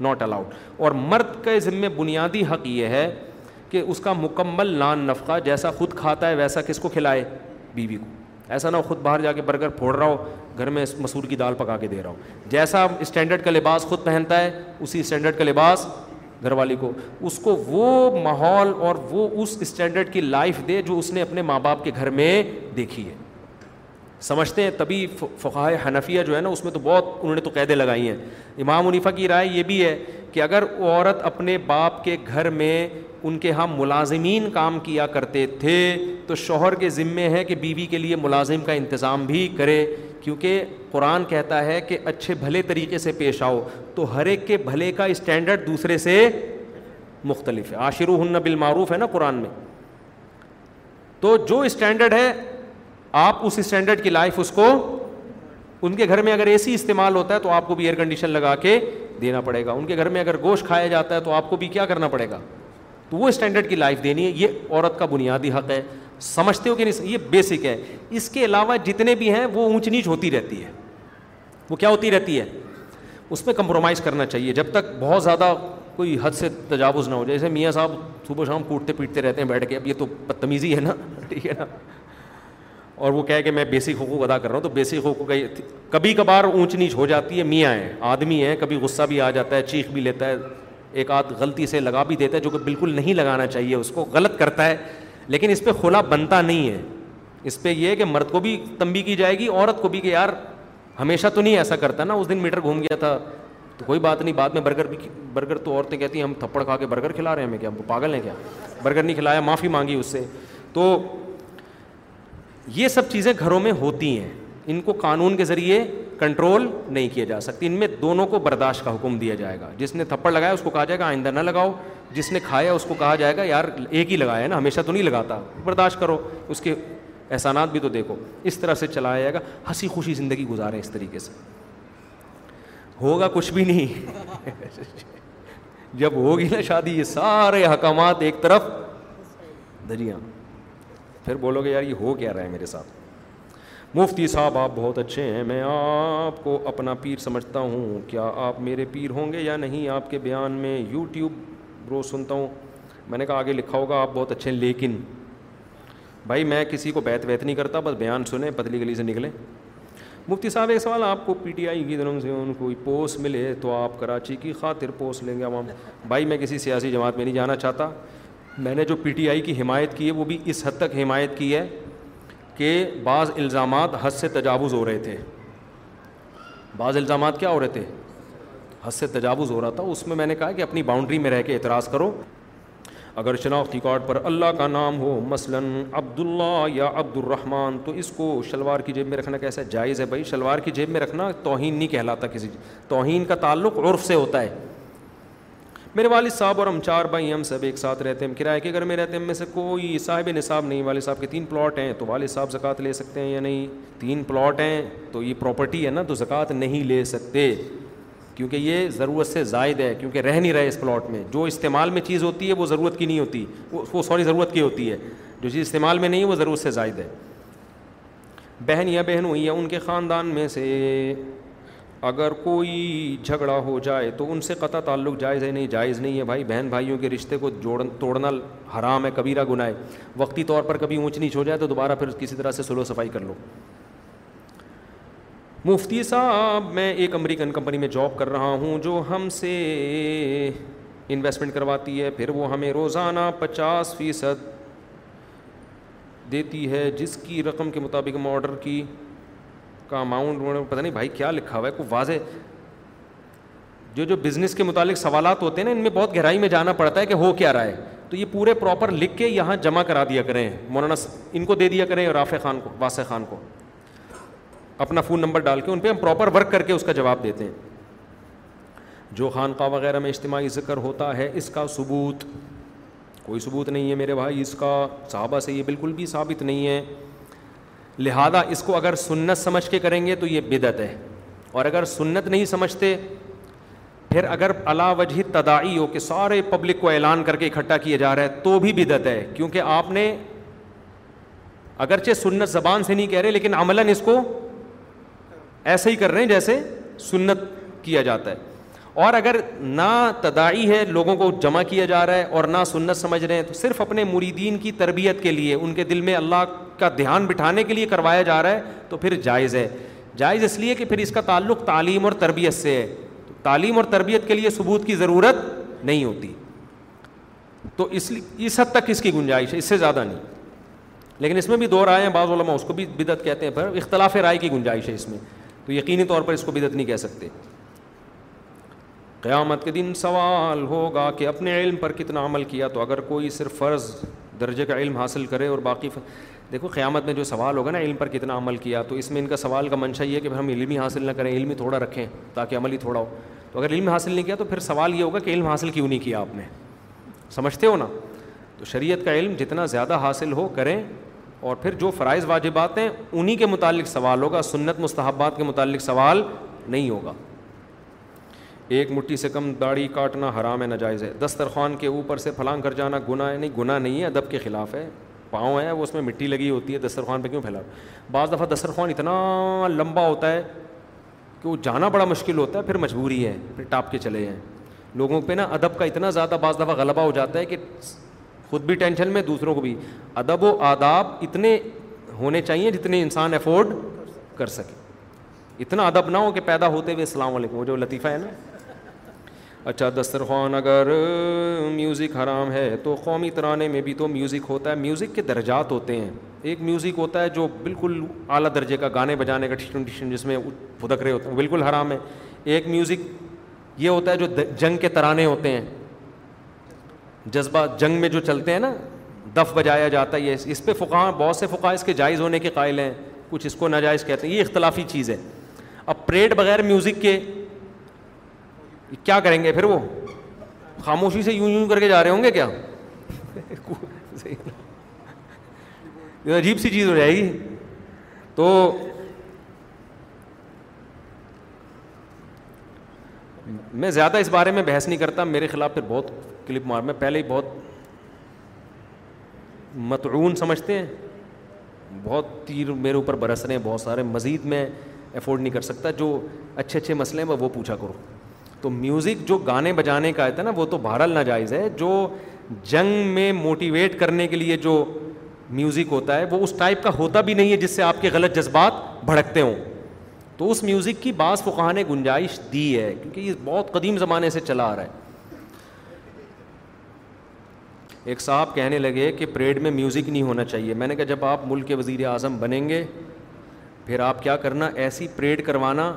ناٹ الاؤڈ اور مرد کے ذمے بنیادی حق یہ ہے کہ اس کا مکمل لان نفقہ جیسا خود کھاتا ہے ویسا کس کو کھلائے بیوی کو ایسا نہ ہو خود باہر جا کے برگر پھوڑ رہا ہو گھر میں مسور کی دال پکا کے دے رہا ہوں جیسا اسٹینڈرڈ کا لباس خود پہنتا ہے اسی اسٹینڈرڈ کا لباس گھر والی کو اس کو وہ ماحول اور وہ اس اسٹینڈرڈ کی لائف دے جو اس نے اپنے ماں باپ کے گھر میں دیکھی ہے سمجھتے ہیں تبھی فقاہ حنفیہ جو ہے نا اس میں تو بہت انہوں نے تو قیدیں لگائی ہیں امام منیفا کی رائے یہ بھی ہے کہ اگر وہ عورت اپنے باپ کے گھر میں ان کے یہاں ملازمین کام کیا کرتے تھے تو شوہر کے ذمے ہیں کہ بیوی کے لیے ملازم کا انتظام بھی کرے کیونکہ قرآن کہتا ہے کہ اچھے بھلے طریقے سے پیش آؤ تو ہر ایک کے بھلے کا اسٹینڈرڈ دوسرے سے مختلف ہے عاشر ہن بالمعروف ہے نا قرآن میں تو جو اسٹینڈرڈ ہے آپ اس اسٹینڈرڈ کی لائف اس کو ان کے گھر میں اگر اے سی استعمال ہوتا ہے تو آپ کو بھی ایئر کنڈیشن لگا کے دینا پڑے گا ان کے گھر میں اگر گوشت کھایا جاتا ہے تو آپ کو بھی کیا کرنا پڑے گا تو وہ اسٹینڈرڈ کی لائف دینی ہے یہ عورت کا بنیادی حق ہے سمجھتے ہو کہ نہیں یہ بیسک ہے اس کے علاوہ جتنے بھی ہیں وہ اونچ نیچ ہوتی رہتی ہے وہ کیا ہوتی رہتی ہے اس پہ کمپرومائز کرنا چاہیے جب تک بہت زیادہ کوئی حد سے تجاوز نہ ہو جائے جیسے میاں صاحب صبح شام کوٹتے پیٹتے رہتے ہیں بیٹھ کے اب یہ تو بدتمیزی ہے نا ٹھیک ہے نا اور وہ کہہ کہ میں بیسک حقوق ادا کر رہا ہوں تو بیسک حقوق کا کبھی کبھار اونچ نیچ ہو جاتی ہے میاں ہیں آدمی ہیں کبھی غصہ بھی آ جاتا ہے چیخ بھی لیتا ہے ایک آدھ غلطی سے لگا بھی دیتا ہے جو کہ بالکل نہیں لگانا چاہیے اس کو غلط کرتا ہے لیکن اس پہ خلا بنتا نہیں ہے اس پہ یہ کہ مرد کو بھی تنبی کی جائے گی عورت کو بھی کہ یار ہمیشہ تو نہیں ایسا کرتا نا اس دن میٹر گھوم گیا تھا تو کوئی بات نہیں بعد میں برگر بھی برگر تو عورتیں کہتی ہیں ہم تھپڑ کھا کے برگر کھلا رہے ہیں ہمیں کیا پاگل ہیں کیا برگر نہیں کھلایا معافی مانگی اس سے تو یہ سب چیزیں گھروں میں ہوتی ہیں ان کو قانون کے ذریعے کنٹرول نہیں کیا جا سکتی ان میں دونوں کو برداشت کا حکم دیا جائے گا جس نے تھپڑ لگایا اس کو کہا جائے گا آئندہ نہ لگاؤ جس نے کھایا اس کو کہا جائے گا یار ایک ہی لگایا نا ہمیشہ تو نہیں لگاتا برداشت کرو اس کے احسانات بھی تو دیکھو اس طرح سے چلایا جائے گا ہنسی خوشی زندگی گزارے اس طریقے سے ہوگا کچھ بھی نہیں جب ہوگی نا شادی یہ سارے احکامات ایک طرف دریا پھر بولو گے یار یہ ہو کیا رہا ہے میرے ساتھ مفتی صاحب آپ بہت اچھے ہیں میں آپ کو اپنا پیر سمجھتا ہوں کیا آپ میرے پیر ہوں گے یا نہیں آپ کے بیان میں یوٹیوب روز سنتا ہوں میں نے کہا آگے لکھا ہوگا آپ بہت اچھے ہیں لیکن بھائی میں کسی کو بیت ویت نہیں کرتا بس بیان سنیں پتلی گلی سے نکلیں مفتی صاحب ایک سوال آپ کو پی ٹی آئی کی طرف سے ان کو پوسٹ ملے تو آپ کراچی کی خاطر پوسٹ لیں گے عوام بھائی میں کسی سیاسی جماعت میں نہیں جانا چاہتا میں نے جو پی ٹی آئی کی حمایت کی ہے وہ بھی اس حد تک حمایت کی ہے کہ بعض الزامات حد سے تجاوز ہو رہے تھے بعض الزامات کیا ہو رہے تھے حد سے تجاوز ہو رہا تھا اس میں میں نے کہا کہ اپنی باؤنڈری میں رہ کے اعتراض کرو اگر شناختی کارڈ پر اللہ کا نام ہو مثلا عبداللہ یا عبد عبدالرحمان تو اس کو شلوار کی جیب میں رکھنا کیسا جائز ہے بھائی شلوار کی جیب میں رکھنا توہین نہیں کہلاتا کسی توہین کا تعلق عرف سے ہوتا ہے میرے والد صاحب اور ہم چار بھائی ہم سب ایک ساتھ رہتے ہیں کرایہ کے گھر میں رہتے ہیں میں سے کوئی صاحب نصاب نہیں والد صاحب کے تین پلاٹ ہیں تو والد صاحب زکوٰۃ لے سکتے ہیں یا نہیں تین پلاٹ ہیں تو یہ پراپرٹی ہے نا تو زکوٰۃ نہیں لے سکتے کیونکہ یہ ضرورت سے زائد ہے کیونکہ رہ نہیں رہے اس پلاٹ میں جو استعمال میں چیز ہوتی ہے وہ ضرورت کی نہیں ہوتی وہ سوری ضرورت کی ہوتی ہے جو چیز استعمال میں نہیں ہے وہ ضرورت سے زائد ہے بہن یا بہن ہوئی ان کے خاندان میں سے اگر کوئی جھگڑا ہو جائے تو ان سے قطع تعلق جائز ہے نہیں جائز نہیں ہے بھائی بہن بھائیوں کے رشتے کو جوڑ توڑنا حرام ہے کبیرہ گناہ ہے وقتی طور پر کبھی اونچ نیچ ہو جائے تو دوبارہ پھر کسی طرح سے سلو صفائی کر لو مفتی صاحب میں ایک امریکن کمپنی میں جاب کر رہا ہوں جو ہم سے انویسٹمنٹ کرواتی ہے پھر وہ ہمیں روزانہ پچاس فیصد دیتی ہے جس کی رقم کے مطابق ہم آڈر کی کا اماؤنٹ پتا نہیں بھائی کیا لکھا ہوا ہے واضح جو جو بزنس کے متعلق سوالات ہوتے ہیں نا ان میں بہت گہرائی میں جانا پڑتا ہے کہ ہو کیا رہا ہے تو یہ پورے پراپر لکھ کے یہاں جمع کرا دیا کریں مولانا ان کو دے دیا کریں رافع خان کو واسع خان کو اپنا فون نمبر ڈال کے ان پہ ہم پراپر ورک کر کے اس کا جواب دیتے ہیں جو خانقاہ وغیرہ میں اجتماعی ذکر ہوتا ہے اس کا ثبوت کوئی ثبوت نہیں ہے میرے بھائی اس کا صحابہ سے یہ بالکل بھی ثابت نہیں ہے لہٰذا اس کو اگر سنت سمجھ کے کریں گے تو یہ بدعت ہے اور اگر سنت نہیں سمجھتے پھر اگر وجہ تدائی ہو کہ سارے پبلک کو اعلان کر کے اکٹھا کیا جا رہا ہے تو بھی بدعت ہے کیونکہ آپ نے اگرچہ سنت زبان سے نہیں کہہ رہے لیکن عملاً اس کو ایسے ہی کر رہے ہیں جیسے سنت کیا جاتا ہے اور اگر نہ تدائی ہے لوگوں کو جمع کیا جا رہا ہے اور نہ سنت سمجھ رہے ہیں تو صرف اپنے مریدین کی تربیت کے لیے ان کے دل میں اللہ کا دھیان بٹھانے کے لیے کروایا جا رہا ہے تو پھر جائز جائز ہے اس لیے کہ پھر اس کا تعلق تعلیم اور تربیت سے ہے تعلیم اور تربیت کے لیے ثبوت کی ضرورت نہیں ہوتی تو اس لیے اس حد تک اس کی گنجائش ہے اس سے زیادہ نہیں لیکن اس میں بھی دو رائے بعض علماء اس کو بھی بدعت کہتے ہیں پر اختلاف رائے کی گنجائش ہے اس میں تو یقینی طور پر اس کو بدعت نہیں کہہ سکتے قیامت کے دن سوال ہوگا کہ اپنے علم پر کتنا عمل کیا تو اگر کوئی صرف فرض درجے کا علم حاصل کرے اور باقی ف... دیکھو قیامت میں جو سوال ہوگا نا علم پر کتنا عمل کیا تو اس میں ان کا سوال کا منشا یہ ہے کہ ہم علم ہی حاصل نہ کریں علم ہی تھوڑا رکھیں تاکہ عمل ہی تھوڑا ہو تو اگر علم حاصل نہیں کیا تو پھر سوال یہ ہوگا کہ علم حاصل کیوں نہیں کیا آپ نے سمجھتے ہو نا تو شریعت کا علم جتنا زیادہ حاصل ہو کریں اور پھر جو فرائض واجبات ہیں انہی کے متعلق سوال ہوگا سنت مستحبات کے متعلق سوال نہیں ہوگا ایک مٹھی سے کم داڑھی کاٹنا حرام ہے ناجائز ہے دسترخوان کے اوپر سے پھلانگ کر جانا گناہ ہے نہیں گناہ نہیں ہے ادب کے خلاف ہے پاؤں ہے وہ اس میں مٹی لگی ہوتی ہے دسترخوان پہ کیوں پھیلا بعض دفعہ دسترخوان اتنا لمبا ہوتا ہے کہ وہ جانا بڑا مشکل ہوتا ہے پھر مجبوری ہے پھر ٹاپ کے چلے جائیں لوگوں پہ نا ادب کا اتنا زیادہ بعض دفعہ غلبہ ہو جاتا ہے کہ خود بھی ٹینشن میں دوسروں کو بھی ادب و آداب اتنے ہونے چاہیے جتنے انسان افورڈ کر سکے اتنا ادب نہ ہو کہ پیدا ہوتے ہوئے السلام علیکم وہ جو لطیفہ ہے نا اچھا دسترخوان اگر میوزک حرام ہے تو قومی ترانے میں بھی تو میوزک ہوتا ہے میوزک کے درجات ہوتے ہیں ایک میوزک ہوتا ہے جو بالکل اعلیٰ درجے کا گانے بجانے کا ڈسٹرڈیوشن جس میں پھدک رہے ہوتے ہیں بالکل حرام ہے ایک میوزک یہ ہوتا ہے جو جنگ کے ترانے ہوتے ہیں جذبہ جنگ میں جو چلتے ہیں نا دف بجایا جاتا ہے یہ اس پہ فقا بہت سے فقاع اس کے جائز ہونے کے قائل ہیں کچھ اس کو ناجائز کہتے ہیں یہ اختلافی چیز ہے اب پریڈ بغیر میوزک کے کیا کریں گے پھر وہ خاموشی سے یوں یوں کر کے جا رہے ہوں گے کیا عجیب سی چیز ہو جائے گی تو میں زیادہ اس بارے میں بحث نہیں کرتا میرے خلاف پھر بہت کلپ مار میں پہلے ہی بہت متعون سمجھتے ہیں بہت تیر میرے اوپر برس رہے ہیں بہت سارے مزید میں افورڈ نہیں کر سکتا جو اچھے اچھے مسئلے ہیں میں وہ پوچھا کروں تو میوزک جو گانے بجانے کا ہے نا وہ تو بہرحال ناجائز ہے جو جنگ میں موٹیویٹ کرنے کے لیے جو میوزک ہوتا ہے وہ اس ٹائپ کا ہوتا بھی نہیں ہے جس سے آپ کے غلط جذبات بھڑکتے ہوں تو اس میوزک کی بعض فقہ نے گنجائش دی ہے کیونکہ یہ بہت قدیم زمانے سے چلا آ رہا ہے ایک صاحب کہنے لگے کہ پریڈ میں میوزک نہیں ہونا چاہیے میں نے کہا جب آپ ملک کے وزیر اعظم بنیں گے پھر آپ کیا کرنا ایسی پریڈ کروانا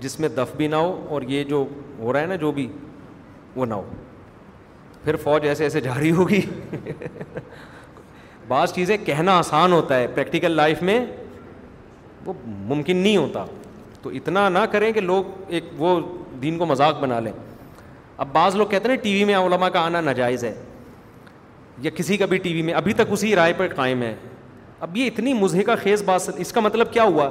جس میں دف بھی نہ ہو اور یہ جو ہو رہا ہے نا جو بھی وہ نہ ہو پھر فوج ایسے ایسے جاری ہوگی بعض چیزیں کہنا آسان ہوتا ہے پریکٹیکل لائف میں وہ ممکن نہیں ہوتا تو اتنا نہ کریں کہ لوگ ایک وہ دین کو مذاق بنا لیں اب بعض لوگ کہتے ہیں نا ٹی وی میں علماء کا آنا ناجائز ہے یا کسی کا بھی ٹی وی میں ابھی تک اسی رائے پر قائم ہے اب یہ اتنی مضحکہ خیز بات اس کا مطلب کیا ہوا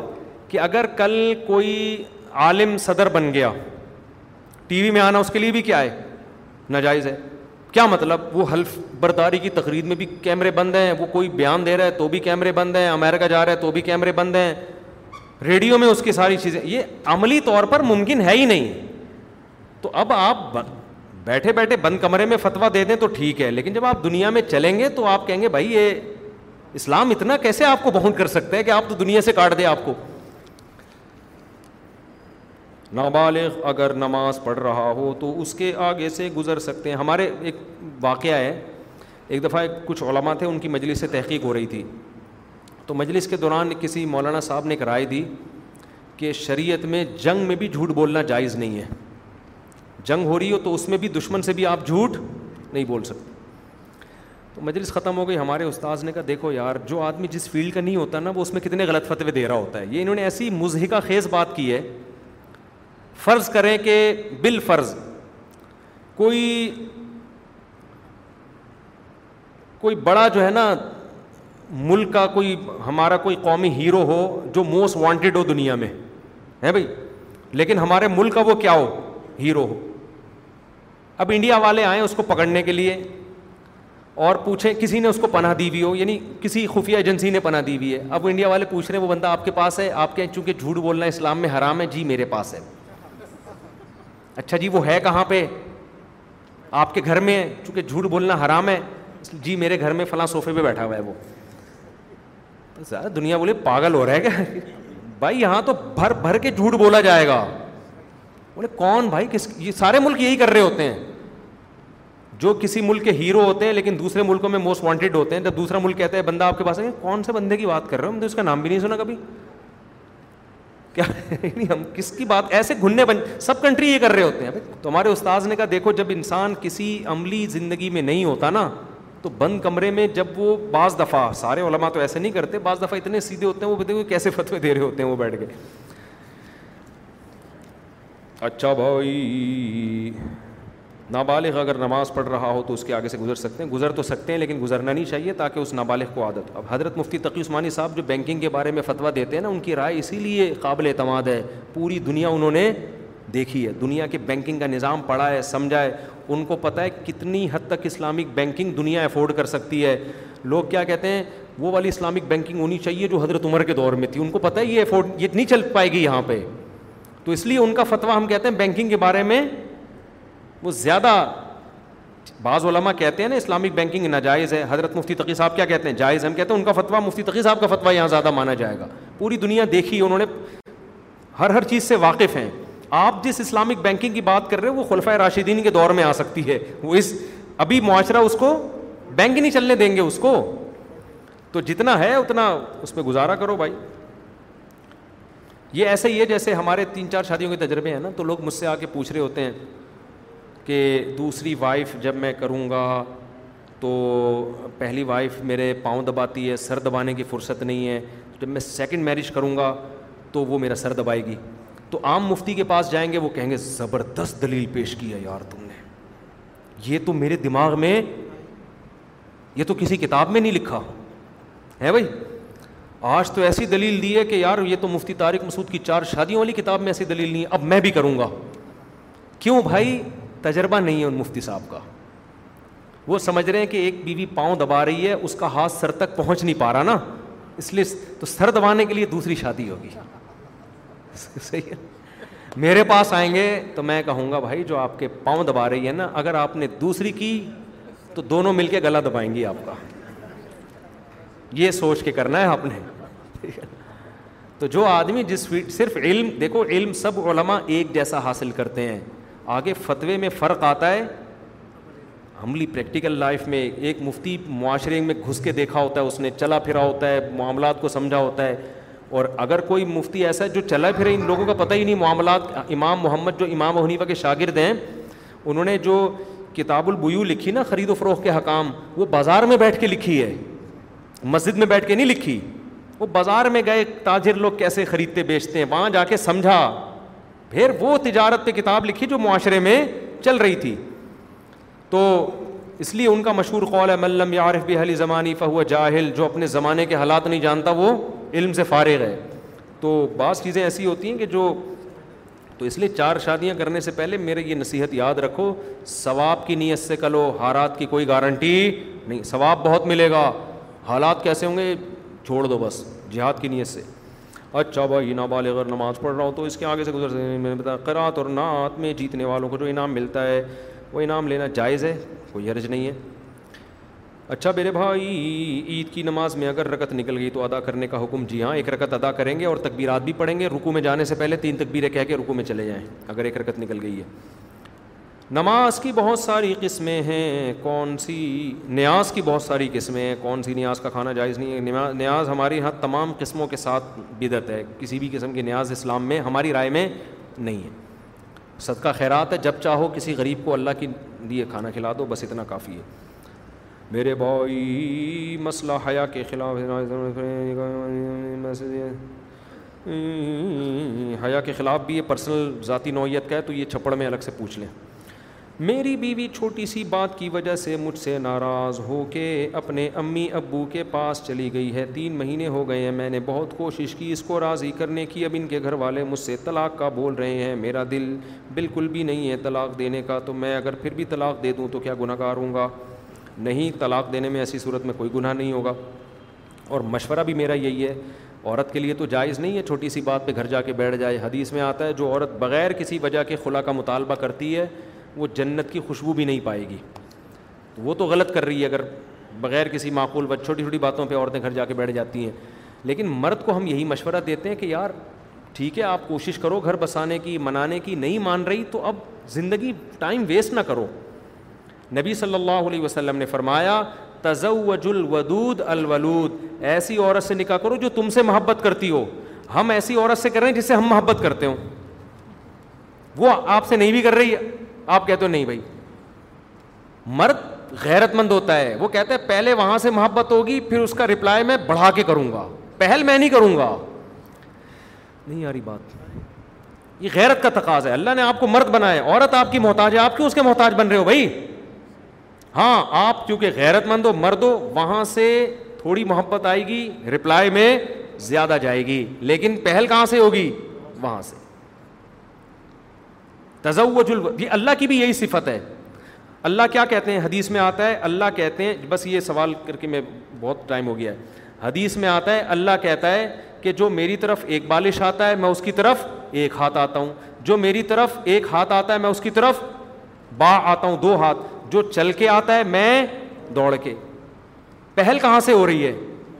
کہ اگر کل کوئی عالم صدر بن گیا ٹی وی میں آنا اس کے لیے بھی کیا ہے ناجائز ہے کیا مطلب وہ حلف برداری کی تقریر میں بھی کیمرے بند ہیں وہ کوئی بیان دے رہا ہے تو بھی کیمرے بند ہیں امریکہ جا رہا ہے تو بھی کیمرے بند ہیں ریڈیو میں اس کی ساری چیزیں یہ عملی طور پر ممکن ہے ہی نہیں تو اب آپ بیٹھے بیٹھے بند کمرے میں فتویٰ دے دیں تو ٹھیک ہے لیکن جب آپ دنیا میں چلیں گے تو آپ کہیں گے بھائی یہ اسلام اتنا کیسے آپ کو بہت کر سکتا ہے کہ آپ تو دنیا سے کاٹ دیں آپ کو نابالغ اگر نماز پڑھ رہا ہو تو اس کے آگے سے گزر سکتے ہیں ہمارے ایک واقعہ ہے ایک دفعہ کچھ علماء تھے ان کی مجلس سے تحقیق ہو رہی تھی تو مجلس کے دوران کسی مولانا صاحب نے ایک رائے دی کہ شریعت میں جنگ میں بھی جھوٹ بولنا جائز نہیں ہے جنگ ہو رہی ہو تو اس میں بھی دشمن سے بھی آپ جھوٹ نہیں بول سکتے تو مجلس ختم ہو گئی ہمارے استاذ نے کہا دیکھو یار جو آدمی جس فیلڈ کا نہیں ہوتا نا وہ اس میں کتنے غلط فتوے دے رہا ہوتا ہے یہ انہوں نے ایسی مضحکہ خیز بات کی ہے فرض کریں کہ بال فرض کوئی کوئی بڑا جو ہے نا ملک کا کوئی ہمارا کوئی قومی ہیرو ہو جو موسٹ وانٹیڈ ہو دنیا میں ہے بھائی لیکن ہمارے ملک کا وہ کیا ہو ہیرو ہو اب انڈیا والے آئیں اس کو پکڑنے کے لیے اور پوچھیں کسی نے اس کو پناہ دی ہوئی ہو یعنی کسی خفیہ ایجنسی نے پناہ دی ہوئی ہے اب انڈیا والے پوچھ رہے ہیں وہ بندہ آپ کے پاس ہے آپ کے چونکہ جھوٹ بولنا اسلام میں حرام ہے جی میرے پاس ہے اچھا جی وہ ہے کہاں پہ آپ کے گھر میں چونکہ جھوٹ بولنا حرام ہے جی میرے گھر میں فلاں صوفے پہ بیٹھا ہوا ہے وہ سر دنیا بولے پاگل ہو رہا ہے کیا بھائی یہاں تو بھر بھر کے جھوٹ بولا جائے گا بولے کون بھائی کس یہ سارے ملک یہی کر رہے ہوتے ہیں جو کسی ملک کے ہیرو ہوتے ہیں لیکن دوسرے ملکوں میں موسٹ وانٹیڈ ہوتے ہیں جب دوسرا ملک کہتا ہے بندہ آپ کے پاس ہے کون سے بندے کی بات کر رہے ہو ہم تو اس کا نام بھی نہیں سنا کبھی نہیں ہم کس کی بات ایسے گھننے بن سب کنٹری یہ کر رہے ہوتے ہیں تو ہمارے استاذ نے کہا دیکھو جب انسان کسی عملی زندگی میں نہیں ہوتا نا تو بند کمرے میں جب وہ بعض دفعہ سارے علماء تو ایسے نہیں کرتے بعض دفعہ اتنے سیدھے ہوتے ہیں وہ دیکھو کیسے فتوے دے رہے ہوتے ہیں وہ بیٹھ کے اچھا بھائی نابالغ اگر نماز پڑھ رہا ہو تو اس کے آگے سے گزر سکتے ہیں گزر تو سکتے ہیں لیکن گزرنا نہیں چاہیے تاکہ اس نابالغ کو عادت اب حضرت مفتی تقی عثمانی صاحب جو بینکنگ کے بارے میں فتویٰ دیتے ہیں نا ان کی رائے اسی لیے قابل اعتماد ہے پوری دنیا انہوں نے دیکھی ہے دنیا کے بینکنگ کا نظام پڑھا ہے سمجھا ہے ان کو پتہ ہے کتنی حد تک اسلامک بینکنگ دنیا افورڈ کر سکتی ہے لوگ کیا کہتے ہیں وہ والی اسلامک بینکنگ ہونی چاہیے جو حضرت عمر کے دور میں تھی ان کو پتہ ہے یہ افورڈ یہ نہیں چل پائے گی یہاں پہ تو اس لیے ان کا فتویٰ ہم کہتے ہیں بینکنگ کے بارے میں وہ زیادہ بعض علماء کہتے ہیں نا اسلامک بینکنگ ناجائز ہے حضرت مفتی تقی صاحب کیا کہتے ہیں جائز ہم کہتے ہیں ان کا فتویٰ مفتی تقی صاحب کا فتویٰ یہاں زیادہ مانا جائے گا پوری دنیا دیکھی انہوں نے ہر ہر چیز سے واقف ہیں آپ جس اسلامک بینکنگ کی بات کر رہے ہیں وہ خلفۂ راشدین کے دور میں آ سکتی ہے وہ اس ابھی معاشرہ اس کو بینک ہی نہیں چلنے دیں گے اس کو تو جتنا ہے اتنا اس میں گزارا کرو بھائی یہ ایسے ہی ہے جیسے ہمارے تین چار شادیوں کے تجربے ہیں نا تو لوگ مجھ سے آ کے پوچھ رہے ہوتے ہیں کہ دوسری وائف جب میں کروں گا تو پہلی وائف میرے پاؤں دباتی ہے سر دبانے کی فرصت نہیں ہے جب میں سیکنڈ میرج کروں گا تو وہ میرا سر دبائے گی تو عام مفتی کے پاس جائیں گے وہ کہیں گے زبردست دلیل پیش کیا یار تم نے یہ تو میرے دماغ میں یہ تو کسی کتاب میں نہیں لکھا ہے بھائی آج تو ایسی دلیل دی ہے کہ یار یہ تو مفتی طارق مسعود کی چار شادیوں والی کتاب میں ایسی دلیل نہیں ہے اب میں بھی کروں گا کیوں بھائی تجربہ نہیں ہے ان مفتی صاحب کا وہ سمجھ رہے ہیں کہ ایک بیوی پاؤں دبا رہی ہے اس کا ہاتھ سر تک پہنچ نہیں پا رہا نا اس لیے تو سر دبانے کے لیے دوسری شادی ہوگی صحیح ہے میرے پاس آئیں گے تو میں کہوں گا بھائی جو آپ کے پاؤں دبا رہی ہے نا اگر آپ نے دوسری کی تو دونوں مل کے گلا دبائیں گی آپ کا یہ سوچ کے کرنا ہے آپ نے تو جو آدمی جس صرف علم دیکھو علم سب علماء ایک جیسا حاصل کرتے ہیں آگے فتوے میں فرق آتا ہے عملی پریکٹیکل لائف میں ایک مفتی معاشرے میں گھس کے دیکھا ہوتا ہے اس نے چلا پھرا ہوتا ہے معاملات کو سمجھا ہوتا ہے اور اگر کوئی مفتی ایسا ہے جو چلا پھرے ان لوگوں کا پتہ ہی نہیں معاملات امام محمد جو امام حنیفہ کے شاگرد ہیں انہوں نے جو کتاب البیو لکھی نا خرید و فروخت کے حکام وہ بازار میں بیٹھ کے لکھی ہے مسجد میں بیٹھ کے نہیں لکھی وہ بازار میں گئے تاجر لوگ کیسے خریدتے بیچتے ہیں وہاں جا کے سمجھا پھر وہ تجارت پہ کتاب لکھی جو معاشرے میں چل رہی تھی تو اس لیے ان کا مشہور قول ہے ملم یارف بھی حلی زمانی فہو جاہل جو اپنے زمانے کے حالات نہیں جانتا وہ علم سے فارغ ہے تو بعض چیزیں ایسی ہوتی ہیں کہ جو تو اس لیے چار شادیاں کرنے سے پہلے میرے یہ نصیحت یاد رکھو ثواب کی نیت سے کرو حالات کی کوئی گارنٹی نہیں ثواب بہت ملے گا حالات کیسے ہوں گے چھوڑ دو بس جہاد کی نیت سے اچھا بھائی نابالغ نماز پڑھ رہا ہوں تو اس کے آگے سے گزر سکتے قرات اور نعت میں جیتنے والوں کو جو انعام ملتا ہے وہ انعام لینا جائز ہے کوئی حرج نہیں ہے اچھا میرے بھائی عید کی نماز میں اگر رکت نکل گئی تو ادا کرنے کا حکم جی ہاں ایک رکت ادا کریں گے اور تکبیرات بھی پڑھیں گے رکو میں جانے سے پہلے تین تکبیریں کہہ کے رکو میں چلے جائیں اگر ایک رکت نکل گئی ہے نماز کی بہت ساری قسمیں ہیں کون سی نیاز کی بہت ساری قسمیں ہیں کون سی نیاز کا کھانا جائز نہیں ہے نیاز ہمارے یہاں تمام قسموں کے ساتھ بدت ہے کسی بھی قسم کی نیاز اسلام میں ہماری رائے میں نہیں ہے صدقہ خیرات ہے جب چاہو کسی غریب کو اللہ کی لیے کھانا کھلا دو بس اتنا کافی ہے میرے بھائی مسئلہ حیا کے خلاف حیا کے خلاف بھی یہ پرسنل ذاتی نوعیت کا ہے تو یہ چھپڑ میں الگ سے پوچھ لیں میری بیوی چھوٹی سی بات کی وجہ سے مجھ سے ناراض ہو کے اپنے امی ابو کے پاس چلی گئی ہے تین مہینے ہو گئے ہیں میں نے بہت کوشش کی اس کو راضی کرنے کی اب ان کے گھر والے مجھ سے طلاق کا بول رہے ہیں میرا دل بالکل بھی نہیں ہے طلاق دینے کا تو میں اگر پھر بھی طلاق دے دوں تو کیا گناہ گار ہوں گا نہیں طلاق دینے میں ایسی صورت میں کوئی گناہ نہیں ہوگا اور مشورہ بھی میرا یہی ہے عورت کے لیے تو جائز نہیں ہے چھوٹی سی بات پہ گھر جا کے بیٹھ جائے حدیث میں آتا ہے جو عورت بغیر کسی وجہ کے خلا کا مطالبہ کرتی ہے وہ جنت کی خوشبو بھی نہیں پائے گی تو وہ تو غلط کر رہی ہے اگر بغیر کسی معقول بات چھوٹی چھوٹی باتوں پہ عورتیں گھر جا کے بیٹھ جاتی ہیں لیکن مرد کو ہم یہی مشورہ دیتے ہیں کہ یار ٹھیک ہے آپ کوشش کرو گھر بسانے کی منانے کی نہیں مان رہی تو اب زندگی ٹائم ویسٹ نہ کرو نبی صلی اللہ علیہ وسلم نے فرمایا تزوج الودود الولود ایسی عورت سے نکاح کرو جو تم سے محبت کرتی ہو ہم ایسی عورت سے کر رہے ہیں جس سے ہم محبت کرتے ہوں وہ آپ سے نہیں بھی کر رہی ہے آپ کہتے ہو نہیں بھائی مرد غیرت مند ہوتا ہے وہ کہتا ہے پہلے وہاں سے محبت ہوگی پھر اس کا رپلائی میں بڑھا کے کروں گا پہل میں نہیں کروں گا نہیں یاری بات یہ غیرت کا تقاض ہے اللہ نے آپ کو مرد بنایا عورت آپ کی محتاج ہے آپ کیوں اس کے محتاج بن رہے ہو بھائی ہاں آپ کیونکہ غیرت مند ہو مرد ہو وہاں سے تھوڑی محبت آئے گی رپلائی میں زیادہ جائے گی لیکن پہل کہاں سے ہوگی وہاں سے تزوج الب... یہ اللہ کی بھی یہی صفت ہے اللہ کیا کہتے ہیں حدیث میں آتا ہے اللہ کہتے ہیں بس یہ سوال کر کے میں بہت ٹائم ہو گیا ہے حدیث میں آتا ہے اللہ کہتا ہے کہ جو میری طرف ایک بالش آتا ہے میں اس کی طرف ایک ہاتھ آتا ہوں جو میری طرف ایک ہاتھ آتا ہے میں اس کی طرف با آتا ہوں دو ہاتھ جو چل کے آتا ہے میں دوڑ کے پہل کہاں سے ہو رہی ہے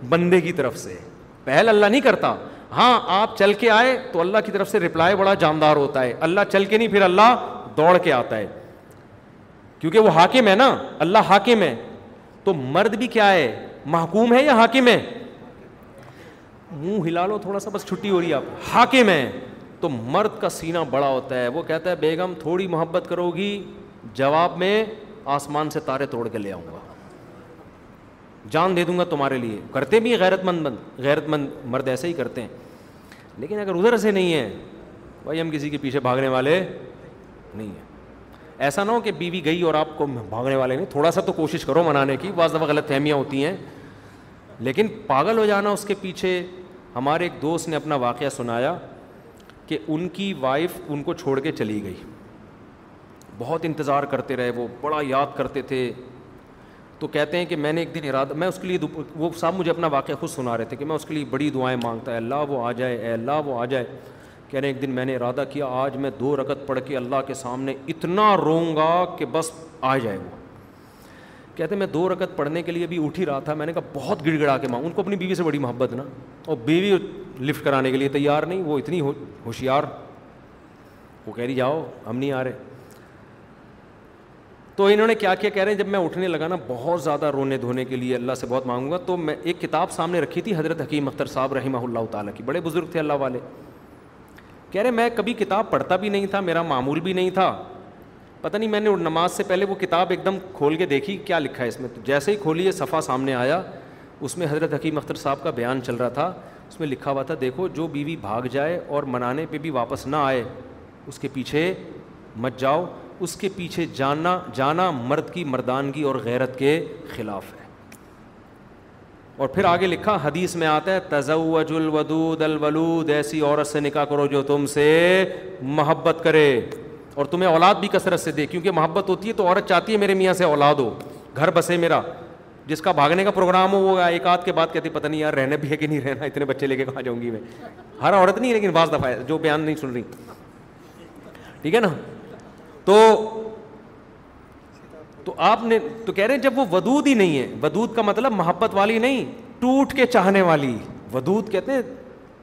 بندے کی طرف سے پہل اللہ نہیں کرتا ہاں آپ چل کے آئے تو اللہ کی طرف سے رپلائی بڑا جاندار ہوتا ہے اللہ چل کے نہیں پھر اللہ دوڑ کے آتا ہے کیونکہ وہ حاکم ہے نا اللہ حاکم ہے تو مرد بھی کیا ہے محکوم ہے یا حاکم ہے منہ ہلا لو تھوڑا سا بس چھٹی ہو رہی ہے آپ حاکم ہے تو مرد کا سینا بڑا ہوتا ہے وہ کہتا ہے بیگم تھوڑی محبت کرو گی جواب میں آسمان سے تارے توڑ کے لے آؤں گا جان دے دوں گا تمہارے لیے کرتے بھی غیرت مند مند غیرت مند مرد ایسے ہی کرتے ہیں لیکن اگر ادھر سے نہیں ہے بھائی ہم کسی کے پیچھے بھاگنے والے نہیں ہیں ایسا نہ ہو کہ بیوی گئی اور آپ کو بھاگنے والے نہیں تھوڑا سا تو کوشش کرو منانے کی بعض دفعہ غلط فہمیاں ہوتی ہیں لیکن پاگل ہو جانا اس کے پیچھے ہمارے ایک دوست نے اپنا واقعہ سنایا کہ ان کی وائف ان کو چھوڑ کے چلی گئی بہت انتظار کرتے رہے وہ بڑا یاد کرتے تھے تو کہتے ہیں کہ میں نے ایک دن ارادہ میں اس کے لیے وہ صاحب مجھے اپنا واقعہ خود سنا رہے تھے کہ میں اس کے لیے بڑی دعائیں مانگتا ہے اللہ وہ آ جائے اے اللہ وہ آ جائے کہنے ایک دن میں نے ارادہ کیا آج میں دو رکت پڑھ کے اللہ کے سامنے اتنا گا کہ بس آ جائے گا کہتے ہیں میں دو رکت پڑھنے کے لیے بھی اٹھ ہی رہا تھا میں نے کہا بہت گڑ گڑا کے ماں ان کو اپنی بیوی سے بڑی محبت نا اور بیوی لفٹ کرانے کے لیے تیار نہیں وہ اتنی ہوشیار وہ کہہ رہی جاؤ ہم نہیں آ رہے تو انہوں نے کیا کیا کہہ رہے ہیں جب میں اٹھنے لگا نا بہت زیادہ رونے دھونے کے لیے اللہ سے بہت مانگوں گا تو میں ایک کتاب سامنے رکھی تھی حضرت حکیم اختر صاحب رحمہ اللہ تعالیٰ کی بڑے بزرگ تھے اللہ والے کہہ رہے میں کبھی کتاب پڑھتا بھی نہیں تھا میرا معمول بھی نہیں تھا پتہ نہیں میں نے نماز سے پہلے وہ کتاب ایک دم کھول کے دیکھی کیا لکھا ہے اس میں تو جیسے ہی کھولی یہ صفحہ سامنے آیا اس میں حضرت حکیم اختر صاحب کا بیان چل رہا تھا اس میں لکھا ہوا تھا دیکھو جو بیوی بھاگ جائے اور منانے پہ بھی واپس نہ آئے اس کے پیچھے مت جاؤ اس کے پیچھے جانا جانا مرد کی مردانگی اور غیرت کے خلاف ہے اور پھر آگے لکھا حدیث میں آتا ہے الودود الولود ایسی عورت سے نکاح کرو جو تم سے محبت کرے اور تمہیں اولاد بھی کثرت سے دے کیونکہ محبت ہوتی ہے تو عورت چاہتی ہے میرے میاں سے اولاد ہو گھر بسے میرا جس کا بھاگنے کا پروگرام ہو وہ ایک آدھ کے بعد کہتی پتہ نہیں یار رہنے بھی ہے کہ نہیں رہنا اتنے بچے لے کے کہاں جاؤں گی میں ہر عورت نہیں لیکن بعض دفعہ جو بیان نہیں سن رہی ٹھیک ہے نا تو تو آپ نے تو کہہ رہے ہیں جب وہ ودود ہی نہیں ہے ودود کا مطلب محبت والی نہیں ٹوٹ کے چاہنے والی ودود کہتے ہیں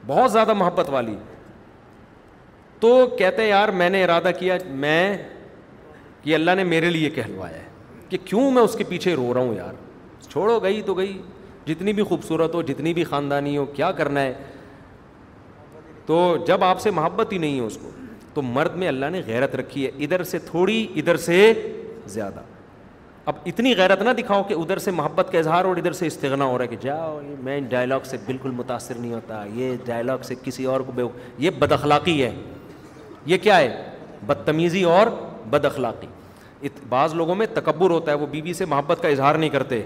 بہت زیادہ محبت والی تو کہتے ہیں یار میں نے ارادہ کیا میں کہ اللہ نے میرے لیے کہلوایا ہے کہ کیوں میں اس کے پیچھے رو رہا ہوں یار چھوڑو گئی تو گئی جتنی بھی خوبصورت ہو جتنی بھی خاندانی ہو کیا کرنا ہے تو جب آپ سے محبت ہی نہیں ہے اس کو تو مرد میں اللہ نے غیرت رکھی ہے ادھر سے تھوڑی ادھر سے زیادہ اب اتنی غیرت نہ دکھاؤ کہ ادھر سے محبت کا اظہار اور ادھر سے استغنا ہو رہا ہے کہ جاؤ میں ان ڈائلاگ سے بالکل متاثر نہیں ہوتا یہ ڈائلاگ سے کسی اور کو بے یہ بد اخلاقی ہے یہ کیا ہے بدتمیزی اور بد اخلاقی بعض لوگوں میں تکبر ہوتا ہے وہ بیوی سے محبت کا اظہار نہیں کرتے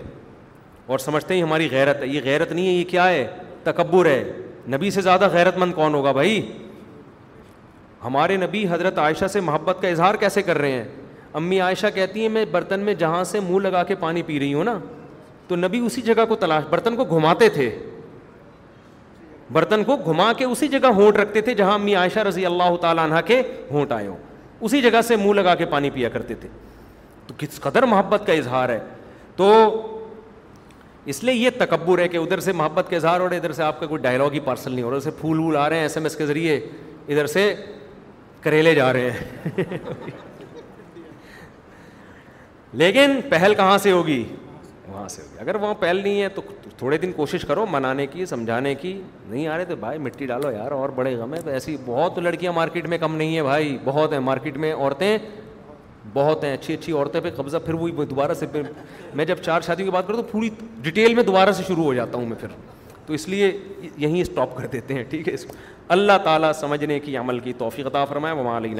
اور سمجھتے ہیں ہماری غیرت ہے یہ غیرت نہیں ہے یہ کیا ہے تکبر ہے نبی سے زیادہ غیرت مند کون ہوگا بھائی ہمارے نبی حضرت عائشہ سے محبت کا اظہار کیسے کر رہے ہیں امی عائشہ کہتی ہیں میں برتن میں جہاں سے منہ لگا کے پانی پی رہی ہوں نا تو نبی اسی جگہ کو تلاش برتن کو گھماتے تھے برتن کو گھما کے اسی جگہ ہونٹ رکھتے تھے جہاں امی عائشہ رضی اللہ تعالیٰ عنہ کے ہونٹ آئے ہوں اسی جگہ سے منہ لگا کے پانی پیا کرتے تھے تو کس قدر محبت کا اظہار ہے تو اس لیے یہ تکبر ہے کہ ادھر سے محبت کا اظہار ہو رہا ہے ادھر سے آپ کا کوئی ڈائلاگ ہی پارسل نہیں ہو رہا ادھر سے پھول وول آ رہے ہیں ایس ایم ایس کے ذریعے ادھر سے کریلے جا رہے ہیں لیکن پہل کہاں سے ہوگی وہاں سے ہوگی اگر وہاں پہل نہیں ہے تو تھوڑے دن کوشش کرو منانے کی سمجھانے کی نہیں آ رہے تو بھائی مٹی ڈالو یار اور بڑے غم ہے تو ایسی بہت لڑکیاں مارکیٹ میں کم نہیں ہیں بھائی بہت ہیں مارکیٹ میں عورتیں بہت ہیں اچھی اچھی عورتیں پہ قبضہ پھر وہی دوبارہ سے پھر میں جب چار شادیوں کی بات کروں تو پوری ڈیٹیل میں دوبارہ سے شروع ہو جاتا ہوں میں پھر تو اس لیے یہیں اسٹاپ کر دیتے ہیں ٹھیک ہے اللہ تعالیٰ سمجھنے کی عمل کی توفیق عطا فرمائے وہاں وما علین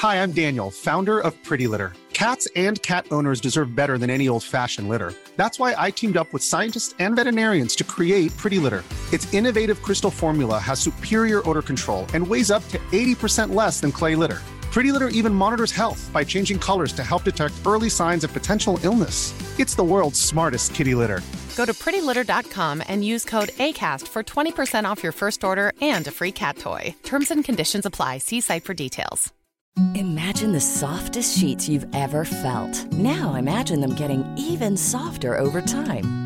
Hi, I'm Daniel, founder of Pretty Litter. Cats and cat owners deserve better than any old-fashioned litter. That's why I teamed up with scientists and veterinarians to create Pretty Litter. Its innovative crystal formula has superior odor control and weighs up to 80% less than clay litter. Pretty Litter even monitors health by changing colors to help detect early signs of potential illness. It's the world's smartest kitty litter. Go to prettylitter.com and use code ACAST for 20% off your first order and a free cat toy. Terms and conditions apply. See site for details. Imagine the softest sheets you've ever felt. Now imagine them getting even softer over time.